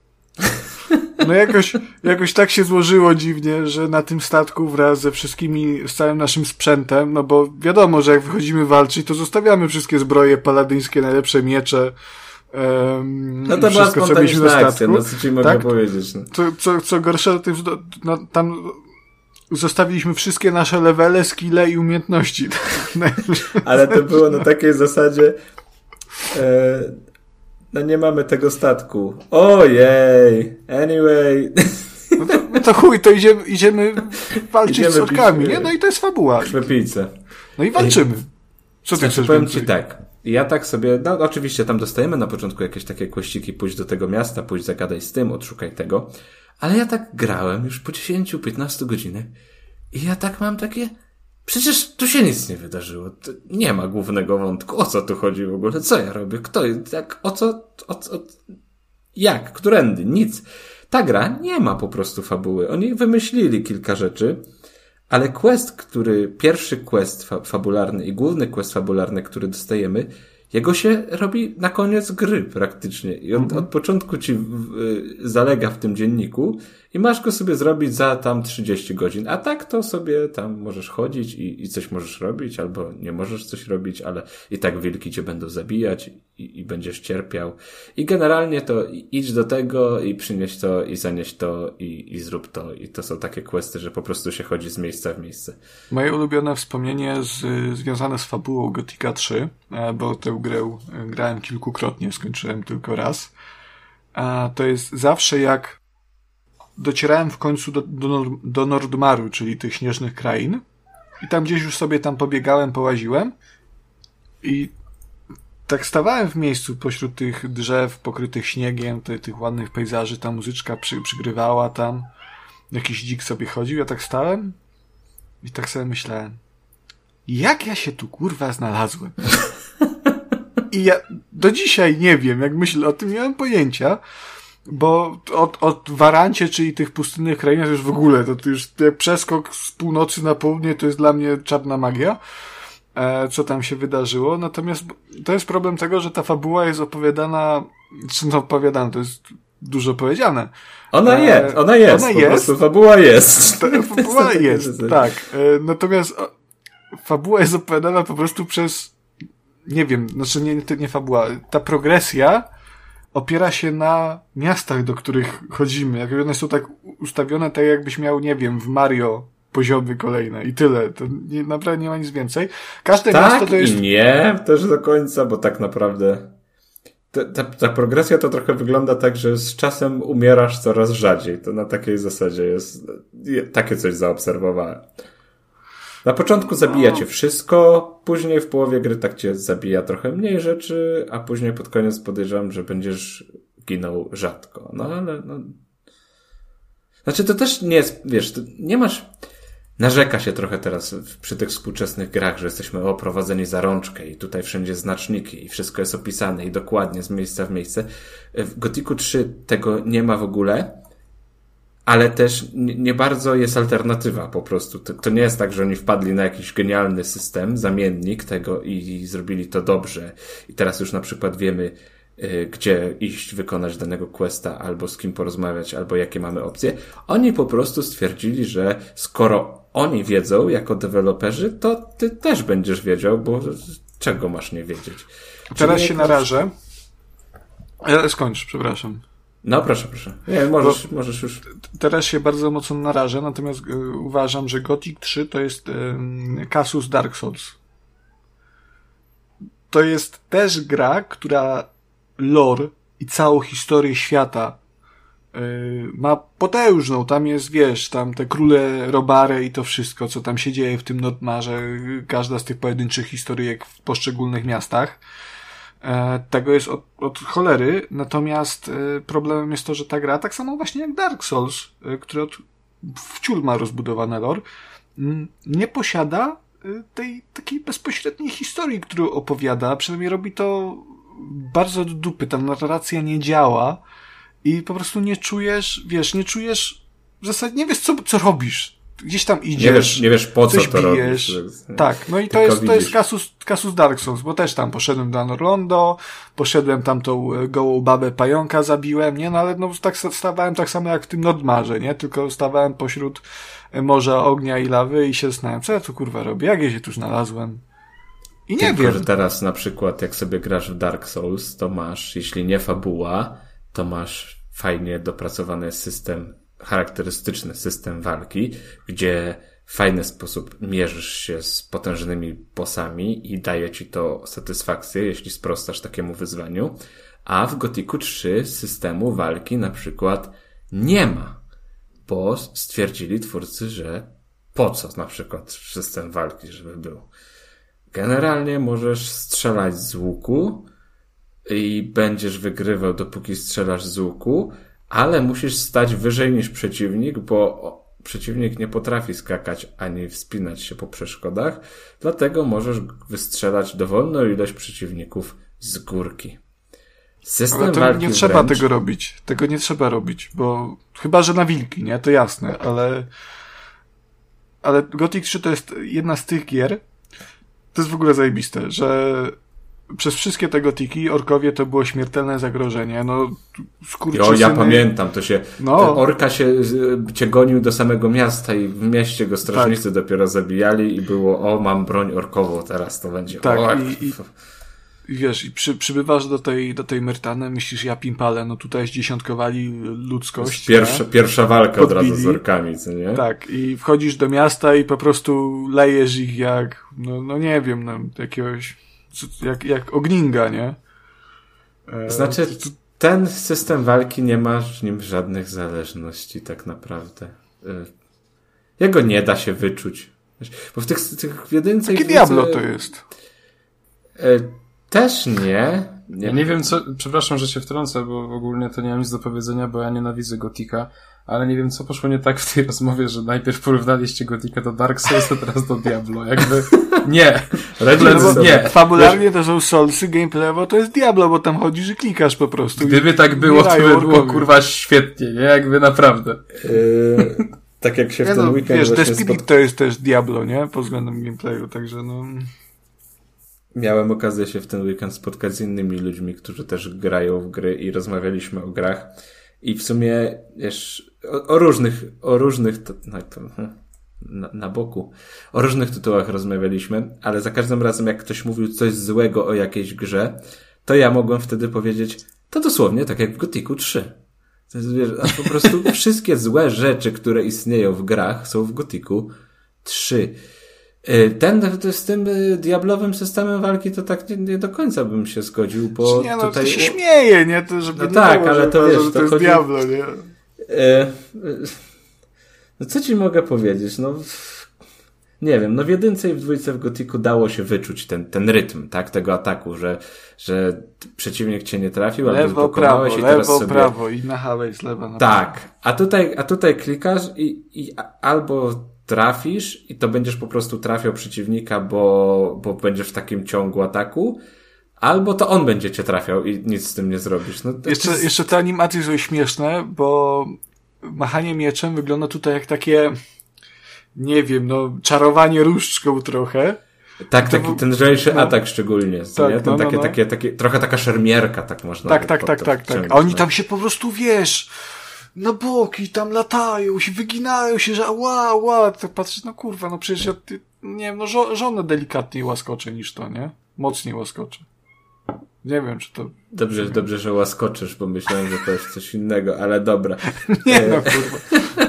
B: No jakoś, jakoś tak się złożyło dziwnie, że na tym statku wraz ze wszystkimi, z całym naszym sprzętem, no bo wiadomo, że jak wychodzimy walczyć, to zostawiamy wszystkie zbroje paladyńskie, najlepsze miecze,
C: Um, no to była spontaniczna akcja, no co ci mogę tak? powiedzieć. No.
B: Co, co, co gorsze, no, tam zostawiliśmy wszystkie nasze levele, skille i umiejętności.
C: Ale to było na takiej zasadzie, e, no nie mamy tego statku. Ojej, anyway.
B: No to, no to chuj, to idziemy, idziemy walczyć idziemy z orkami, nie? No i to jest fabuła.
C: Krwepice.
B: No i walczymy. Co ty
C: znaczy, chcesz powiem ci tak. Ja tak sobie, no oczywiście tam dostajemy na początku jakieś takie kłościki, pójdź do tego miasta, pójdź zagadaj z tym, odszukaj tego. Ale ja tak grałem już po 10-15 godzinach i ja tak mam takie, Przecież tu się nic nie wydarzyło. To nie ma głównego wątku. O co tu chodzi w ogóle? Co ja robię? Kto? Jak? O co? O, o, jak? Którędy? Nic. Ta gra nie ma po prostu fabuły. Oni wymyślili kilka rzeczy, ale quest, który, pierwszy quest fa fabularny i główny quest fabularny, który dostajemy, jego się robi na koniec gry praktycznie. I od, mhm. od początku ci w, zalega w tym dzienniku i masz go sobie zrobić za tam 30 godzin. A tak to sobie tam możesz chodzić i, i coś możesz robić, albo nie możesz coś robić, ale i tak wilki cię będą zabijać i, i będziesz cierpiał. I generalnie to idź do tego i przynieś to i zanieś to i, i zrób to. I to są takie questy, że po prostu się chodzi z miejsca w miejsce.
B: Moje ulubione wspomnienie z, związane z fabułą Gothica 3, e, bo tę grę e, grałem kilkukrotnie, skończyłem tylko raz. A to jest zawsze jak docierałem w końcu do, do, do Nordmaru, czyli tych śnieżnych krain. I tam gdzieś już sobie tam pobiegałem, połaziłem. I tak stawałem w miejscu pośród tych drzew pokrytych śniegiem, te, tych ładnych pejzaży, ta muzyczka przy, przygrywała tam. Jakiś dzik sobie chodził, ja tak stałem i tak sobie myślałem, jak ja się tu kurwa znalazłem? I ja do dzisiaj nie wiem, jak myślę o tym, nie mam pojęcia, bo od, od Warancie, czyli tych pustynnych krainach już w ogóle, to, to już jak przeskok z północy na południe to jest dla mnie czarna magia, e, co tam się wydarzyło. Natomiast to jest problem tego, że ta fabuła jest opowiadana, czy no opowiadana, to jest dużo powiedziane.
C: Ona e, jest, ona jest, ona po jest. Prostu, fabuła jest.
B: Ta, fabuła jest, tak. E, natomiast fabuła jest opowiadana po prostu przez, nie wiem, znaczy nie, to nie fabuła, ta progresja opiera się na miastach, do których chodzimy. Jakby one są tak ustawione, tak jakbyś miał, nie wiem, w Mario poziomy kolejne i tyle. To nie, naprawdę nie ma nic więcej. Każde
C: tak
B: miasto to jest...
C: i nie, też do końca, bo tak naprawdę ta, ta, ta, progresja to trochę wygląda tak, że z czasem umierasz coraz rzadziej. To na takiej zasadzie jest. Takie coś zaobserwowałem. Na początku zabija cię wszystko, później w połowie gry tak cię zabija trochę mniej rzeczy, a później pod koniec podejrzewam, że będziesz ginął rzadko. No ale no. Znaczy to też nie jest, wiesz, nie masz narzeka się trochę teraz przy tych współczesnych grach, że jesteśmy oprowadzeni za rączkę i tutaj wszędzie znaczniki i wszystko jest opisane i dokładnie z miejsca w miejsce. W Gotiku 3 tego nie ma w ogóle, ale też nie bardzo jest alternatywa po prostu. To, nie jest tak, że oni wpadli na jakiś genialny system, zamiennik tego i zrobili to dobrze. I teraz już na przykład wiemy, y, gdzie iść, wykonać danego questa, albo z kim porozmawiać, albo jakie mamy opcje. Oni po prostu stwierdzili, że skoro oni wiedzą jako deweloperzy, to ty też będziesz wiedział, bo czego masz nie wiedzieć.
B: Teraz się narażę. Ja skończ, przepraszam.
C: No proszę, proszę. Nie, możesz, bo możesz już.
B: Teraz się bardzo mocno narażę, natomiast y, uważam, że Gothic 3 to jest y, Casus Dark Souls. To jest też gra, która lore i całą historię świata Y, ma potężną, tam jest, wiesz, tam te króle robare i to wszystko, co tam się dzieje w tym Notmarze, każda z tych pojedynczych historyjek w poszczególnych miastach. E, tego jest od, od cholery, natomiast e, problemem jest to, że ta gra, tak samo właśnie jak Dark Souls, e, który od wciul ma rozbudowane lore, nie posiada tej takiej bezpośredniej historii, którą opowiada, przynajmniej robi to bardzo do dupy, ta narracja nie działa, i po prostu nie czujesz, wiesz, nie czujesz, w zasadzie nie wiesz, co, co robisz. Gdzieś tam idziesz.
C: Nie wiesz, nie wiesz po co to bijesz. robisz.
B: Tak, no i to jest, to jest Casus, Casus Dark Souls, bo też tam poszedłem do Norlondo, poszedłem tam tą e, gołą babę pająka zabiłem, nie, no ale no tak stawałem tak samo jak w tym Nodmarze, nie, tylko stawałem pośród e, morza ognia i lawy i się zastanawiam, co ja tu kurwa robię, jak ja się tu znalazłem. I nie
C: tylko,
B: wiem.
C: że teraz na przykład jak sobie grasz w Dark Souls, to masz, jeśli nie fabuła, to masz fajnie dopracowany system, charakterystyczny system walki, gdzie w fajny sposób mierzysz się z potężnymi bossami i daje ci to satysfakcję, jeśli sprostasz takiemu wyzwaniu. A w Gotiku 3 systemu walki na przykład nie ma, bo stwierdzili twórcy, że po co na przykład system walki, żeby był. Generalnie możesz strzelać z łuku, i będziesz wygrywał, dopóki strzelasz z łuku, ale musisz stać wyżej niż przeciwnik, bo przeciwnik nie potrafi skakać ani wspinać się po przeszkodach, dlatego możesz wystrzelać dowolną ilość przeciwników z górki.
B: System ale to nie trzeba wręcz... tego robić. Tego nie trzeba robić, bo chyba, że na wilki, nie? To jasne, ale ale Gothic 3 to jest jedna z tych gier, to jest w ogóle zajebiste, że przez wszystkie te gotiki orkowie to było śmiertelne zagrożenie. No,
C: Jo, ja pamiętam, to się, no. orka się cię gonił do samego miasta i w mieście go strażnicy tak. dopiero zabijali i było, o, mam broń orkową, teraz to będzie.
B: Tak, o, i, i, wiesz, i przy, przybywasz do tej, do tej Myrtany, myślisz, ja pimpale, no tutaj zdziesiątkowali ludzkość.
C: Pierwsza, pierwsza walka Podbili. od razu z orkami, co nie?
B: Tak, i wchodzisz do miasta i po prostu lejesz ich jak, no, no nie wiem, no, jakiegoś jak, jak ogninga, nie?
C: E, znaczy, ten system walki nie ma w nim żadnych zależności, tak naprawdę. E, jego nie da się wyczuć. Bo w tych, tych w jedynce...
B: Jakie Diablo to jest?
C: E, też nie.
A: nie. Ja nie wiem co, przepraszam, że się wtrącę, bo ogólnie to nie mam nic do powiedzenia, bo ja nienawidzę Gotika ale nie wiem, co poszło nie tak w tej rozmowie, że najpierw porównaliście Gotika do Dark Souls, a teraz do Diablo. Jakby nie.
B: no, nie. Fabularnie to są Soulsy, gameplayowo to jest Diablo, bo tam chodzisz i klikasz po prostu.
A: Gdyby tak było, to by było kurwa świetnie, nie? Jakby naprawdę. Yy,
C: tak jak się w ten no, weekend
B: Wiesz, The Spirit to jest też Diablo, nie? Pod względem gameplayu, także no...
C: Miałem okazję się w ten weekend spotkać z innymi ludźmi, którzy też grają w gry i rozmawialiśmy o grach. I w sumie, wiesz, o, o różnych, o różnych, no to, hmm. na, na boku. O różnych tytułach rozmawialiśmy, ale za każdym razem jak ktoś mówił coś złego o jakiejś grze, to ja mogłem wtedy powiedzieć, to dosłownie tak jak w Gothicu 3. To jest, wiesz, a po prostu wszystkie złe rzeczy, które istnieją w grach są w Gothicu 3. Y, ten z tym y, diablowym systemem walki to tak nie, nie do końca bym się zgodził, bo
B: nie, no,
C: tutaj...
B: to się śmieje, nie? To, żeby
C: no
B: nie
C: tak,
B: było,
C: ale
B: że
C: to wiesz,
B: że
C: to
B: jest
C: chodzi...
B: Diablo, nie?
C: E, no co ci mogę powiedzieć? No nie wiem, no w jedynce i w dwójce w Gotiku dało się wyczuć ten, ten rytm, tak, tego ataku, że, że przeciwnik cię nie trafił,
B: lewo,
C: albo prawo,
B: i
C: teraz
B: lewo,
C: sobie...
B: prawo i na hałę z lewa na
C: Tak, a tutaj, a tutaj klikasz i, i albo trafisz i to będziesz po prostu trafiał przeciwnika, bo, bo będziesz w takim ciągu ataku, albo to on będzie cię trafiał i nic z tym nie zrobisz. No,
B: jeszcze,
C: jest...
B: jeszcze te animacje są śmieszne, bo machanie mieczem wygląda tutaj jak takie nie wiem, no, czarowanie różdżką trochę.
C: Tak, taki, ten lżejszy no, atak szczególnie. Tak, nie? Ten
B: no,
C: takie,
B: no,
C: takie, takie, trochę taka szermierka, tak można
B: Tak, tak, tak, tak, tak. A oni tam się po prostu, wiesz, na boki tam latają, się wyginają się, że ła, ła, to patrzysz, no kurwa, no przecież ja, nie wiem, no żo żonę delikatniej łaskoczę niż to, nie? Mocniej łaskoczę. Nie wiem, czy to...
C: Dobrze, dobrze, że łaskoczysz, bo myślałem, że to jest coś innego, ale dobra.
B: nie no, kurwa.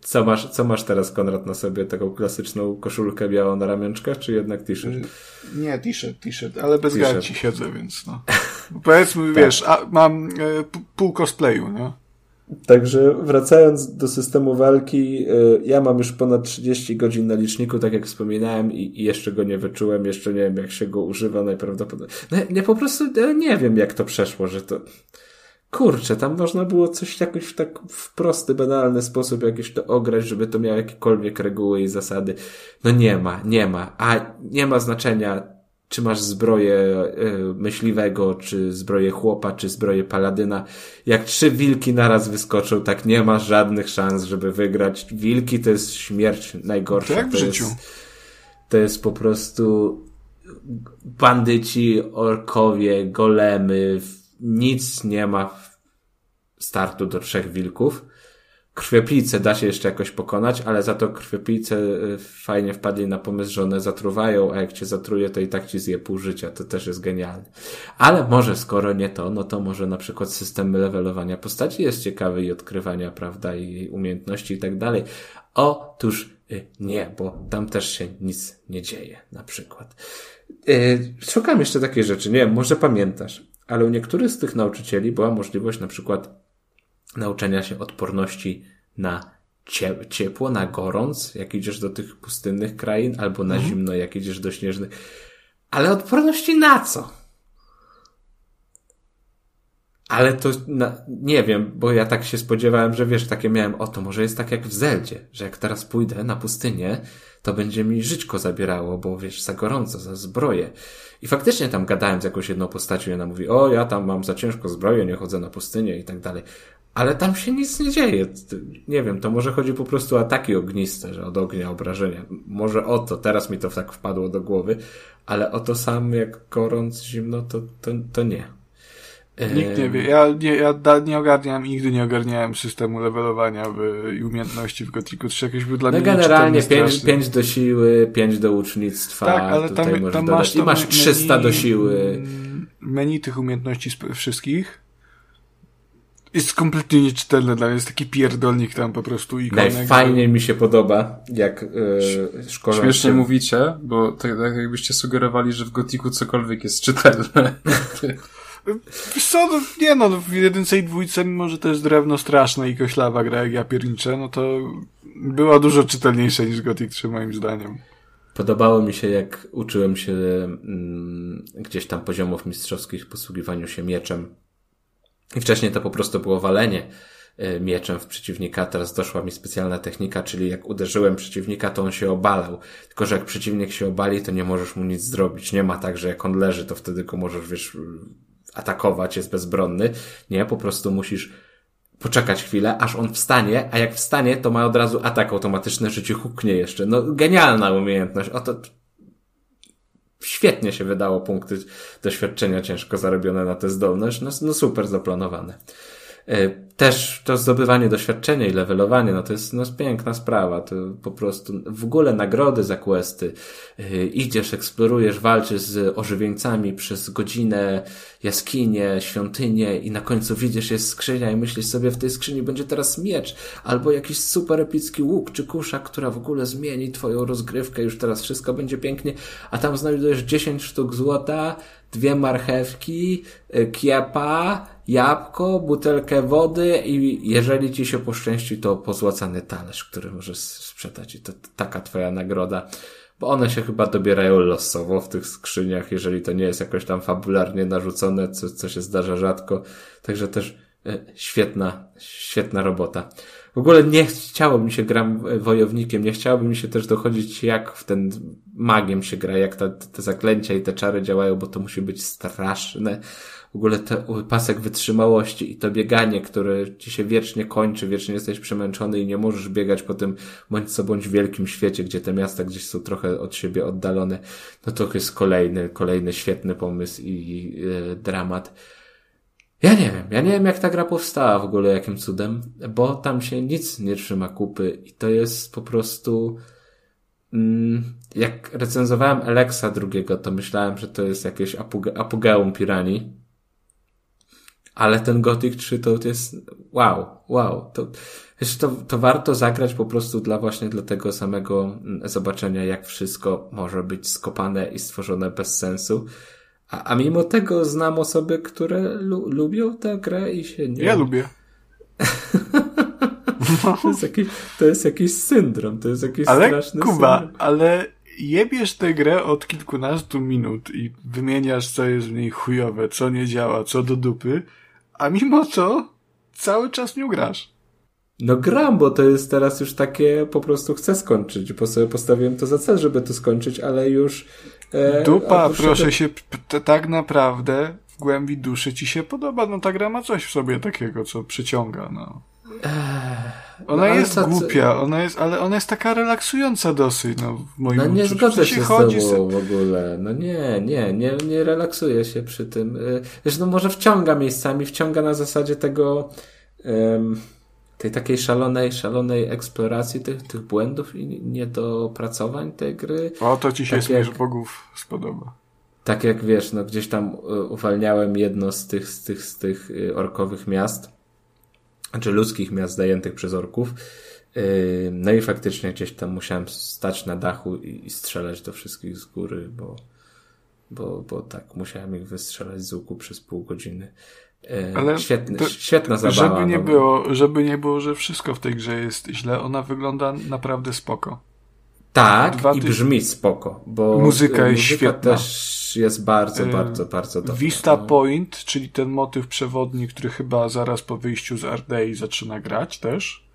C: Co masz, co masz teraz, Konrad, na sobie? Taką klasyczną koszulkę białą na ramionczkach, czy jednak t-shirt?
B: Nie, t-shirt, t-shirt, ale bez garci siedzę, więc no. Powiedzmy, tak. wiesz, a, mam e, pół cosplayu, nie?
C: Także wracając do systemu walki, y, ja mam już ponad 30 godzin na liczniku, tak jak wspominałem, i, jeszcze go nie wyczułem, jeszcze nie wiem, jak się go używa najprawdopodobniej. No, po prostu nie wiem, jak to przeszło, że to kurczę, tam można było coś jakoś w tak w prosty, banalny sposób jakieś to ograć, żeby to miało jakiekolwiek reguły i zasady. No nie ma, nie ma. A nie ma znaczenia, czy masz zbroję y, myśliwego, czy zbroję chłopa, czy zbroję paladyna. Jak trzy wilki naraz wyskoczą, tak nie masz żadnych szans, żeby wygrać. Wilki to jest śmierć najgorsza.
B: Tak w
C: to
B: życiu.
C: Jest, to jest po prostu bandyci, orkowie, golemy, nic nie ma startu do trzech wilków. Krwiopijce da się jeszcze jakoś pokonać, ale za to krwiopijce y, fajnie wpadli na pomysł, że one zatruwają, a jak cię zatruje, to i tak ci zje pół życia. To też jest genialne. Ale może skoro nie to, no to może na przykład system levelowania postaci jest ciekawy i odkrywania, prawda, i umiejętności i tak dalej. Otóż y, nie, bo tam też się nic nie dzieje, na przykład. Y, szukam jeszcze takiej rzeczy. Nie wiem, może pamiętasz ale u niektórych z tych nauczycieli była możliwość na przykład nauczenia się odporności na ciepło, na gorąc, jak idziesz do tych pustynnych krain, albo na mhm. zimno, jak idziesz do śnieżnych. Ale odporności na co? Ale to na, nie wiem, bo ja tak się spodziewałem, że wiesz, takie miałem, o to może jest tak jak w Zeldzie, że jak teraz pójdę na pustynię, to będzie mi żyćko zabierało, bo wiesz, za gorąco, za zbroję. I faktycznie tam gadałem z jakąś jedną postacią i ona mówi, o, ja tam mam za ciężko zbroję, nie chodzę na pustynię i tak dalej. Ale tam się nic nie dzieje. Nie wiem, to może chodzi po prostu o ataki ogniste, że od ognia obrażenia. Może o to, teraz mi to tak wpadło do głowy, ale o to sam jak gorąc, zimno, to, to, to nie.
B: Nikt nie wie. Ja nie, ja nie ogarniałem i nigdy nie ogarniałem systemu levelowania w, i umiejętności w Gothicu 3. Jakoś był dla
C: no
B: mnie
C: generalnie 5, 5 do siły, 5 do ucznictwa.
B: Tak, ale tam, tam masz,
C: I masz 300 menu, do siły.
B: Menu tych umiejętności wszystkich jest kompletnie nieczytelne dla mnie. Jest taki pierdolnik tam po prostu.
C: Ikonek, Najfajniej że... mi się podoba, jak yy, szkoła...
A: Śmiesznie mówicie, bo tak, tak jakbyście sugerowali, że w Gotiku cokolwiek jest czytelne.
B: co, no, nie no, w jedynce i dwójce, mimo że to jest drewno straszne i koślawa gra jak ja pierniczę, no to była dużo czytelniejsza niż Gothic 3 moim zdaniem.
C: Podobało mi się, jak uczyłem się mm, gdzieś tam poziomów mistrzowskich w posługiwaniu się mieczem. I wcześniej to po prostu było walenie y, mieczem w przeciwnika, teraz doszła mi specjalna technika, czyli jak uderzyłem przeciwnika, to on się obalał. Tylko, że jak przeciwnik się obali, to nie możesz mu nic zrobić. Nie ma tak, że jak on leży, to wtedy go możesz, wiesz, atakować, jest bezbronny. Nie, po prostu musisz poczekać chwilę, aż on wstanie, a jak wstanie, to ma od razu atak automatyczny, że ci huknie jeszcze. No, genialna umiejętność. Oto świetnie się wydało punkty doświadczenia ciężko zarobione na tę zdolność. No, no super zaplanowane. E, też to zdobywanie doświadczenia i levelowanie, no to jest, no, piękna sprawa. To po prostu w ogóle nagrody za questy. Yy, idziesz, eksplorujesz, walczysz z ożywieńcami przez godzinę, jaskinie, świątynię i na końcu widzisz, jest skrzynia i myślisz sobie, w tej skrzyni będzie teraz miecz albo jakiś super epicki łuk czy kusza, która w ogóle zmieni twoją rozgrywkę, już teraz wszystko będzie pięknie, a tam znajdujesz 10 sztuk złota, dwie marchewki, y, kiepa, jabłko, butelkę wody i jeżeli ci się poszczęści, to pozłacany talerz, który możesz sprzedać i to taka twoja nagroda. Bo one się chyba dobierają losowo w tych skrzyniach, jeżeli to nie jest jakoś tam fabularnie narzucone, co, co się zdarza rzadko. Także też e, świetna, świetna robota. W ogóle nie chciało mi się gram wojownikiem, nie chciałoby mi się też dochodzić, jak w ten magiem się gra, jak ta, te zaklęcia i te czary działają, bo to musi być straszne. W ogóle ten pasek wytrzymałości i to bieganie, które ci się wiecznie kończy, wiecznie jesteś przemęczony i nie możesz biegać po tym bądź co bądź wielkim świecie, gdzie te miasta gdzieś są trochę od siebie oddalone. No to jest kolejny, kolejny świetny pomysł i yy, dramat. Ja nie wiem, ja nie wiem jak ta gra powstała w ogóle, jakim cudem, bo tam się nic nie trzyma kupy i to jest po prostu... Mm, jak recenzowałem Alexa drugiego, to myślałem, że to jest jakieś apoge apogeum piranii. Ale ten Gothic 3 to jest wow, wow. To, to, to warto zagrać po prostu dla właśnie dla tego samego mm, zobaczenia, jak wszystko może być skopane i stworzone bez sensu. A, a mimo tego znam osoby, które lu lubią tę grę i się nie...
B: Ja lubię.
C: to, jest jakiś, to jest jakiś syndrom, to jest jakiś
B: ale,
C: straszny
B: Kuba,
C: syndrom.
B: ale jebiesz tę grę od kilkunastu minut i wymieniasz, co jest w niej chujowe, co nie działa, co do dupy, a mimo to cały czas nie grasz.
C: No gram, bo to jest teraz już takie, po prostu chcę skończyć, bo sobie postawiłem to za cel, żeby to skończyć, ale już
B: E, Dupa, proszę tego... się, tak naprawdę w głębi duszy ci się podoba. No ta gra ma coś w sobie takiego, co przyciąga, no. Ona no, jest głupia, ona jest, ale ona jest taka relaksująca dosyć, no, w moim
C: No nie uczuciu. zgodzę się, z tobą w ogóle. No nie, nie, nie, nie relaksuję się przy tym. Y, wiesz, no może wciąga miejscami, wciąga na zasadzie tego... Um tej takiej szalonej, szalonej eksploracji tych, tych błędów i niedopracowań tej gry.
B: O, to ci się tak Smierz Bogów spodoba.
C: Tak jak wiesz, no gdzieś tam e, uwalniałem jedno z tych, z tych, z tych e, orkowych miast, czy ludzkich miast zajętych przez orków. E, no i faktycznie gdzieś tam musiałem stać na dachu i, strzelać do wszystkich z góry, bo, bo, bo tak, musiałem ich wystrzelać z łuku przez pół godziny. E, Ale Świetny, to, świetna zabawa.
B: Żeby nie, no. było, żeby nie było, że wszystko w tej grze jest źle, ona wygląda naprawdę spoko.
C: Tak, i brzmi spoko, bo
B: muzyka jest muzyka świetna.
C: też jest bardzo, e, bardzo, bardzo dobra.
B: Vista no. Point, czyli ten motyw przewodni, który chyba zaraz po wyjściu z Ardei zaczyna grać też.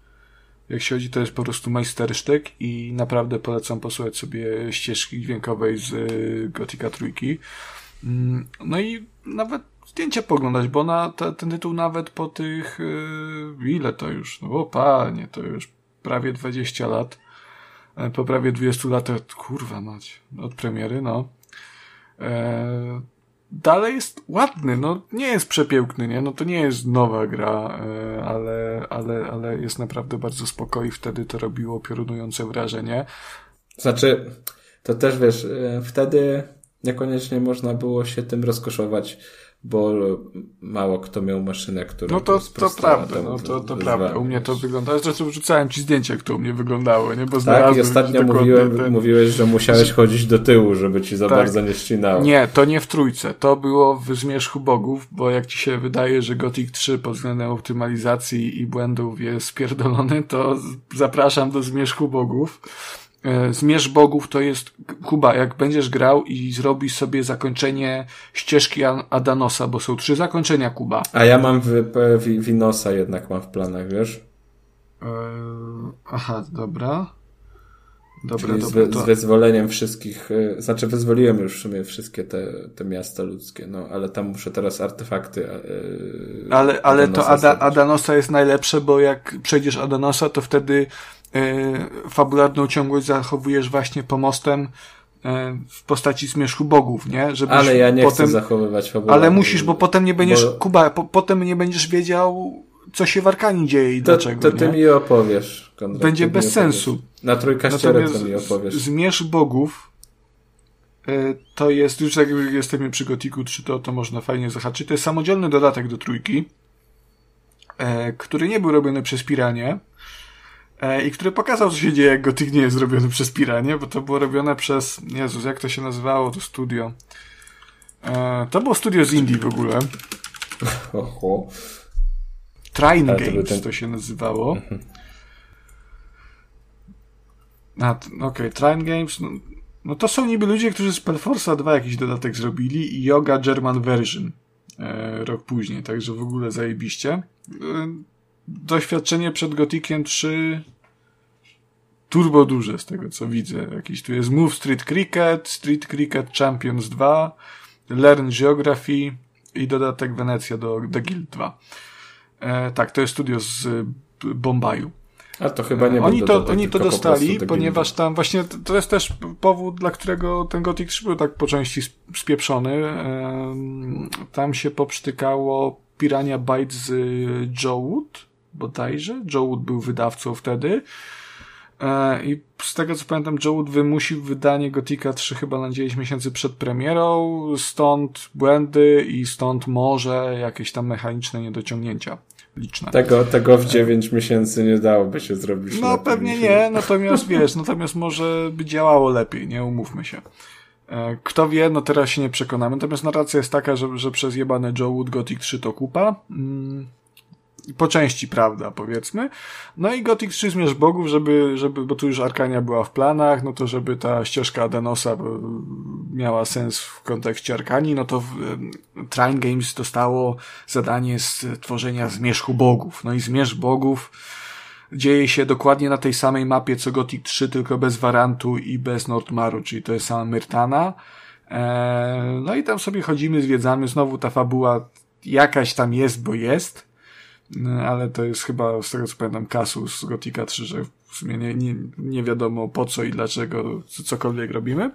B: Jak się chodzi, to jest po prostu majstersztyk i naprawdę polecam posłuchać sobie ścieżki dźwiękowej z e, Gothica trójki. Mm, no i nawet zdjęcia poglądać, bo na te, ten tytuł nawet po tych, ile to już, no bo panie, to już prawie 20 lat, po prawie 20 latach, kurwa mać, od premiery, no. E, dalej jest ładny, no nie jest przepiękny, nie, no to nie jest nowa gra, e, ale, ale, ale jest naprawdę bardzo spokojny, wtedy to robiło piorunujące wrażenie.
C: Znaczy, to też wiesz, e, wtedy niekoniecznie można było się tym rozkoszować bo mało kto miał maszynę, która
B: No to, to prawda, no to, to prawda. U mnie to wygląda. Zresztą wrzucałem ci zdjęcia, które u mnie wyglądały, nie? Bo
C: tak, i ostatnio mówiłem, ten... mówiłeś, że musiałeś chodzić do tyłu, żeby ci za tak. bardzo nie ścinało.
B: Nie, to nie w trójce. To było w Zmierzchu Bogów, bo jak ci się wydaje, że Gothic 3 pod względem optymalizacji i błędów jest spierdolony, to zapraszam do Zmierzchu Bogów Zmierz Bogów to jest, Kuba, jak będziesz grał i zrobisz sobie zakończenie ścieżki Adanosa, bo są trzy zakończenia, Kuba.
C: A ja mam w, w, Winosa jednak mam w planach, wiesz?
B: Eee, aha, dobra.
C: Dobra, Czyli dobra, z, to... z wyzwoleniem wszystkich, e, znaczy wyzwoliłem już w sumie wszystkie te, te miasta ludzkie, no ale tam muszę teraz artefakty.
B: Yy, ale ale to Ada, Adanosa jest najlepsze, bo jak przejdziesz Adanosa, to wtedy E, fabularną ciągłość zachowujesz właśnie pomostem e, w postaci zmierzchu bogów, nie?
C: Żebyś ale ja nie potem, chcę zachowywać fabularną.
B: Ale musisz, bo potem nie będziesz, bo... Kuba, po, potem nie będziesz wiedział, co się w Arkanii dzieje i
C: To,
B: dlaczego.
C: to ty
B: nie?
C: mi opowiesz. Konrad,
B: Będzie bez sensu.
C: Na trójkaściere to mi opowiesz.
B: Zmierz Bogów y, to jest, już jak jesteśmy przy Gotiku 3, to, to można fajnie zahaczyć. To jest samodzielny dodatek do trójki, e, który nie był robiony przez Piranie e, i który pokazał, co się dzieje, jak Gothic nie jest robiony przez Piranie, bo to było robione przez, Jezus, jak to się nazywało, to studio. E, to było studio z Indii w ogóle.
C: Oho. Ale to
B: Games
C: był ten-
B: to się nazywało. T- okej, Trine Games, no, no to są niby ludzie, którzy z Pelforsa 2 jakiś dodatek zrobili i Yoga German Version e, rok później, także w ogóle zajebiście. E, doświadczenie przed Gotikiem 3 turbo duże z tego co widzę. Jakiś tu jest Move Street Cricket, Street Cricket Champions 2, Learn Geography i dodatek Wenecja do The Guild 2. E, tak, to jest studio z y, Bombaju.
C: A to chyba nie
B: oni
C: był
B: to, oni to dostali, ponieważ tam właśnie to jest też powód, dla którego ten Gothic 3 był tak po części sp- spieprzony. Em, Tam się poprztykało Pirania Bytes z Joe Wood, bodajże. Joe Wood był wydawcą wtedy. E, I z tego co pamiętam, Joe Wood wymusił wydanie Gothica 3 chyba na 9 miesięcy przed premierą, stąd błędy i stąd może jakieś tam mechaniczne niedociągnięcia liczne.
C: Tego, tego w 9 miesięcy nie dałoby się zrobić
B: No pewnie nie, natomiast wiesz, natomiast może by działało lepiej, nie umówmy się. E, Kto wie, no teraz się nie przekonamy. Natomiast narracja jest taka, że, że przez jebane Joe Wood Gothic 3 to kupa. Mm, po części prawda, powiedzmy. No i Gothic 3 zmierz bogów, żeby, żeby, bo tu już Arkania była w planach, no to żeby ta ścieżka Adenosa miała sens w kontekście Arkanii, no to w, Trine Games dostało zadanie stworzenia zmierzchu bogów. No i zmierzch bogów dzieje się dokładnie na tej samej mapie co Gothic 3, tylko bez Warantu i bez Nordmaru, czyli to jest sama Myrtana. Eee, no i tam sobie chodzimy, zwiedzamy, znowu ta fabuła jakaś tam jest, bo jest, ale to jest chyba, z tego co pamiętam, kasus z Gothica 3, że w sumie nie, nie, nie wiadomo po co i dlaczego co- cokolwiek robimy.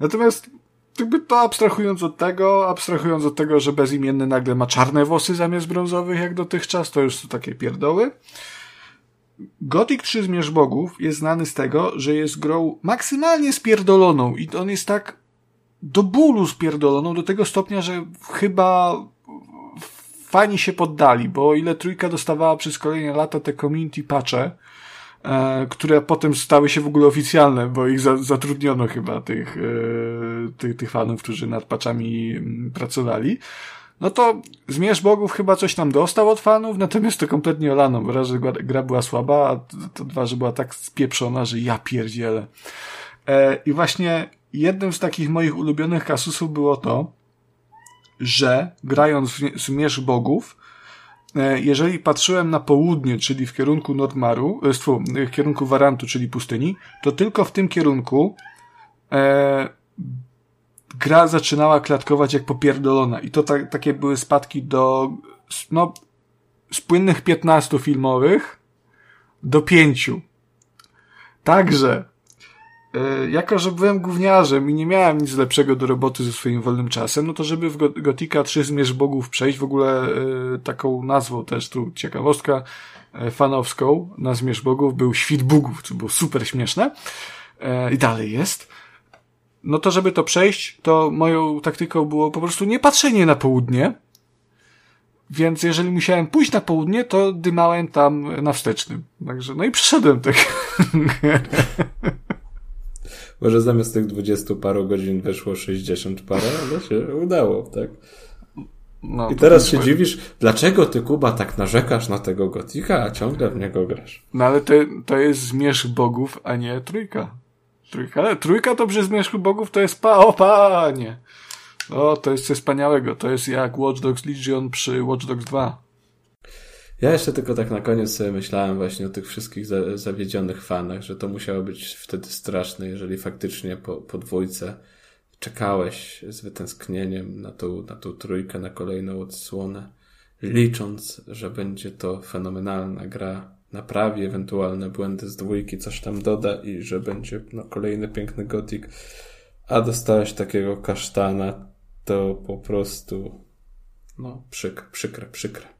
B: Natomiast jakby to abstrahując od tego, abstrahując od tego, że bezimienny nagle ma czarne włosy zamiast brązowych jak dotychczas, to już są takie pierdoły. Gothic 3 Zmierz Bogów jest znany z tego, że jest grą maksymalnie spierdoloną i on jest tak do bólu spierdoloną, do tego stopnia, że chyba fani się poddali, bo o ile trójka dostawała przez kolejne lata te community patche, e, które potem stały się w ogóle oficjalne, bo ich za, zatrudniono chyba tych, e, tych, tych fanów, którzy nad patchami mm, pracowali, no to Zmierz Bogów chyba coś tam dostał od fanów, natomiast to kompletnie olano, bo raz, że gra- była słaba, a to dwa, że była tak spieprzona, że ja pierdzielę. E, I właśnie jednym z takich moich ulubionych kasusów było to, że grając w Nie- Zmierz Bogów, e, jeżeli patrzyłem na południe, czyli w kierunku Nordmaru, e, w kierunku Warantu, czyli pustyni, to tylko w tym kierunku e, gra zaczynała klatkować jak popierdolona. I to ta, takie były spadki do, no, z płynnych 15 filmowych do 5. Także, jako że byłem gówniarzem i nie miałem nic lepszego do roboty ze swoim wolnym czasem, no to żeby w Go- Gotika 3 Zmierz Bogów przejść, w ogóle e, taką nazwą też tu ciekawostka e, fanowską na Zmierz Bogów był Świt Bugów, co było super śmieszne e, i dalej jest no to żeby to przejść, to moją taktyką było po prostu nie patrzenie na południe. Więc jeżeli musiałem pójść na południe, to dymałem tam na wstecznym. Także, no i przyszedłem tak.
C: Może zamiast tych 20 paru godzin wyszło 60 parę, ale się udało, tak?
B: No,
C: I teraz się dziwisz, dlaczego ty, Kuba, tak narzekasz na tego gotika, a ciągle w niego grasz.
B: No ale to, to jest zmierzch bogów, a nie trójka. Trójka, ale trójka to przy zmierzchu bogów to jest pa, o panie. O, to jest coś wspaniałego. To jest jak Watch Dogs Legion przy Watch Dogs 2.
C: Ja jeszcze tylko tak na koniec sobie myślałem właśnie o tych wszystkich za, zawiedzionych fanach, że to musiało być wtedy straszne, jeżeli faktycznie po, po dwójce czekałeś z wytęsknieniem na tą, na tą trójkę, na kolejną odsłonę, licząc, że będzie to fenomenalna gra, naprawi ewentualne błędy z dwójki, coś tam doda i że będzie no, kolejny piękny gotik, a dostałeś takiego kasztana, to po prostu no, przykre, przykre, przykre.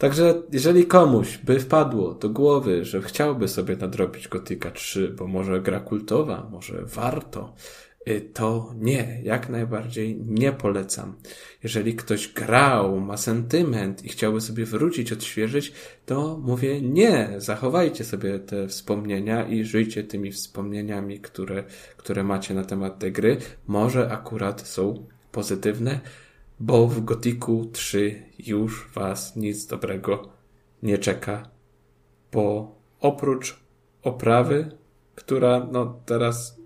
C: Także jeżeli komuś by wpadło do głowy, że chciałby sobie nadrobić Gothica 3, bo może gra kultowa, może warto, y, to nie, jak najbardziej nie polecam. Jeżeli ktoś grał, ma sentyment i chciałby sobie wrócić, odświeżyć, to mówię nie, zachowajcie sobie te wspomnienia i żyjcie tymi wspomnieniami, które, które macie na temat tej gry. Może akurat są pozytywne, bo w Gotiku 3 już was nic dobrego nie czeka, bo oprócz oprawy, która no teraz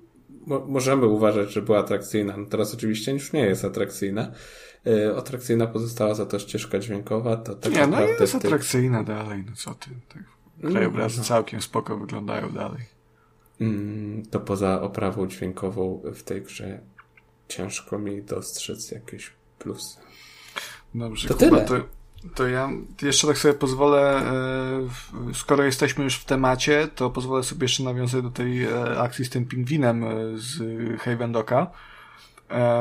C: mo możemy uważać, że była atrakcyjna, no teraz oczywiście już nie jest atrakcyjna, yy, atrakcyjna pozostała za to ścieżka dźwiękowa, to tak
B: Nie, no jest ty... atrakcyjna dalej, no co ty, tak. Krajobrazy no. całkiem spoko wyglądają dalej.
C: Mm, to poza oprawą dźwiękową w tej grze ciężko mi dostrzec jakieś plus.
B: Dobrze, to Kuba, tyle. To, to ja jeszcze tak sobie pozwolę, e, skoro jesteśmy już w temacie, to pozwolę sobie jeszcze nawiązać do tej e, akcji z tym pingwinem e, z Havendoka.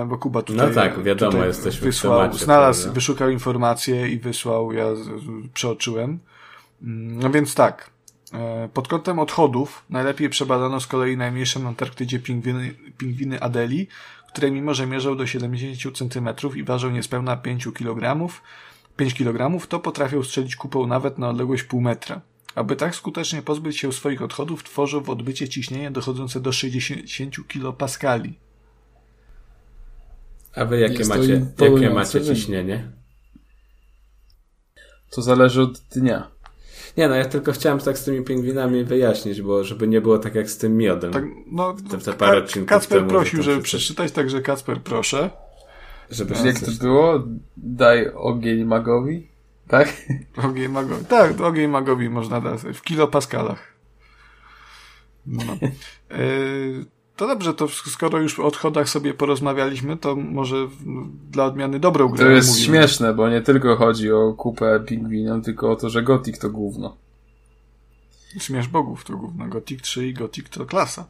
B: Bo Kuba tutaj.
C: No tak, wiadomo, tutaj jesteśmy
B: wysłał,
C: w temacie.
B: Znalazł, prawda? wyszukał informacje i wysłał, ja przeoczyłem. Mm, no więc tak. Pod kątem odchodów najlepiej przebadano z kolei najmniejsze na Antarktydzie pingwiny, pingwiny Adeli, które mimo, że mierzą do 70 cm i ważą niespełna 5 kg, 5 kg, to potrafią strzelić kupą nawet na odległość pół metra. Aby tak skutecznie pozbyć się swoich odchodów, tworzą w odbycie ciśnienie dochodzące do 60 kPa.
C: A wy jakie macie, jakie macie ciśnienie?
A: To zależy od dnia.
C: Nie, no ja tylko chciałem tak z tymi pingwinami wyjaśnić, bo żeby nie było tak jak z tym miodem.
B: Tak, no, te, te parę Ka Kacper temu, prosił, żeby przeczytać, także Kacper proszę.
A: Żeby no, jak to było? Daj ogień magowi? Tak?
B: Ogień magowi. Tak, ogień magowi można dać w kilopaskalach. No. Yy, to dobrze, to skoro już o odchodach sobie porozmawialiśmy, to może dla odmiany dobrą grę.
A: To jest mówimy. śmieszne, bo nie tylko chodzi o kupę pingwinów, tylko o to, że Gothic to gówno.
B: Śmiesz bogów to gówno. Gothic 3 i Gothic to klasa.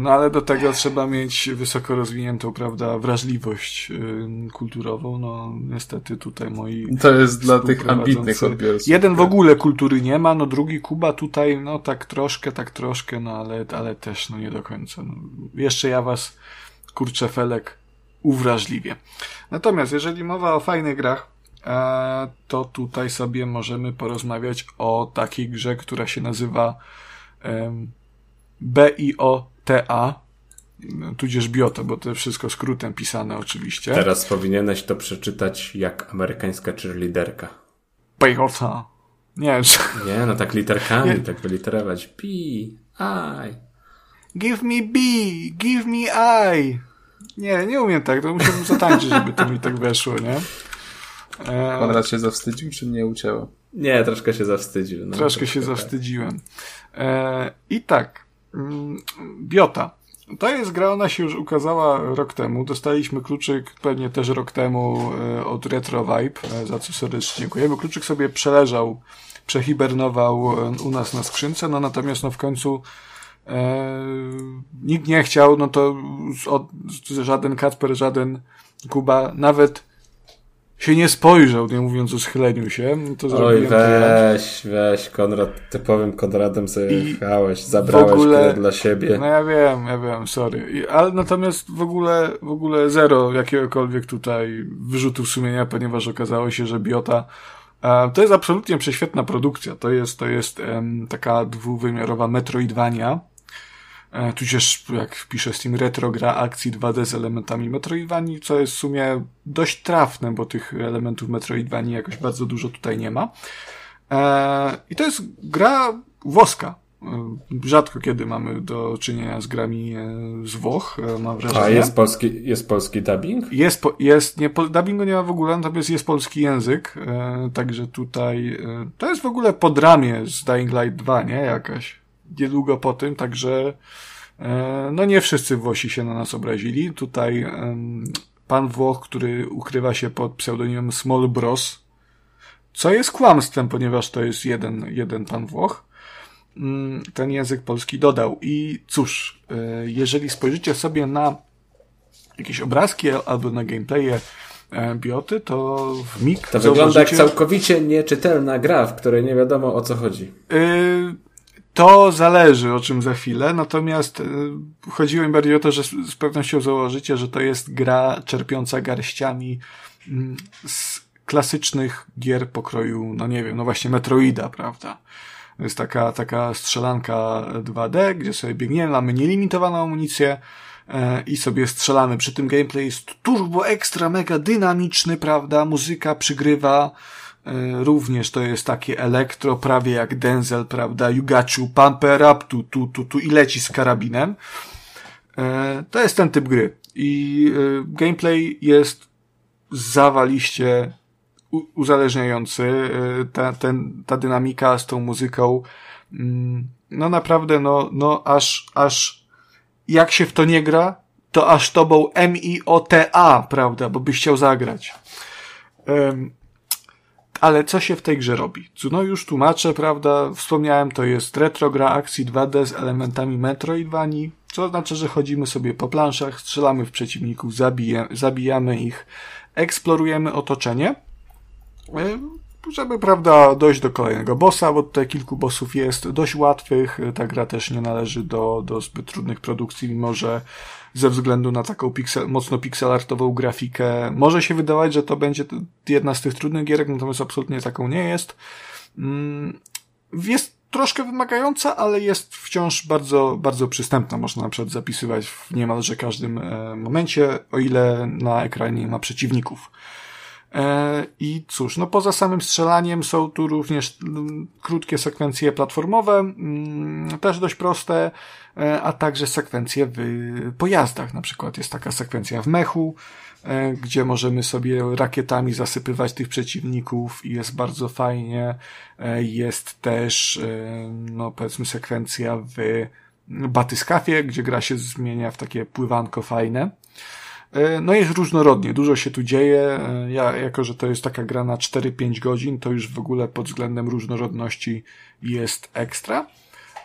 B: No ale do tego trzeba mieć wysoko rozwiniętą, prawda, wrażliwość yy, kulturową. No niestety tutaj moi.
A: To jest dla tych ambitnych odbiorców.
B: Jeden w ogóle kultury nie ma, no drugi Kuba tutaj, no tak troszkę, tak troszkę, no ale, ale też no nie do końca. No, jeszcze ja was, kurczę felek, uwrażliwie. Natomiast jeżeli mowa o fajnych grach, e, to tutaj sobie możemy porozmawiać o takiej grze, która się nazywa BIO TA, tudzież Biota, bo to wszystko skrótem pisane oczywiście.
C: Teraz powinieneś to przeczytać jak amerykańska cheerleaderka.
B: Biota. Nie,
C: Nie, no tak literkami, nie. tak wyliterować. B, I.
B: Give me B, give me I. Nie, nie umiem tak, to musiałbym zatańczyć, żeby to mi tak weszło, nie?
A: E... Konrad się zawstydził, czy nie ucięło?
C: Nie, troszkę się zawstydził.
B: No, troszkę się tak. zawstydziłem. E... I tak, Biota. To jest gra, ona się już ukazała rok temu. Dostaliśmy kluczyk pewnie też rok temu e, od Retro Vibe, e, za co serdecznie dziękujemy. Kluczyk sobie przeleżał, przehibernował e, u nas na skrzynce, no natomiast no w końcu e, nikt nie chciał, no to od, żaden Kacper, żaden Kuba, nawet się nie spojrzał, nie mówiąc o schyleniu się. To
C: Oj, weź, weź, Konrad, typowym Konradem sobie jechałeś, zabrałeś ogóle, dla siebie.
B: No ja wiem, ja wiem, sorry. I, ale natomiast w ogóle, w ogóle zero jakiegokolwiek tutaj wyrzutów sumienia, ponieważ okazało się, że Biota e, to jest absolutnie prześwietna produkcja. To jest, to jest em, taka dwuwymiarowa Metroidvania, E, tudzież, jak pisze Steam, retro gra akcji 2D z elementami Metroidvanii, co jest w sumie dość trafne, bo tych elementów Metroidvanii jakoś bardzo dużo tutaj nie ma. E, I to jest gra włoska. E, rzadko kiedy mamy do czynienia z grami z Włoch, mam wrażenie.
C: A jest polski, jest polski dubbing?
B: Jest, jest nie, dubbingu nie ma w ogóle, natomiast jest polski język, także tutaj, to jest w ogóle pod ramię z Dying Light 2, nie? Jakaś niedługo po tym, także e, no nie wszyscy Włosi się na nas obrazili. Tutaj pan Włoch, który ukrywa się pod pseudonimem Small Bros, co jest kłamstwem, ponieważ to jest jeden, jeden pan Włoch, mm, ten język polski dodał. I cóż, e, jeżeli spojrzycie sobie na jakieś obrazki albo na gameplaye e, bioty, to w mig
C: To wygląda jak całkowicie nieczytelna gra, w której nie wiadomo o co chodzi.
B: Yy, to zależy, o czym za chwilę, natomiast yy, chodziło mi bardziej o to, że z, pewnością założycie, że to jest gra czerpiąca garściami yy, z klasycznych gier pokroju, no nie wiem, no właśnie Metroida, prawda? To jest taka, taka strzelanka 2D, gdzie sobie biegniemy, mamy nielimitowaną amunicję, e, i sobie strzelamy. Przy tym gameplay jest turbo ekstra mega dynamiczny, prawda? Muzyka przygrywa. E, również to jest takie elektro, prawie jak Denzel, prawda? You got you, pumper up, tu, tu, tu, tu i leci z karabinem. E, to jest ten typ gry. I gameplay jest zawaliście uzależniający. Ta, ten, ta dynamika z tą muzyką, mm, no naprawdę, no, no aż, aż jak się w to nie gra, to aż tobą M-I-O-T-A, prawda, bo byś chciał zagrać. Ale co się w tej grze robi? No już tłumaczę, prawda, wspomniałem, to jest retro gra akcji 2D z elementami Metroidvanii, co znaczy, że chodzimy sobie po planszach, strzelamy w przeciwników, zabija, zabijamy ich, eksplorujemy otoczenie, żeby, prawda, dojść do kolejnego bossa, bo tutaj kilku bossów jest dość łatwych. Ta gra też nie należy do, do zbyt trudnych produkcji, mimo że ze względu na taką pixel, mocno pixelartową grafikę może się wydawać, że to będzie jedna z tych trudnych gierek, natomiast absolutnie taką nie jest. Mm, jest troszkę wymagająca, ale jest wciąż bardzo, bardzo przystępna. Można na przykład zapisywać w niemalże każdym e, momencie, o ile na ekranie ma przeciwników. E, I cóż, no poza samym strzelaniem są tu również mm, krótkie sekwencje platformowe, mm, też dość proste, e, a także sekwencje w pojazdach. Na przykład jest taka sekwencja w mechu, e, gdzie możemy sobie rakietami zasypywać tych przeciwników i jest bardzo fajnie. Jest też, no powiedzmy, sekwencja w batyskafie, gdzie gra się zmienia w takie pływanko fajne. E, no jest różnorodnie, dużo się tu dzieje. E, ja, jako że to jest taka gra na 4-5 godzin, to już w ogóle pod względem różnorodności jest ekstra.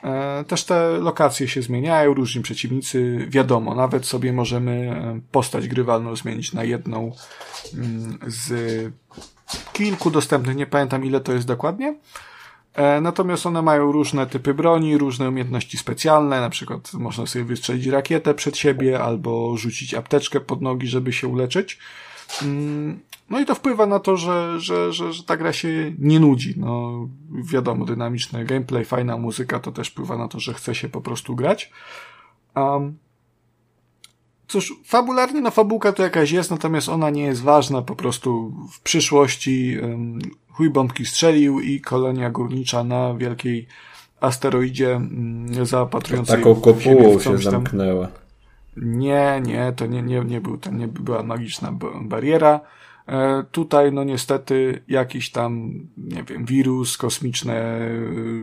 B: E, też te lokacje się zmieniają, różni przeciwnicy, wiadomo, nawet sobie możemy postać grywalną zmienić na jedną mm, z kilku dostępnych, nie pamiętam ile to jest dokładnie. E, natomiast one mają różne typy broni, różne umiejętności specjalne, na przykład można sobie wystrzelić rakietę przed siebie albo rzucić apteczkę pod nogi, żeby się uleczyć. Mm, no i to wpływa na to, że, że, że, że ta gra się nie nudzi. No, wiadomo, dynamiczny gameplay, fajna muzyka to też wpływa na to, że chce się po prostu grać. Um, cóż, fabularnie, no fabułka to jakaś jest, natomiast ona nie jest ważna, po prostu w przyszłości um, chuj bombki strzelił i kolonia górnicza na wielkiej asteroidzie mm, zaopatrującej
C: Taką kopułą się zamknęła.
B: Nie, nie, to nie, nie, nie, był, to nie była magiczna bariera. E, tutaj, no niestety, jakiś tam, nie wiem, wirus, kosmiczne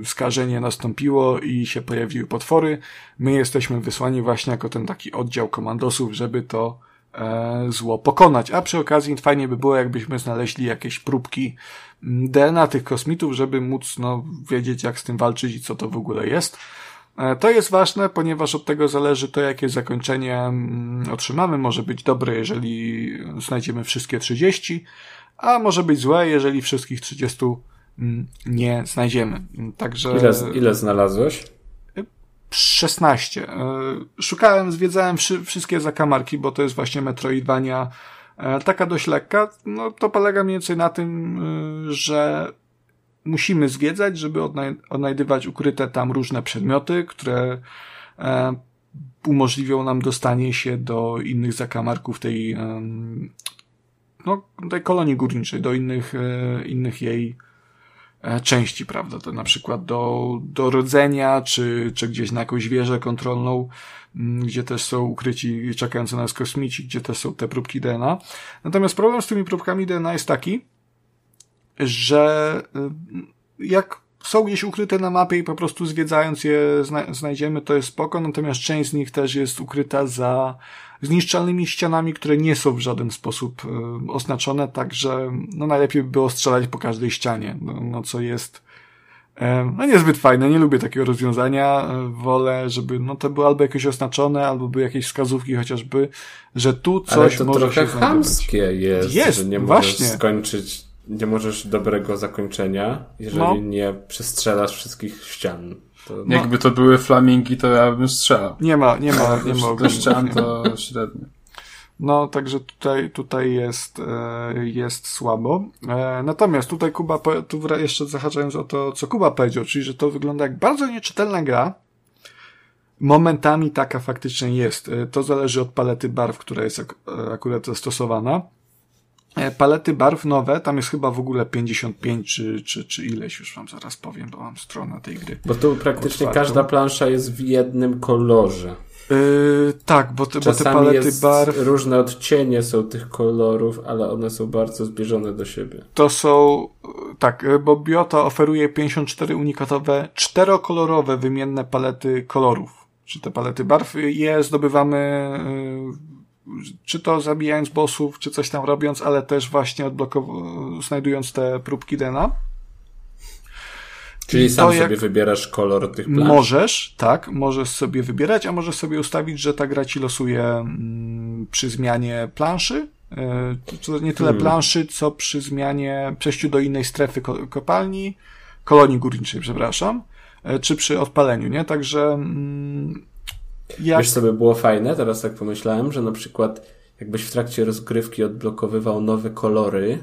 B: skażenie nastąpiło i się pojawiły potwory. My jesteśmy wysłani właśnie jako ten taki oddział komandosów, żeby to zło pokonać. A przy okazji fajnie by było, jakbyśmy znaleźli jakieś próbki DNA tych kosmitów, żeby móc no, wiedzieć, jak z tym walczyć i co to w ogóle jest. E, to jest ważne, ponieważ od tego zależy to, jakie zakończenie mm, otrzymamy. Może być dobre, jeżeli znajdziemy wszystkie 30, a może być złe, jeżeli wszystkich 30 mm, nie znajdziemy. Także...
C: Ile, ile znalazłeś?
B: 16. E, szukałem, zwiedzałem wszystkie zakamarki, bo to jest właśnie Metroidvania E, taka dość lekka, no to polega mniej więcej na tym, y, że musimy zwiedzać, żeby odnajdywać ukryte tam różne przedmioty, które e, umożliwią nam dostanie się do innych zakamarków tej, no, tej kolonii górniczej, do innych, e, innych jej części, prawda? To na przykład do, do rodzenia, czy, czy gdzieś na jakąś wieżę kontrolną Mm, gdzie też są ukryci czekający na nas kosmici, gdzie też są te próbki DNA. Natomiast problem z tymi próbkami DNA jest taki, że y, jak są gdzieś ukryte na mapie i po prostu zwiedzając je znajdziemy, to jest spoko, natomiast część z nich też jest ukryta za zniszczalnymi ścianami, które nie są w żaden sposób y, oznaczone, także no najlepiej by było strzelać po każdej ścianie, no, no co jest No niezbyt fajne, nie lubię takiego rozwiązania. Wolę, żeby no to było albo jakieś oznaczone, albo były jakieś wskazówki chociażby, że tu coś
C: Ale to
B: może
C: trochę
B: się
C: chamskie jest,
B: jest,
C: że nie możesz
B: właśnie.
C: skończyć, nie możesz dobrego zakończenia, jeżeli
B: No.
C: nie przestrzelasz wszystkich ścian. To,
B: No.
A: Jakby to były flamingi, to ja bym strzelał.
B: Nie ma, nie ma, nie ma
A: ścian to średnio.
B: No, także tutaj, tutaj jest, e, jest słabo. E, natomiast tutaj Kuba, tu jeszcze zahaczając o to, co Kuba powiedział, czyli, że to wygląda jak bardzo nieczytelna gra. Momentami taka faktycznie jest. E, To zależy od palety barw, która jest ak- akurat zastosowana. E, Palety barw nowe, tam jest chyba w ogóle 55 czy, czy, czy ileś, już wam zaraz powiem, bo mam stronę tej gry.
C: Bo tu praktycznie
B: Otwartą.
C: każda plansza jest w jednym kolorze.
B: Yy, tak, bo te, bo te palety
C: jest
B: barw
C: różne odcienie są tych kolorów, ale one są bardzo zbliżone do siebie.
B: to są, yy, tak, bo Biota oferuje 54 unikatowe, czterokolorowe wymienne palety kolorów. Czy te palety barw, je zdobywamy, czy to zabijając bossów, czy coś tam robiąc, ale też właśnie odblokow- znajdując te próbki Dena.
C: Czyli sam sobie wybierasz kolor tych plansz.
B: Możesz, tak, możesz sobie wybierać, a możesz sobie ustawić, że ta gra ci losuje mm, przy zmianie planszy. To nie tyle
C: Hmm.
B: planszy, co przy zmianie, przejściu do innej strefy ko- kopalni, kolonii górniczej, przepraszam, e, czy przy odpaleniu, nie? Także mm, jak...
C: Wiesz, co by było fajne? Teraz tak pomyślałem, że na przykład jakbyś w trakcie rozgrywki odblokowywał nowe kolory,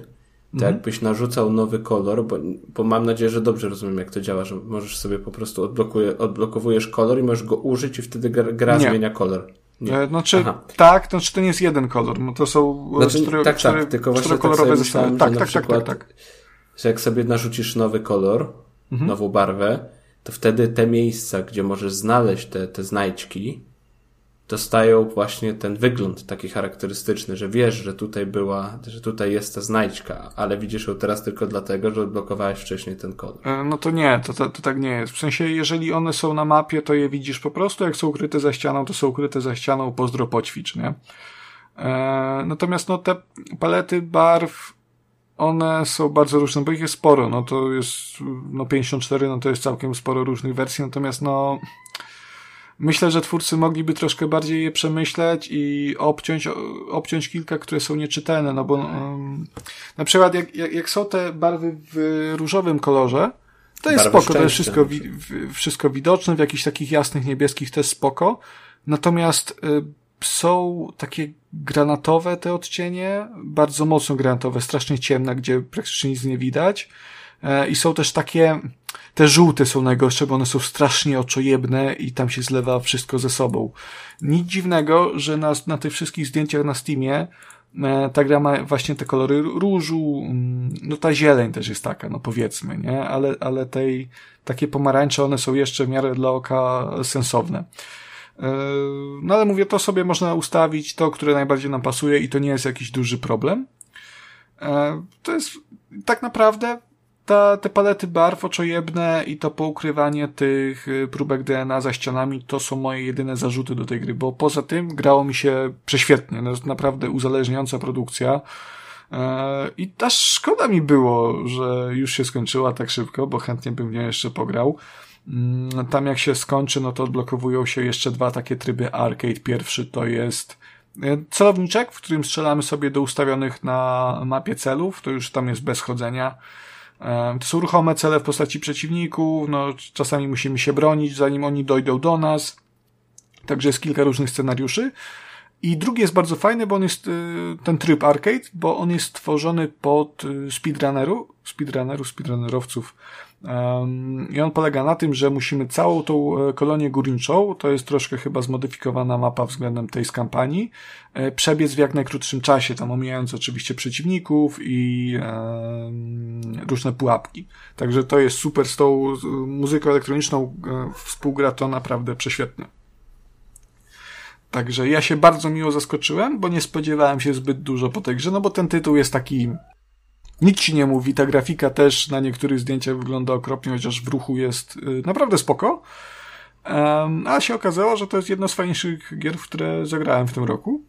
C: to
B: Mhm.
C: jakbyś narzucał nowy kolor, bo, bo mam nadzieję, że dobrze rozumiem, jak to działa, że możesz sobie po prostu odblokuje, odblokowujesz kolor i możesz go użyć i wtedy gra, zmienia kolor. Nie.
B: E, Znaczy,
C: Aha.
B: tak, to znaczy to nie jest jeden kolor, to są e,
C: Znaczy,
B: cztery,
C: tak,
B: cztery,
C: tak, tylko właśnie tak sobie myślałem,
B: Tak, tak, tak, tak, tak.
C: że jak sobie narzucisz nowy kolor,
B: Mhm.
C: nową barwę, to wtedy te miejsca, gdzie możesz znaleźć te, te znajdźki, dostają właśnie ten wygląd taki charakterystyczny, że wiesz, że tutaj była, że tutaj jest ta znajdźka, ale widzisz ją teraz tylko dlatego, że odblokowałeś wcześniej ten kolor.
B: E, No to nie, to, to, to tak nie jest. W sensie, jeżeli one są na mapie, to je widzisz po prostu, jak są ukryte za ścianą, to są ukryte za ścianą, pozdro poćwicz, nie? E, natomiast no te palety barw, one są bardzo różne, bo ich jest sporo, no to jest, no 54, no to jest całkiem sporo różnych wersji, natomiast no myślę, że twórcy mogliby troszkę bardziej je przemyśleć i obciąć, obciąć kilka, które są nieczytelne, no bo um, na przykład jak, jak, jak są te barwy w różowym kolorze, to jest spoko, to jest wszystko, wi- w- wszystko widoczne, w jakichś takich jasnych niebieskich też spoko. Natomiast y, są takie granatowe te odcienie, bardzo mocno granatowe, strasznie ciemne, gdzie praktycznie nic nie widać. E, I są też takie, te żółte są najgorsze, bo one są strasznie oczojebne i tam się zlewa wszystko ze sobą. Nic dziwnego, że na, na tych wszystkich zdjęciach na Steamie e, ta gra ma właśnie te kolory różu, mm, no ta zieleń też jest taka, no powiedzmy, nie? Ale, ale tej, takie pomarańcze, one są jeszcze w miarę dla oka sensowne. E, No ale mówię, to sobie można ustawić, to, które najbardziej nam pasuje i to nie jest jakiś duży problem. E, To jest tak naprawdę ta, te palety barw oczojebne i to poukrywanie tych y, próbek DNA za ścianami to są moje jedyne zarzuty do tej gry, bo poza tym grało mi się prześwietnie. No, jest naprawdę uzależniająca produkcja. I aż szkoda mi było, że już się skończyła tak szybko, bo chętnie bym w nią jeszcze pograł. Mm, Tam jak się skończy, no to odblokowują się jeszcze dwa takie tryby arcade. Pierwszy to jest e, celowniczek, w którym strzelamy sobie do ustawionych na mapie celów. To już tam jest bez chodzenia. E, To są ruchome cele w postaci przeciwników. No, czasami musimy się bronić, zanim oni dojdą do nas. Także jest kilka różnych scenariuszy. I drugi jest bardzo fajny, bo on jest y, ten tryb arcade, bo on jest stworzony pod speedrunneru, speedrunneru, speedrunnerowców. I on polega na tym, że musimy całą tą e, kolonię górniczą, to jest troszkę chyba zmodyfikowana mapa względem tej z kampanii, e, przebiec w jak najkrótszym czasie, tam omijając oczywiście przeciwników i różne pułapki. Także to jest super z tą muzyką elektroniczną e, współgra to naprawdę prześwietnie. Także ja się bardzo miło zaskoczyłem, bo nie spodziewałem się zbyt dużo po tej grze, no bo ten tytuł jest taki nic ci nie mówi, ta grafika też na niektórych zdjęciach wygląda okropnie, chociaż w ruchu jest y, naprawdę spoko. A się okazało, że to jest jedno z fajniejszych gier, w które zagrałem w tym roku.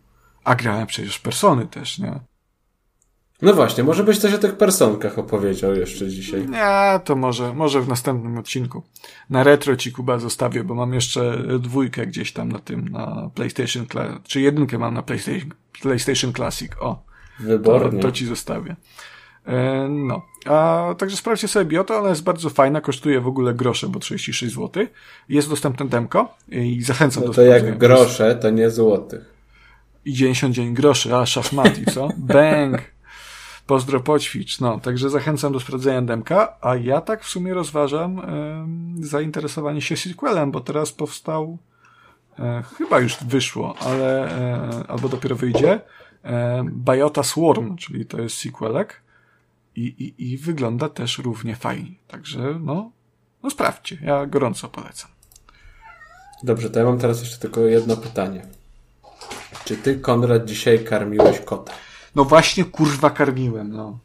B: A grałem przecież Persony też, nie?
C: No właśnie, może byś coś o tych personkach opowiedział jeszcze dzisiaj.
B: Nie, to może, może w następnym odcinku. Na retro ci Kuba zostawię, bo mam jeszcze dwójkę gdzieś tam na tym, na PlayStation, czy jedynkę mam na PlayStation, PlayStation Classic, o.
C: Wybornie.
B: To, to ci zostawię. E, no. A także sprawdźcie sobie Biota, ona jest bardzo fajna, kosztuje w ogóle grosze, bo 36 zł. Jest dostępne demko i zachęcam
C: no
B: do
C: to jak grosze, to nie złotych.
B: I 99 groszy, a szachmati, co? Bang! Pozdro poćwicz. No, także zachęcam do sprawdzenia demka, a ja tak w sumie rozważam e, zainteresowanie się sequelem, bo teraz powstał e, chyba już wyszło, ale e, albo dopiero wyjdzie Biota Swarm, czyli to jest sequelek i, i, i wygląda też równie fajnie. Także no, no sprawdźcie. Ja gorąco polecam.
C: Dobrze, to ja mam teraz jeszcze tylko jedno pytanie. Czy ty, Konrad, dzisiaj karmiłeś kota?
B: No właśnie, kurwa, karmiłem, no.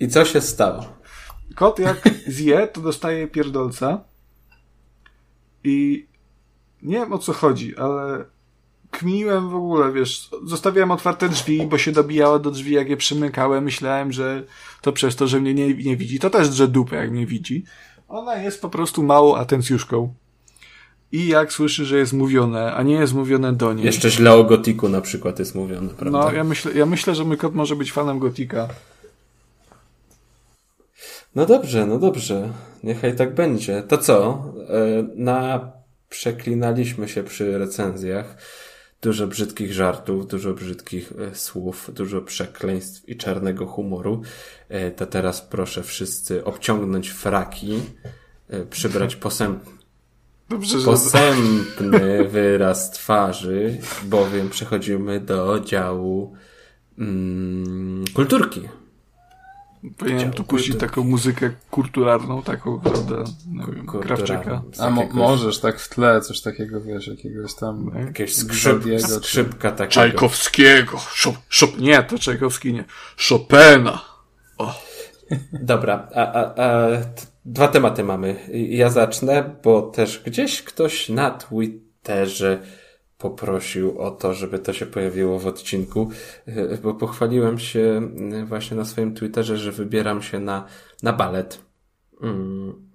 C: I co się stało?
B: Kot jak zje, to dostaje pierdolca. I nie wiem o co chodzi, ale kminiłem w ogóle, wiesz, zostawiałem otwarte drzwi, bo się dobijało do drzwi, jak je przymykałem. Myślałem, że to przez to, że mnie nie, nie widzi. To też drze dupę, jak mnie widzi. Ona jest po prostu małą atencjuszką. I jak słyszy, że jest mówione, a nie jest mówione do niej.
C: Jeszcze źle o gotiku na przykład jest mówione, prawda?
B: No, ja myślę, ja myślę, że mój kot może być fanem gotika.
C: No dobrze, no dobrze. Niechaj tak będzie. To co? E, na przeklinaliśmy się przy recenzjach. Dużo brzydkich żartów, dużo brzydkich e, słów, dużo przekleństw i czarnego humoru. E, to teraz proszę wszyscy obciągnąć fraki, przybrać posęp Dobrze, że... Posępny wyraz twarzy, bowiem przechodzimy do działu mm, kulturki.
B: Powinienem tu puścić taką muzykę kulturalną, taką, prawda, no wiem, Krawczyka.
A: A mo możesz tak w tle, coś takiego, wiesz, jakiegoś tam...
C: Jakieś skrzyp, skrzypka takiego.
B: Czajkowskiego. Szop, nie, to Czajkowski nie. Chopina. O.
C: Dobra, a, a, a Dwa tematy mamy. Ja zacznę, bo też gdzieś ktoś na Twitterze poprosił o to, żeby to się pojawiło w odcinku, bo pochwaliłem się właśnie na swoim Twitterze, że wybieram się na, na balet. Mm,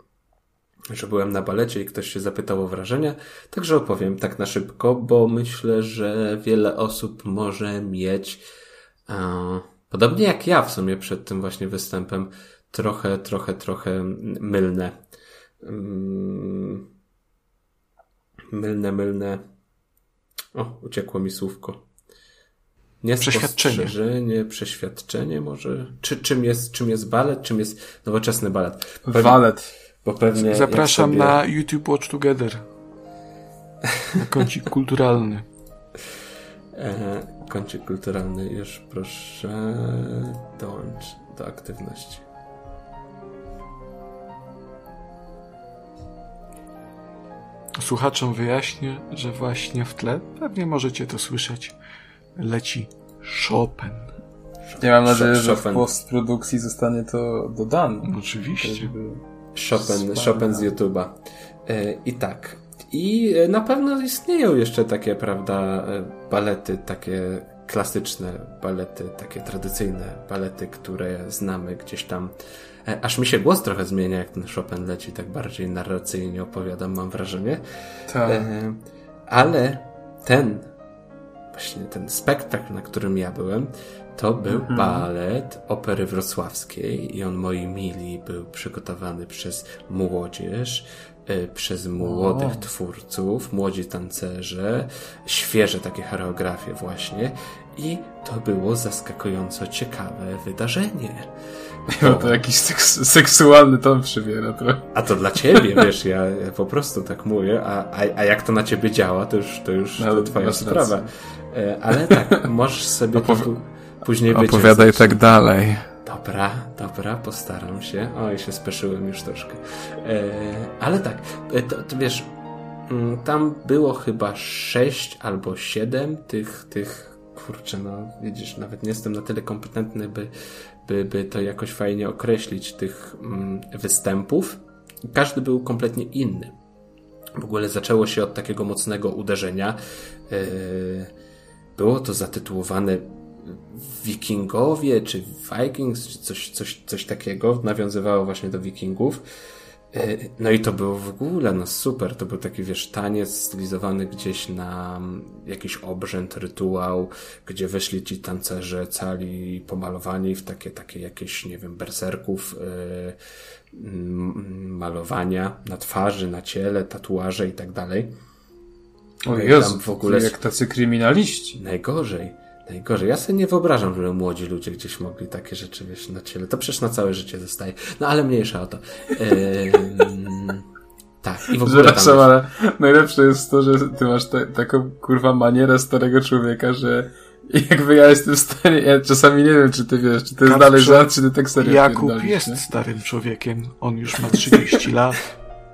C: że byłem na balecie i ktoś się zapytał o wrażenia, także opowiem tak na szybko, bo myślę, że wiele osób może mieć, e, podobnie jak ja w sumie przed tym właśnie występem, trochę, trochę, trochę mylne. Mm. Mylne, mylne. O, uciekło mi słówko.
B: Nie przeświadczenie.
C: przeświadczenie może. Czy, czym, jest, czym jest balet, czym jest nowoczesny balet?
A: Pewnie, balet.
C: Bo pewnie
B: Zapraszam sobie... na YouTube Watch Together. Na kącik kulturalny.
C: E, kącik kulturalny, już proszę dołącz do aktywności.
B: Słuchaczom wyjaśnię, że właśnie w tle, pewnie możecie to słyszeć, leci Chopin.
A: Ja mam nadzieję, że w postprodukcji zostanie to dodane.
B: Oczywiście.
C: Chopin, Chopin z YouTube'a. E, I tak. I na pewno istnieją jeszcze takie, prawda, e, balety, takie klasyczne balety, takie tradycyjne balety, które znamy gdzieś tam E, aż mi się głos trochę zmienia, jak ten Chopin leci, tak bardziej narracyjnie opowiadam, mam wrażenie.
A: Tak.
C: ale ten, właśnie ten spektakl, na którym ja byłem, to był mhm. balet opery wrocławskiej i on, moi mili, był przygotowany przez młodzież, e, przez młodych twórców, młodzi tancerze, świeże takie choreografie właśnie i to było zaskakująco ciekawe wydarzenie.
A: No to jakiś seks seksualny ton przybiera to.
C: A to dla ciebie, wiesz, ja, ja, po prostu tak mówię, a, a, a jak to na ciebie działa, to już, to już no, to twoja sprawa. E, ale tak, możesz sobie Opowi to później
A: wyciągnąć. Opowiadaj tak dalej.
C: Dobra, dobra, postaram się. Oj, się speszyłem już troszkę. E, ale tak, e, to, to wiesz, mm, tam było chyba sześć albo siedem tych, tych kurczę, no widzisz, nawet nie jestem na tyle kompetentny, by, by, by to jakoś fajnie określić, tych mm, występów. Każdy był kompletnie inny. W ogóle zaczęło się od takiego mocnego uderzenia. Yy, było to zatytułowane Wikingowie, czy Vikings, czy coś, coś, coś takiego, nawiązywało właśnie do Wikingów. E, no i to było w ogóle no super, to był taki wiesz taniec stylizowany gdzieś na jakiś obrzęd, rytuał, gdzie weszli ci tancerze cali pomalowani w takie, takie jakieś, nie wiem, berserków, yy, malowania na twarzy, na ciele, tatuaże i tak dalej.
A: O Jezu, w ogóle jak tacy kryminaliści.
C: Najgorzej. Najgorzej. Ja sobie nie wyobrażam, żeby młodzi ludzie gdzieś mogli takie rzeczy, wiesz, na ciele. To przecież na całe życie zostaje. No ale mniejsza o to. Ehm, tak. I w ogóle
A: Przepraszam, ale najlepsze jest to, że ty masz te, taką kurwa manierę starego człowieka, że jakby ja jestem stary, ja czasami nie wiem, czy ty wiesz, czy to jest dalej żart, czy ty tak serio
B: Jakub jest nie? starym człowiekiem. On już ma 30 lat.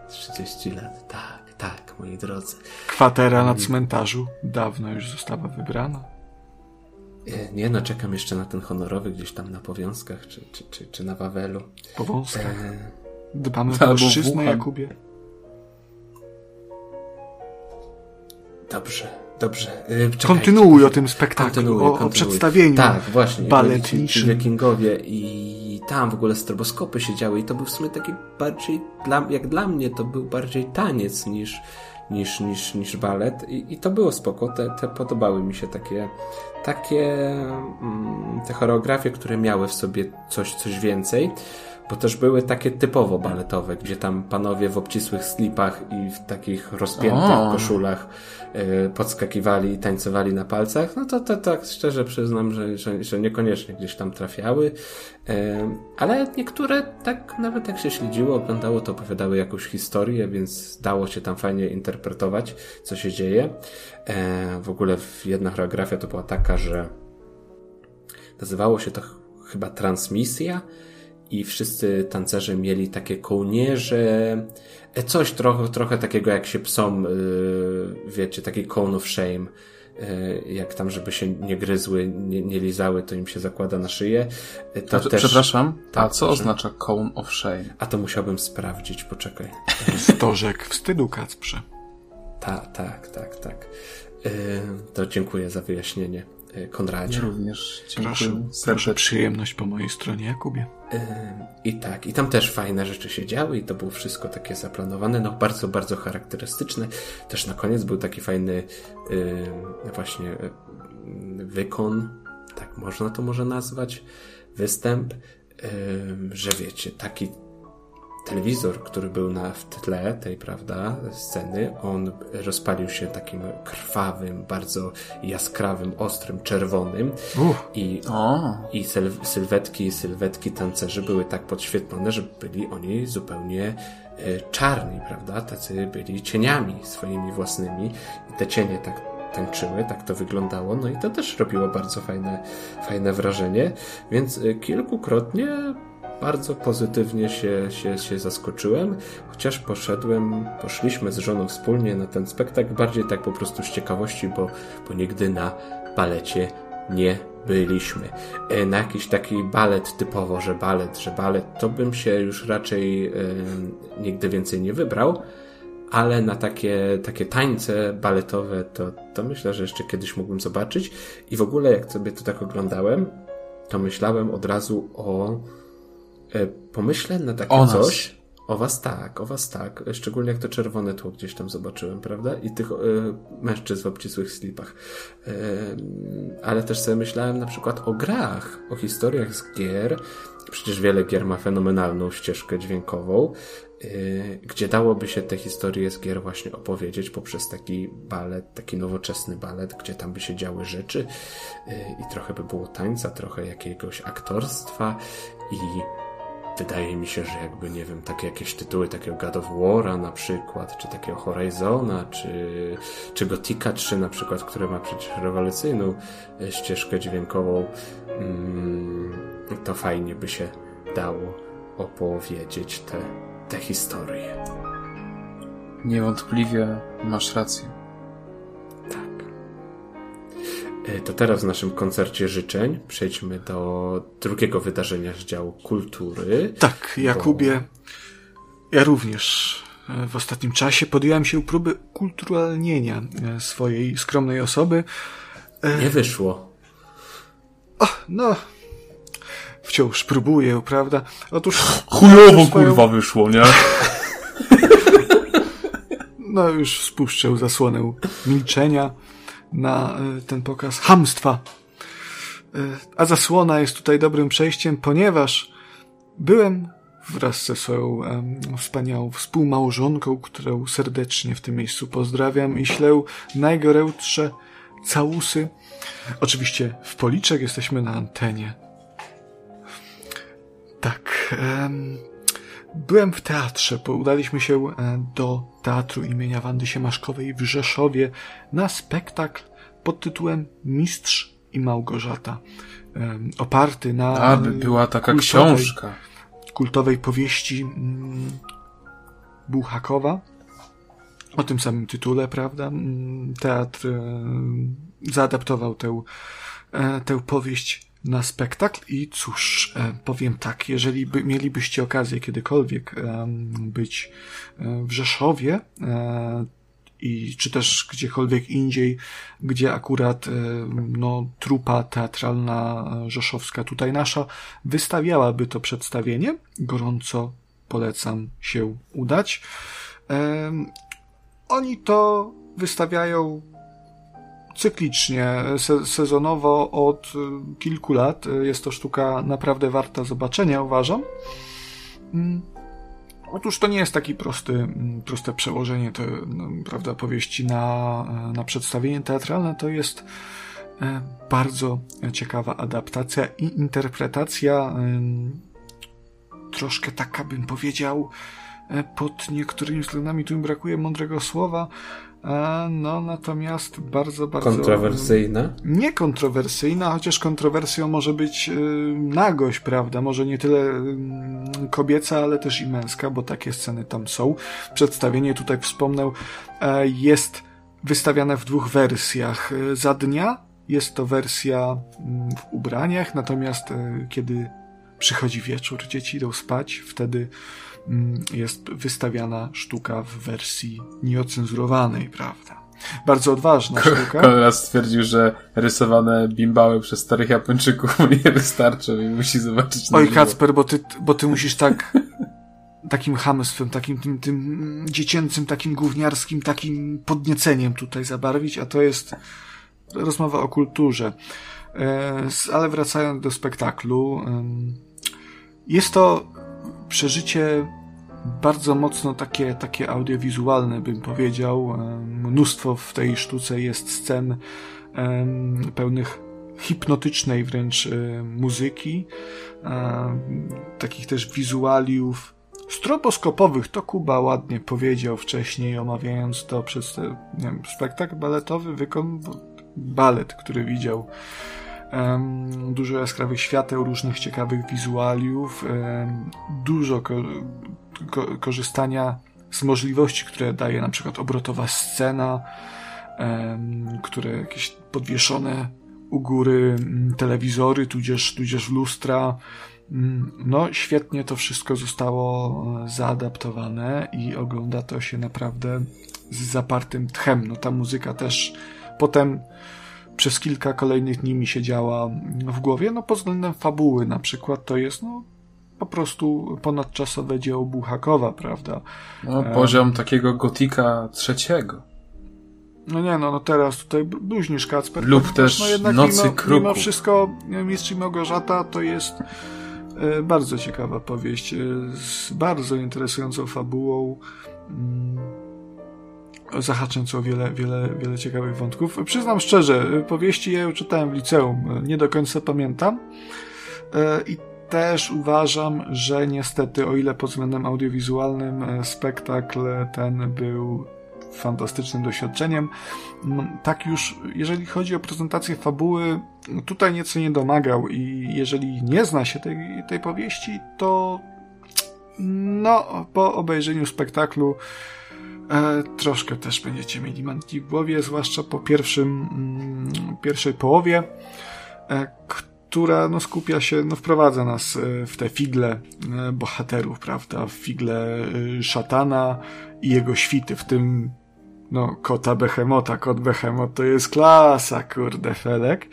C: 30 lat, tak, tak, moi drodzy.
B: Kwatera na cmentarzu dawno już została wybrana.
C: E, nie no, czekam jeszcze na ten honorowy gdzieś tam na powiązkach, czy, czy, czy, czy na Wawelu.
B: Powązkach. E... Dbamy o polszczyznę, Jakubie.
C: Dobrze, dobrze. E,
B: czekaj, Kontynuuj o tym spektaklu, kontynuuj, o, kontynuuj. o przedstawieniu Tak, właśnie. Baletniczym.
C: Wikingowie i tam w ogóle stroboskopy się działy i to był w sumie taki bardziej, dla, jak dla mnie, to był bardziej taniec niż, niż, niż, niż balet. I, i to było spoko, te, te podobały mi się takie takie mm, te choreografie, które miały w sobie coś, coś więcej, bo też były takie typowo baletowe, gdzie tam panowie w obcisłych slipach i w takich rozpiętych o. koszulach y, podskakiwali i tańcowali na palcach, no to, to tak szczerze przyznam, że, że, że niekoniecznie gdzieś tam trafiały, y, ale niektóre tak nawet jak się śledziło, oglądało, to opowiadały jakąś historię, więc dało się tam fajnie interpretować, co się dzieje. E, w ogóle jedna choreografia to była taka, że nazywało się to chyba transmisja i wszyscy tancerze mieli takie kołnierze, e, coś trochę, trochę takiego jak się psom, e, wiecie, taki cone of shame, jak tam, żeby się nie gryzły, nie, nie lizały, to im się zakłada na szyję.
A: To a, też... Przepraszam, tak, a co proszę? oznacza cone of shame?
C: A to musiałbym sprawdzić, poczekaj.
B: Stożek wstydu, Kacprze.
C: Tak, tak, tak, tak. To dziękuję za wyjaśnienie, Konradzie. Ja
A: również dziękuję.
B: Proszę, proszę przyjemność po mojej stronie, Jakubie.
C: I tak, i tam też fajne rzeczy się działy i to było wszystko takie zaplanowane, no bardzo, bardzo charakterystyczne. Też na koniec był taki fajny właśnie wykon, tak można to może nazwać, występ, że wiecie, taki telewizor, który był na, w tle tej, prawda, sceny, on rozpalił się takim krwawym, bardzo jaskrawym, ostrym, czerwonym. I, i syl, sylwetki, sylwetki tancerzy były tak podświetlone, że byli oni zupełnie e, czarni, prawda, tacy byli cieniami swoimi własnymi. I te cienie tak tańczyły, tak to wyglądało, no i to też robiło bardzo fajne, fajne wrażenie, więc e, kilkukrotnie bardzo pozytywnie się, się, się zaskoczyłem, chociaż poszedłem, poszliśmy z żoną wspólnie na ten spektakl, bardziej tak po prostu z ciekawości, bo, bo nigdy na balecie nie byliśmy. E, na jakiś taki balet typowo, że balet, że balet, to bym się już raczej e, nigdy więcej nie wybrał, ale na takie, takie tańce baletowe to, to myślę, że jeszcze kiedyś mógłbym zobaczyć. I w ogóle jak sobie to tak oglądałem, to myślałem od razu o pomyślę na takie o coś. O was tak, o was tak. Szczególnie jak to czerwone tło gdzieś tam zobaczyłem, prawda? I tych y, mężczyzn w obcisłych slipach. Y, ale też sobie myślałem na przykład o grach, o historiach z gier. Przecież wiele gier ma fenomenalną ścieżkę dźwiękową, y, gdzie dałoby się te historie z gier właśnie opowiedzieć poprzez taki balet, taki nowoczesny balet, gdzie tam by się działy rzeczy i trochę by było tańca, trochę jakiegoś aktorstwa i wydaje mi się, że jakby, nie wiem, takie jakieś tytuły takiego God of War'a na przykład, czy takiego Horizona, czy, czy Gothica 3 na przykład, które ma przecież rewolucyjną e, ścieżkę dźwiękową, mm, to fajnie by się dało opowiedzieć te, te historie.
A: Niewątpliwie masz rację.
C: To teraz w naszym koncercie życzeń przejdźmy do drugiego wydarzenia z działu kultury.
B: Tak, Jakubie, bo... ja również e, w ostatnim czasie podjąłem się próby kulturalnienia e, swojej skromnej osoby.
C: Nie wyszło.
B: O, no, wciąż próbuję, prawda? Otóż...
A: Chujowo swoją... kurwa wyszło, nie?
B: No już spuszczę zasłonę milczenia na e, ten pokaz hamstwa. E, a zasłona jest tutaj dobrym przejściem, ponieważ byłem wraz ze swoją um, wspaniałą współmałżonką, którą serdecznie w tym miejscu pozdrawiam i ślę najgorętsze całusy. Oczywiście w policzek jesteśmy na antenie. Tak. Um, byłem w teatrze, bo udaliśmy się e, do Teatru imienia Wandy Siemaszkowej w Rzeszowie na spektakl pod tytułem Mistrz i Małgorzata. Oparty na...
A: Aby była taka książka
B: kultowej powieści mm, Buchakowa o tym samym tytule, prawda? Mm, teatr zaadaptował tę, e, tę powieść na spektakl i cóż, e, powiem tak, jeżeli by, mielibyście okazję kiedykolwiek być w Rzeszowie, i czy też gdziekolwiek indziej, gdzie akurat e, no, trupa teatralna rzeszowska, tutaj nasza, wystawiałaby to przedstawienie. Gorąco polecam się udać. Oni to wystawiają cyklicznie, se sezonowo od e, kilku lat. Jest to sztuka naprawdę warta zobaczenia, uważam. Mm. Otóż to nie jest taki prosty, mm, proste przełożenie to, no, prawda, powieści na, e, na przedstawienie teatralne. To jest bardzo ciekawa adaptacja i interpretacja, troszkę taka bym powiedział, pod niektórymi względami tu mi brakuje mądrego słowa, no, natomiast bardzo, bardzo.
C: Kontrowersyjna?
B: Nie kontrowersyjna, chociaż kontrowersją może być y, nagość, prawda? Może nie tyle y, kobieca, ale też i męska, bo takie sceny tam są. Przedstawienie tutaj wspomnę, e, jest wystawiane w dwóch wersjach. E, za dnia jest to wersja mm, w ubraniach, natomiast e, kiedy przychodzi wieczór, dzieci idą spać, wtedy Mm, jest wystawiana sztuka w wersji nieocenzurowanej, prawda? Bardzo odważna sztuka.
A: Kolega stwierdził, że rysowane bimbały przez starych Japończyków nie wystarczą i musi zobaczyć
B: Oj, Kacper, bo ty, bo ty musisz tak takim hamstwem, takim tym, tym dziecięcym, takim gówniarskim, takim podnieceniem tutaj zabarwić, a to jest rozmowa o kulturze. E, ale wracając do spektaklu, jest to przeżycie bardzo mocno takie, takie audiowizualne, bym powiedział. Mnóstwo w tej sztuce jest scen pełnych hipnotycznej wręcz e, muzyki, takich też wizualiów stroboskopowych. To Kuba ładnie powiedział wcześniej, omawiając to przez nie wiem, spektakl baletowy, wykon, balet, który widział dużo jaskrawych świateł, różnych ciekawych wizualiów, dużo ko ko korzystania z możliwości, które daje na przykład obrotowa scena, które jakieś podwieszone u góry mm, telewizory, tudzież, tudzież lustra. Mm, no, świetnie to wszystko zostało e, zaadaptowane i ogląda to się naprawdę z zapartym tchem. No, ta muzyka też potem przez kilka kolejnych dni mi siedziała w głowie. No pod względem fabuły na przykład to jest no, po prostu ponadczasowe dzieło Buchakowa, prawda?
A: No, poziom takiego gotika trzeciego.
B: No nie, no, no teraz tutaj bluźnisz Kacper.
A: Lub też
B: no jednak
A: Nocy
B: mimo,
A: Kruku.
B: Mimo wszystko Mistrz i Małgorzata to jest e, bardzo ciekawa powieść e, z bardzo interesującą fabułą. Mm zahacząc o wiele, wiele, wiele ciekawych wątków. Przyznam szczerze, powieści ja czytałem w liceum, nie do końca pamiętam. E, I też uważam, że niestety, o ile pod względem audiowizualnym e, spektakl ten był fantastycznym doświadczeniem, tak już, jeżeli chodzi o prezentację fabuły, tutaj nieco nie domagał i jeżeli nie zna się tej, tej powieści, to no, po obejrzeniu spektaklu E, troszkę też będziecie mieli mętli w głowie, zwłaszcza po pierwszym, mm, pierwszej połowie, e, która no, skupia się, no, wprowadza nas e, w te figle e, bohaterów, prawda? W figle e, szatana i jego świty, w tym no, kota Behemota. Kot Behemot to jest klasa, kurde, Felek.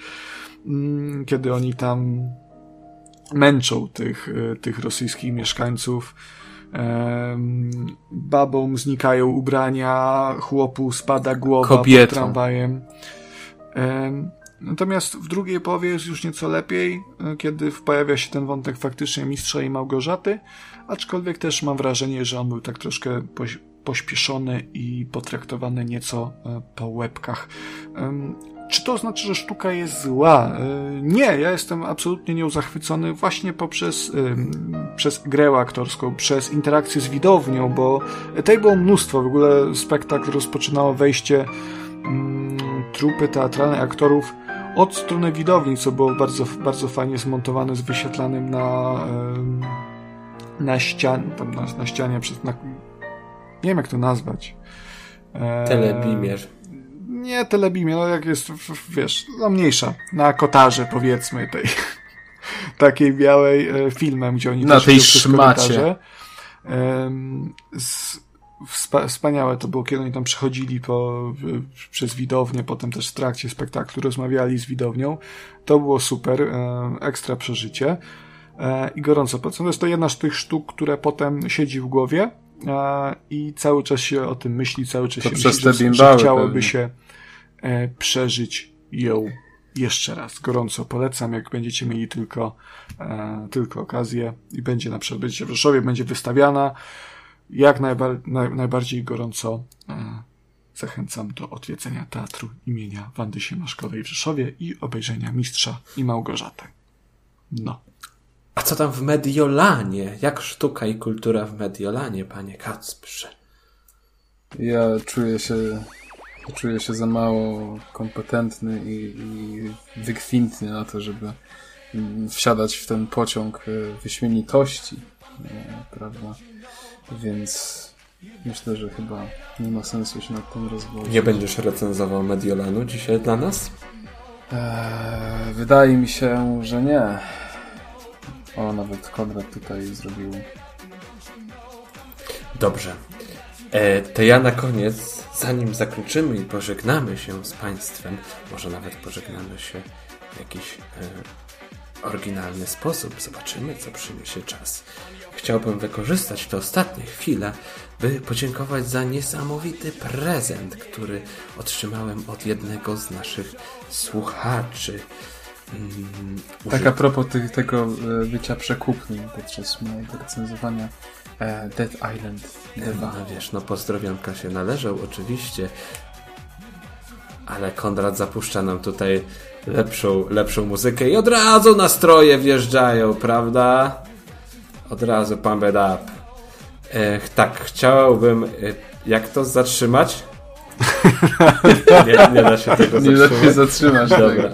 B: mm, kiedy oni tam męczą tych, tych rosyjskich mieszkańców. Babom znikają ubrania, chłopu spada głowa
A: Kobietą.
B: pod tramwajem. Natomiast w drugiej połowie jest już nieco lepiej, e, kiedy pojawia się ten wątek faktycznie mistrza i Małgorzaty, aczkolwiek też mam wrażenie, że on był tak troszkę pośpieszony i potraktowany nieco e, po łebkach. Czy to znaczy, że sztuka jest zła? E, nie, ja jestem absolutnie nią zachwycony właśnie poprzez przez grę aktorską, przez interakcję z widownią, bo tej było mnóstwo. W ogóle spektakl rozpoczynało wejście mm, trupy teatralnej aktorów od strony widowni, co było bardzo, bardzo fajnie zmontowane z wyświetlanym na na ścianie, tam na, na ścianie, przez, na, nie wiem jak to nazwać.
C: E, telebimie.
B: Nie telebimie, no jak jest, wiesz, no mniejsza, na kotarze powiedzmy tej takiej białej e, filmem, gdzie oni
A: na tej szmacie.
B: wspaniałe to było, kiedy oni tam przechodzili po, przez widownię, potem też w trakcie spektaklu rozmawiali z widownią. To było super, e, ekstra przeżycie e, i gorąco polecam. To jest to jedna z tych sztuk, które potem siedzi w głowie i cały czas się o tym myśli, cały czas
A: to
B: się myśli,
A: że,
B: że chciałoby pewnie. się e, przeżyć ją jeszcze raz. Gorąco polecam, jak będziecie mieli tylko, e, tylko okazję i będzie na przykład będziecie w Rzeszowie, będzie wystawiana. Jak najbar naj najbardziej gorąco e, zachęcam do odwiedzenia teatru imienia Wandy Siemaszkowej w Rzeszowie i obejrzenia Mistrza i Małgorzaty. No.
C: A co tam w Mediolanie? Jak sztuka i kultura w Mediolanie, panie Kacprze?
A: Ja czuję się, czuję się za mało kompetentny i, i wykwintny na to, żeby wsiadać w ten pociąg e, wyśmienitości, e, prawda? Więc myślę, że chyba nie ma sensu się nad tym rozwodzić.
C: Nie będziesz recenzował Mediolanu dzisiaj dla nas?
A: Eee, wydaje mi się, że nie. O, nawet Konrad tutaj zrobił.
C: Dobrze. E, to ja na koniec, zanim zakończymy i pożegnamy się z Państwem, może nawet pożegnamy się w jakiś e, oryginalny sposób, zobaczymy, co przyniesie czas. Chciałbym wykorzystać te ostatnie chwile, by podziękować za niesamowity prezent, który otrzymałem od jednego z naszych słuchaczy.
A: Mm, tak a propos tych, tego e, bycia przekupnym podczas mojego recenzowania e, Dead Island 2.
C: No wiesz, no pozdrowionka się należą oczywiście, ale Konrad zapuszcza nam tutaj lepszą, lepszą muzykę i od razu nastroje wjeżdżają, prawda? Od razu pump it up. E, tak, chciałbym, e, jak to zatrzymać? nie, nie da się tego
A: zatrzymać.
C: Nie da się
A: zatrzymać.
C: Dobra.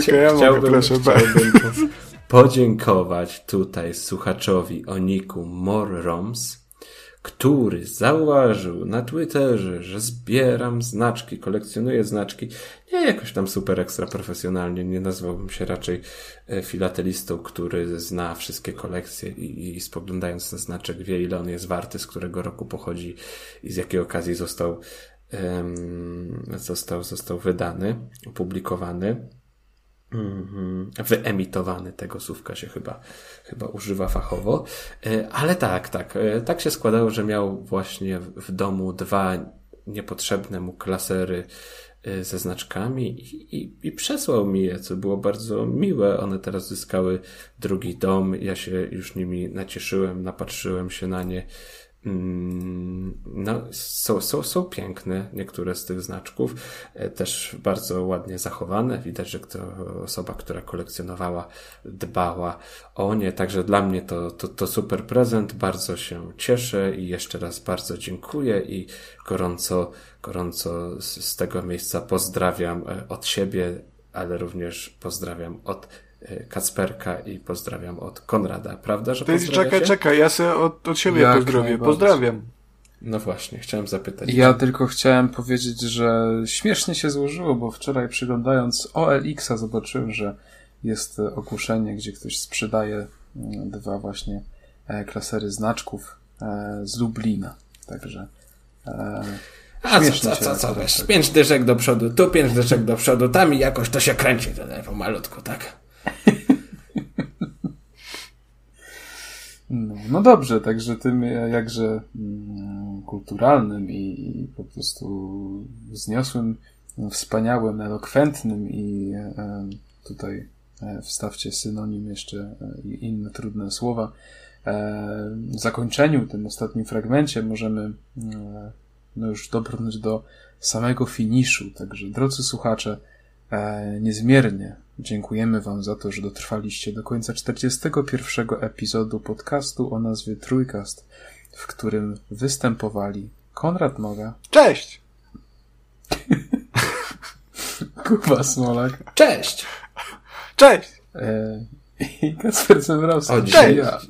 B: Chcia, ja chciałbym, proszę
C: chciałbym podziękować tutaj słuchaczowi o niku Morroms, który zauważył na Twitterze, że zbieram znaczki, kolekcjonuję znaczki. Nie jakoś tam super ekstra profesjonalnie, nie nazwałbym się raczej e, filatelistą, który zna wszystkie kolekcje i, i spoglądając na znaczek wie ile on jest warty, z którego roku pochodzi i z jakiej okazji został został, został wydany, opublikowany. Mhm. Wyemitowany tego słówka się chyba, chyba używa fachowo. E, ale tak, tak. E, tak się składało, że miał właśnie w domu dwa niepotrzebne mu klasery e, ze znaczkami i, i, i przesłał mi je, co było bardzo miłe. One teraz zyskały drugi dom. Ja się już nimi nacieszyłem, napatrzyłem się na nie no, są, są, są piękne niektóre z tych znaczków, e, też bardzo ładnie zachowane. Widać, że to osoba, która kolekcjonowała, dbała o nie. Także dla mnie to, to, to super prezent. Bardzo się cieszę i jeszcze raz bardzo dziękuję i gorąco, gorąco z, z tego miejsca pozdrawiam e, od siebie, ale również pozdrawiam od Kacperka i pozdrawiam od Konrada, prawda? Że
B: Ty, czekaj, czekaj, ja sobie od, od siebie Jak pozdrowię. Pozdrawiam.
C: No właśnie, chciałem zapytać.
A: Ja tylko chciałem powiedzieć, że śmiesznie się złożyło, bo wczoraj przyglądając OLX-a zobaczyłem, że jest ogłoszenie, gdzie ktoś sprzedaje mm, dwa właśnie e, klasery znaczków e, z Lublina. Także e,
C: A co, co, co, co, wiesz, pięć dyszek do przodu, tu pięć dyszek do przodu, tam i jakoś to się kręci tutaj pomalutku, tak?
A: No, no dobrze, także tym e, jakże mm, kulturalnym i, po prostu wzniosłym, wspaniałym, elokwentnym i e, tutaj e, wstawcie synonim jeszcze e, i inne trudne słowa. E, zakończeniu, tym ostatnim fragmencie możemy e, no już dobrnąć do samego finiszu. Także drodzy słuchacze, e, niezmiernie dziękujemy Wam za to, że dotrwaliście do końca 41 epizodu podcastu o nazwie Trójkast, w którym występowali Konrad Noga,
B: Cześć!
A: Kuba Smolak
C: Cześć!
B: Cześć!
A: e, i Kacper Zemrowski.
C: O,
A: dzisiaj
B: cześć.
A: ja.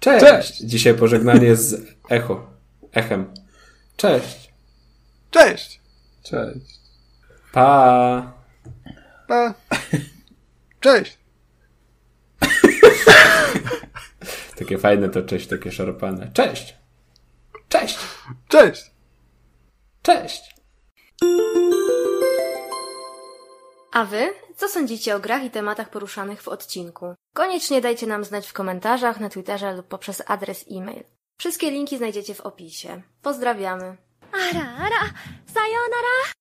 C: Cześć!
A: Cześć!
C: Dzisiaj pożegnanie z echo. Echem. Cześć!
B: Cześć!
A: Cześć.
C: Pa!
B: Pa. Cześć!
C: takie fajne to cześć, takie szarpane. Cześć! Cześć!
B: Cześć!
C: Cześć!
D: A wy? Co sądzicie o grach i tematach poruszanych w odcinku? Koniecznie dajcie nam znać w komentarzach, na Twitterze lub poprzez adres e-mail. Wszystkie linki znajdziecie w opisie. Pozdrawiamy!
E: Ara, ara, sayonara!